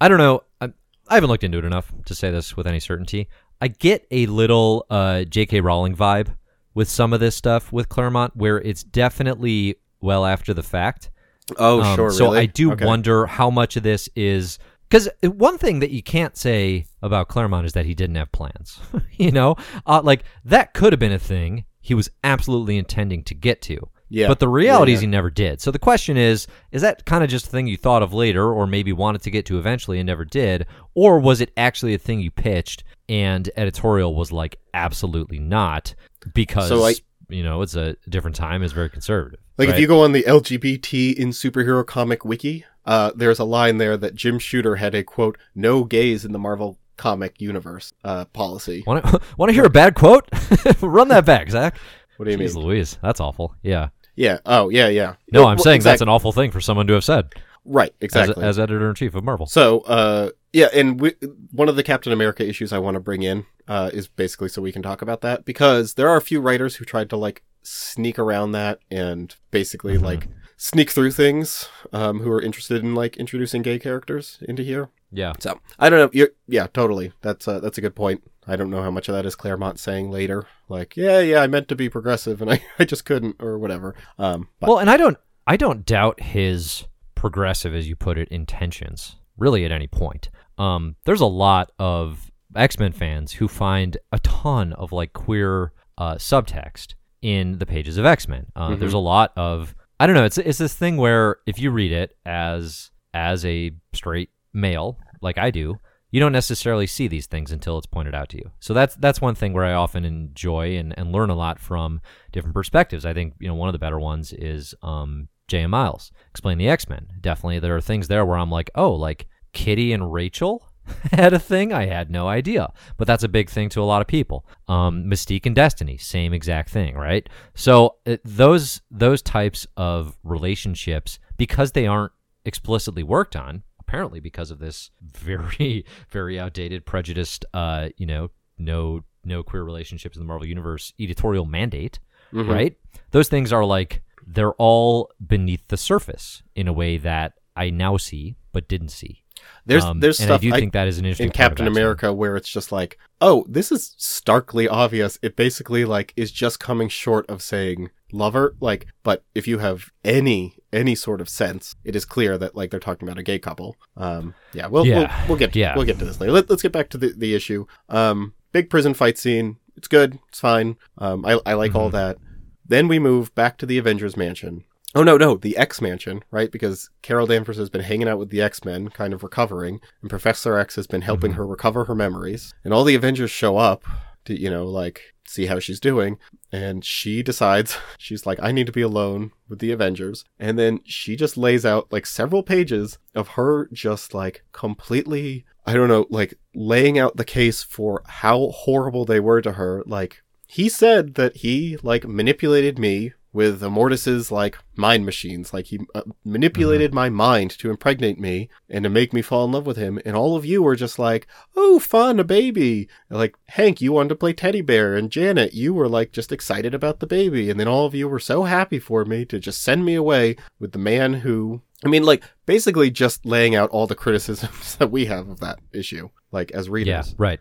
I don't know. I, I haven't looked into it enough to say this with any certainty. I get a little uh, J.K. Rowling vibe with some of this stuff with Claremont, where it's definitely well after the fact. Oh, Um, sure. So really? I do Okay. wonder how much of this is because one thing that you can't say about Claremont is that he didn't have plans. you know, uh, like that could have been a thing he was absolutely intending to get to. Yeah. But the reality Yeah, is he never did. So the question is, is that kind of just a thing you thought of later or maybe wanted to get to eventually and never did? Or was it actually a thing you pitched and editorial was like, absolutely not because, So I- you know, it's a different time, it's very conservative. Like right? if you go on the LGBT in superhero comic wiki, uh, there's a line there that Jim Shooter had a quote "no gays in the Marvel comic universe" uh, policy. Want to want to hear a bad quote? Run that back, Zach. What do you Jeez mean? Louise, that's awful. Yeah. Yeah. Oh, yeah, yeah. No, I'm well, saying that's an awful thing for someone to have said right. as, Exactly. as editor in chief of Marvel. so, uh, yeah, and we, one of the Captain America issues I want to bring in uh, is basically so we can talk about that because there are a few writers who tried to like sneak around that and basically Mhm. like sneak through things um, who are interested in like introducing gay characters into here. Yeah. So I don't know. You're, yeah, totally. That's a, that's a good point. I don't know how much of that is Claremont saying later, like, yeah, yeah, I meant to be progressive and I, I just couldn't or whatever. Um, but Well, and I don't I don't doubt his progressive, as you put it, intentions really at any point. Um, there's a lot of X Men fans who find a ton of like queer uh, subtext in the pages of X Men. Uh, Mhm. There's a lot of I don't know. It's it's this thing where if you read it as as a straight male like I do, you don't necessarily see these things until it's pointed out to you. So that's that's one thing where I often enjoy and, and learn a lot from different perspectives. I think you know one of the better ones is um, J.M. Miles explain the X Men. Definitely, there are things there where I'm like, oh, like Kitty and Rachel had a thing. I had no idea, but that's a big thing to a lot of people. Um, Mystique and Destiny, same exact thing, right? So it, those those types of relationships, because they aren't explicitly worked on, apparently because of this very very outdated, prejudiced, uh, you know, no no queer relationships in the Marvel Universe editorial mandate, Mhm. right? Those things are like they're all beneath the surface in a way that I now see but didn't see. There's Um, there's stuff I do I- think that is an interesting in Captain X-Men. America where it's just like, oh, this is starkly obvious. It basically like is just coming short of saying lover. Like, but if you have any any sort of sense, it is clear that like they're talking about a gay couple. Um, yeah, we'll Yeah. we'll, we'll get to, Yeah. we'll get to this later. Let, let's get back to the the issue. Um, big prison fight scene. It's good. It's fine. Um, I I like all Mm-hmm. that. Then we move back to the Avengers mansion. Oh no, no, the X Mansion, right? Because Carol Danvers has been hanging out with the X Men, kind of recovering, and Professor X has been helping Mhm. her recover her memories. And all the Avengers show up to, you know, like see how she's doing. And she decides she's like, I need to be alone with the Avengers. And then she just lays out like several pages of her just like completely, I don't know, like laying out the case for how horrible they were to her. Like he said that he like manipulated me with Immortus's like mind machines. Like he uh, manipulated my mind to impregnate me and to make me fall in love with him. And all of you were just like, "Oh, fun, a baby!" Like Hank, you wanted to play teddy bear, and Janet, you were like just excited about the baby. And then all of you were so happy for me to just send me away with the man who. I mean, like basically just laying out all the criticisms that we have of that issue, like as readers. Yeah, right.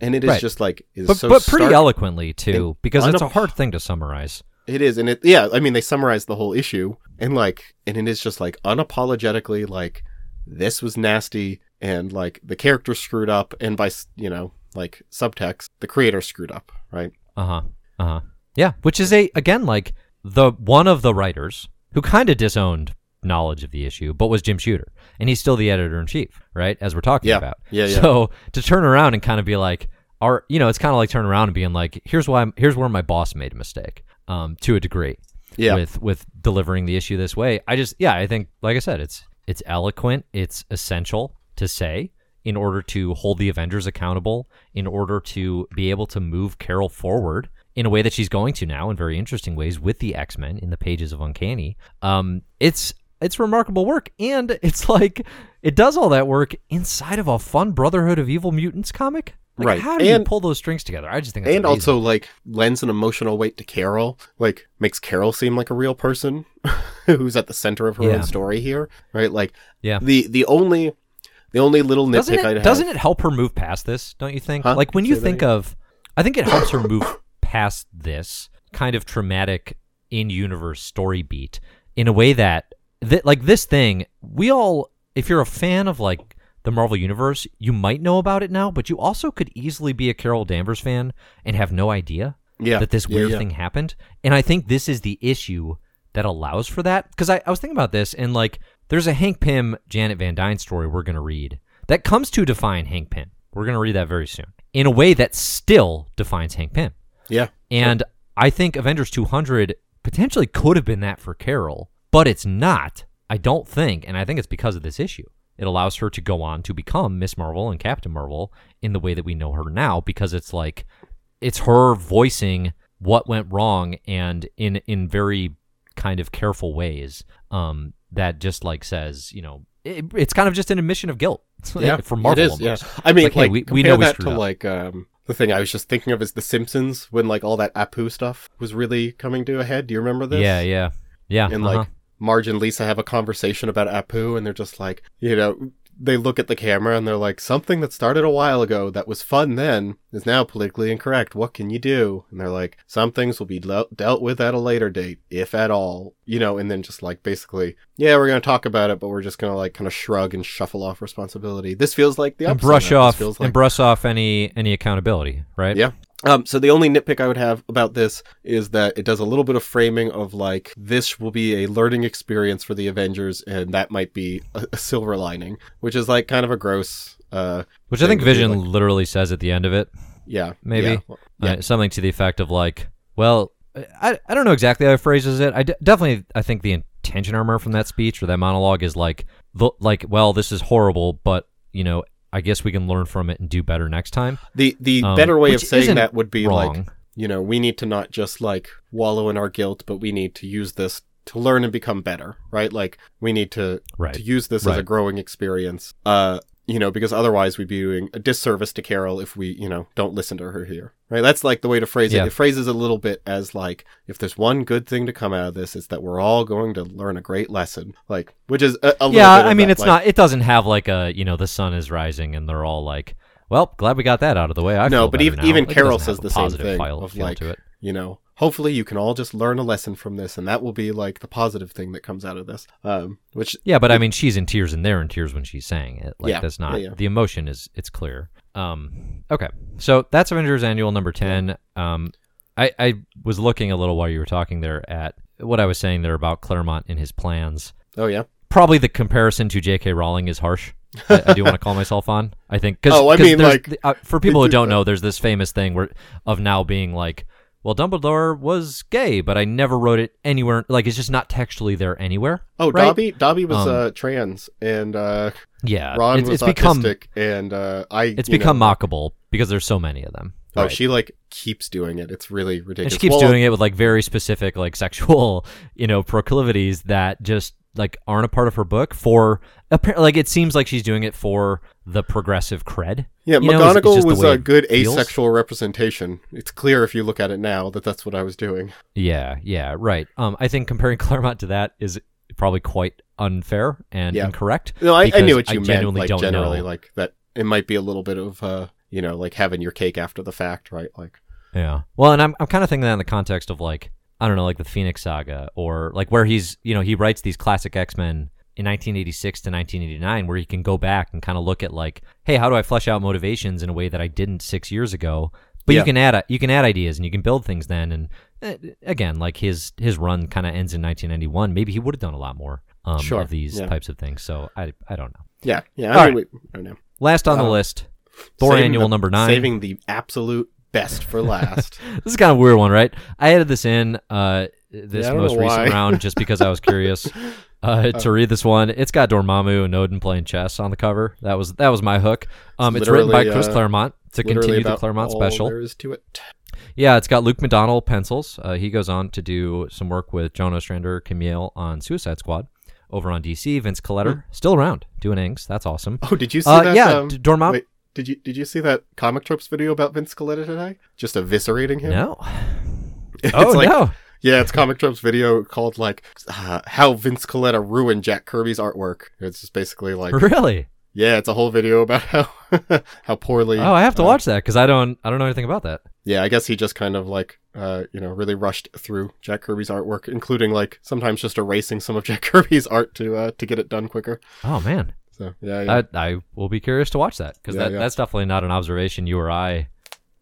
And it is Right. just like is But so but pretty eloquently too, because it's a hard thing to summarize. It is, and it yeah. I mean, they summarize the whole issue, and like, and it is just like unapologetically like this was nasty, and like the character screwed up, and by you know like subtext, the creator screwed up, right? Uh huh. Uh huh. Yeah, which is a again like the one of the writers who kind of disowned knowledge of the issue, but was Jim Shooter, and he's still the editor in chief, right? As we're talking Yeah. about. Yeah, yeah. So to turn around and kind of be like, our, you know, it's kind of like turning around and being like, here's why, I'm, here's where my boss made a mistake, um, to a degree, Yeah, with with delivering the issue this way. I just, yeah, I think, like I said, it's it's eloquent, it's essential to say in order to hold the Avengers accountable, in order to be able to move Carol forward in a way that she's going to now in very interesting ways with the X Men in the pages of Uncanny. Um, it's it's remarkable work, and it's like it does all that work inside of a fun Brotherhood of Evil Mutants comic. Like, Right. How do you And- pull those strings together? I just think, that's and amazing. also like lends an emotional weight to Carol, like makes Carol seem like a real person who's at the center of her Yeah. own story here, right? Like yeah. the the only the only little nitpick doesn't I'd it, doesn't it help her move past this? Don't you think? Huh? Like when you Say think of, I think it helps her move past this kind of traumatic in-universe story beat in a way that, that like this thing, we all, if you're a fan of like the Marvel universe, you might know about it now, but you also could easily be a Carol Danvers fan and have no idea yeah, that this weird yeah. thing happened. And I think this is the issue that allows for that. Because I, I was thinking about this, and like, there's a Hank Pym, Janet Van Dyne story we're going to read that comes to define Hank Pym. We're going to read that very soon in a way that still defines Hank Pym. Yeah, And I think Avengers 200 potentially could have been that for Carol, but it's not. I don't think, and I think it's because of this issue. It allows her to go on to become Miss Marvel and Captain Marvel in the way that we know her now because it's like it's her voicing what went wrong and in in very kind of careful ways um that just like says, you know, it, it's kind of just an admission of guilt. yeah, for Marvel It is, yeah. I mean, Like, like, hey, we- we know we that screwed to up. like um, the thing I was just thinking of is The Simpsons when like all that Apu stuff was really coming to a head. Do you remember this? Yeah, yeah. Yeah. and uh-huh. like Marge and Lisa have a conversation about Apu, and they're just like, you know, they look at the camera and they're like, something that started a while ago that was fun then is now politically incorrect. What can you do? And they're like, some things will be le- dealt with at a later date, if at all, you know, and then just like basically, yeah, we're going to talk about it, but we're just going to like kind of shrug and shuffle off responsibility. This feels like the and brush of off like and brush off any any accountability, right? yeah. Um, so the only nitpick I would have about this is that it does a little bit of framing of like this will be a learning experience for the Avengers, and that might be a, a silver lining, which is like kind of a gross. Uh, Which I think thing to be Vision like- literally says at the end of it, yeah, Maybe. yeah, well, yeah. uh, something to the effect of like, well, I, I don't know exactly how he phrases it. I d- definitely I think the intention armor from that speech or that monologue is like the, like well this is horrible, but you know I guess we can learn from it and do better next time. The the Um, better way of saying that would be like you know, we need to not just like wallow in our guilt, but we need to use this to learn and become better, right? Like we need to Right. to use this as a growing experience. Uh, you know, because otherwise we'd be doing a disservice to Carol if we, you know, don't listen to her here. Right? That's like the way to phrase Yeah. it. It phrases a little bit as like if there's one good thing to come out of this, it's that we're all going to learn a great lesson. Like which is a, a little Yeah, bit I mean, that, it's like- not. It doesn't have like a you know the sun is rising and they're all like, well, glad we got that out of the way. I No, but even now." even Carol says the same thing of like to it. you know, hopefully you can all just learn a lesson from this, and that will be like the positive thing that comes out of this. Um, which Yeah, but I mean, she's in tears and they're in tears when she's saying it. Like Yeah, that's not yeah, yeah. the emotion is it's clear. Um, okay, so that's Avengers Annual number ten. Um, I I was looking a little while you were talking there at what I was saying there about Claremont and his plans. oh yeah, Probably the comparison to J.K. Rowling is harsh. I, I do want to call myself on. I think because Oh, I mean, like- uh, for people who do don't know, there's this famous thing where of now being like, well, Dumbledore was gay, but I never wrote it anywhere. Like it's just not textually there anywhere. oh right? Dobby Dobby was Um, uh, trans, and uh, Yeah, Ron it's, was it's become autistic, and uh, I it's become know, mockable because there's so many of them. Oh, Right. she like keeps doing it. It's really and ridiculous. she keeps Well, doing it with like very specific like sexual you know proclivities that just like aren't a part of her book for apparently like it seems like she's doing it for the progressive cred Yeah, you know, McGonagall just was a good asexual representation. It's clear if you look at it now that that's what I was doing. yeah yeah right um i think comparing claremont to that is probably quite unfair and Yeah. incorrect No, I, I knew what I you meant. genuinely Like generally, know. like that. It might be a little bit of uh, you know, like having your cake after the fact, right? Like, Yeah. Well, and I'm I'm kind of thinking that in the context of like I don't know, like the Phoenix Saga, or like where he's you know he writes these classic X Men in 1986 to 1989, where he can go back and kind of look at like, hey, how do I flesh out motivations in a way that I didn't six years ago? But Yeah. you can add you can add ideas and you can build things then. And eh, again, like his his run kind of ends in 1991. Maybe he would have done a lot more um, Sure, of these yeah. types of things. So I I don't know. yeah, yeah. All I mean, we, I don't know. Last on the Uh, list, Thor Annual the- number nine. Saving the absolute best for last. This is kind of a weird one, right? I added this in uh, this Yeah, most recent round just because I was curious uh, to read this one. It's got Dormammu and Odin playing chess on the cover. That was that was my hook. Um, it's written by Chris uh, Claremont to continue the Claremont special. There is to it. Yeah, it's got Luke McDonnell pencils. Uh, he goes on to do some work with John Ostrander, Camille on Suicide Squad over on DC. Vince Colletta still around doing inks. That's awesome. Oh, did you see Uh, that? yeah, um, Dormammu. Did you did you see that comic tropes video about Vince Colletta today? Just eviscerating him. No. It's Oh like, no. Yeah, it's comic tropes video called like uh, how Vince Colletta ruined Jack Kirby's artwork. It's just basically like Really? yeah, it's a whole video about how how poorly. Oh, I have to uh, watch that because I don't I don't know anything about that. Yeah, I guess he just kind of like uh you know really rushed through Jack Kirby's artwork, including like sometimes just erasing some of Jack Kirby's art to uh to get it done quicker. Oh man. So yeah, yeah. I, I will be curious to watch that because Yeah, that, yeah. that's definitely not an observation you or I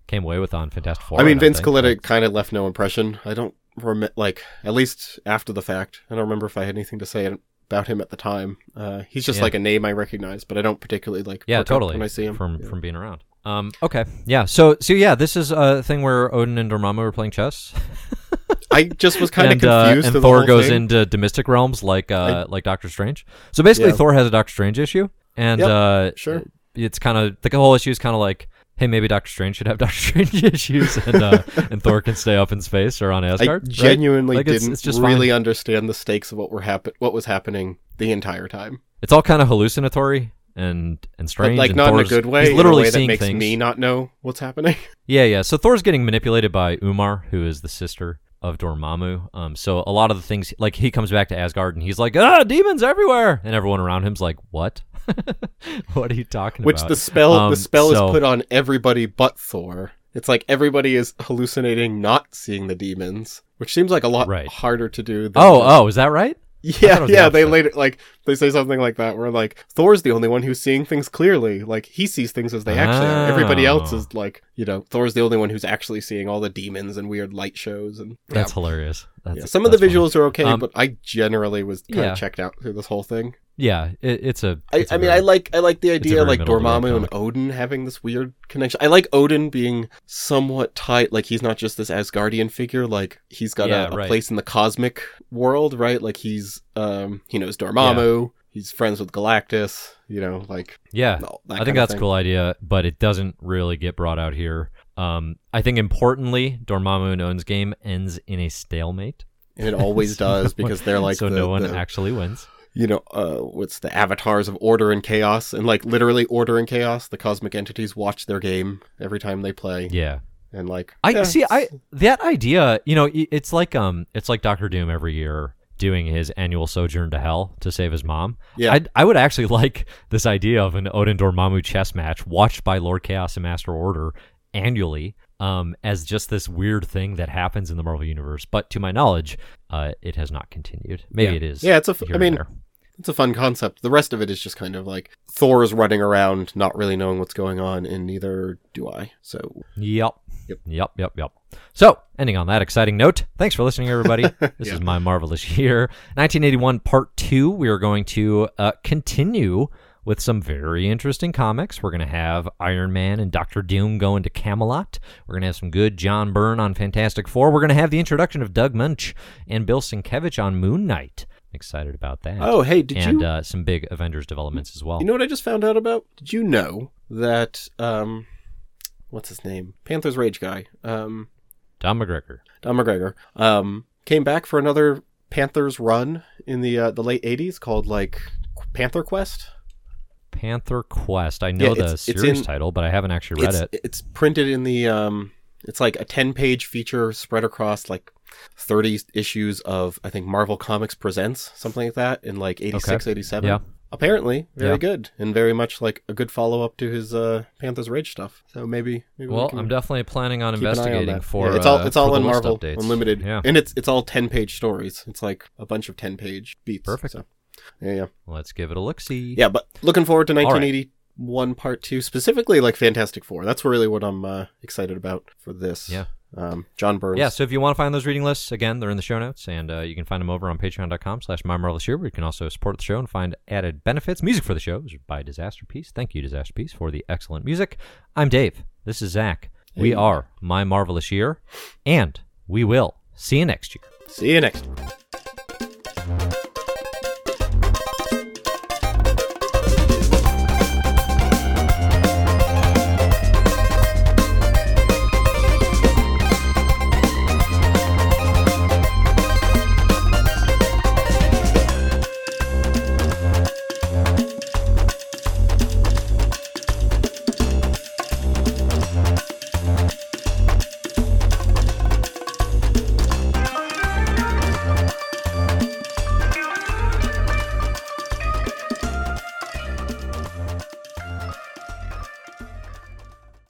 came away with on Fantastic Four. I mean, Vince think. Colletta kind of left no impression. I don't remember, like, at least after the fact. I don't remember if I had anything to say about him at the time. Uh, he's just Yeah. like a name I recognize, but I don't particularly like. Yeah, totally. When I see him from Yeah. from being around. Um. Okay. Yeah. So so yeah, this is a thing where Odin and Dormammu are playing chess, I just was kind of and uh, confused. and through the Thor goes thing. into domestic realms like uh like Doctor Strange. So basically, Yeah. Thor has a Doctor Strange issue, and Yep, uh, sure. it's kind of the whole issue is kind of like. Hey, maybe Doctor Strange should have Doctor Strange issues, and uh, and Thor can stay up in space or on I Asgard. right? genuinely Like, it's- didn't it's just really fine. understand the stakes of what were happen- what was happening the entire time. It's all kind of hallucinatory and and But strange. like and not in a good way. He's literally way that seeing makes things. me not know what's happening. Yeah, yeah. So Thor's getting manipulated by Umar, who is the sister of Dormammu. Um, so a lot of the things, like he comes back to Asgard and he's like, "Ah, demons everywhere!" And everyone around him's like, "What? what are you talking Which about?" Which the spell Um, the spell so- is put on everybody but Thor. It's like everybody is hallucinating not seeing the demons, which seems like a lot Right. harder to do. Than Oh, just- oh, is that right? I thought it yeah, yeah. They later like they say something like that where like Thor's the only one who's seeing things clearly. Like he sees things as they actually are. Everybody else Oh. is like you know Thor's the only one who's actually seeing all the demons and weird light shows and That's yeah. hilarious. Yeah, Some of the that's funny. visuals are okay, Um, but I generally was kind of checked out through this whole thing. Yeah, it, it's a. I, it's a I mean, I like I like the idea like middle of the road Dormammu and. Odin having this weird connection. I like Odin being somewhat tight, like he's not just this Asgardian figure. Like he's got Yeah, a, a right. place in the cosmic world, right? Like he's um he knows Dormammu. He's friends with Galactus. You know, like Yeah, I think that's a cool idea, but it doesn't really get brought out here. Um, I think importantly, Dormammu and Odin's game ends in a stalemate. and it always does because they're like so the, no one the- actually wins. you know, uh, what's the avatars of order and chaos, and like literally order and chaos. The cosmic entities watch their game every time they play, Yeah, and like I yeah, see. I that idea, you know, it's like um, it's like Doctor Doom every year doing his annual sojourn to hell to save his mom. Yeah. I I would actually like this idea of an Odin Dormammu chess match watched by Lord Chaos and Master Order annually. Um, as just this weird thing that happens in the Marvel universe, but to my knowledge, uh, it has not continued. Maybe Yeah. it is. Yeah, it's a f- I mean, there. it's a fun concept. The rest of it is just kind of like Thor's running around, not really knowing what's going on, and neither do I. So Yep. Yep. Yep. Yep. Yep. So, ending on that exciting note, thanks for listening, everybody. This Yeah. is my marvelous year, 1981, part two. We are going to uh, continue with some very interesting comics. We're going to have Iron Man and Doctor Doom going to Camelot. We're going to have some good John Byrne on Fantastic Four. We're going to have the introduction of Doug Moench and Bill Sienkiewicz on Moon Knight. Excited about that. oh hey, did and you uh, some big Avengers developments as well. you know what I just found out about? Did you know that um, what's his name? Panther's Rage guy, um, Tom McGregor. Don McGregor, um, came back for another Panthers run in the uh, the late '80s called like Panther Quest. Panther Quest. I know Yeah, the it's- it's series in- title, but I haven't actually read it's, it. It's printed in the um it's like a 10 page feature spread across like 30 issues of I think Marvel Comics Presents, something like that in like 86 87. Yeah. Apparently, very Yeah. good and very much like a good follow up to his uh Panthers Rage stuff. So maybe maybe Well, can I'm definitely planning on keep an eye on investigating that. for. Yeah, it's all uh, it's all in Marvel updates. Unlimited. Yeah. And it's it's all 10 page stories. It's like a bunch of 10 page beats. Perfect. So, yeah, yeah. Let's give it a look. See. Yeah, but looking forward to right. 1981 part 2 specifically like Fantastic 4. That's really what I'm uh, excited about for this. Yeah. Um, John Byrne's. Yeah, so if you want to find those reading lists, again, they're in the show notes, and uh, you can find them over on patreon.com slash my marvelous year, where you can also support the show and find added benefits. Music for the show is by Disaster Piece. Thank you, Disaster Piece, for the excellent music. I'm Dave. This is Zach. We are My Marvelous Year, and we will see you next year. See you next time.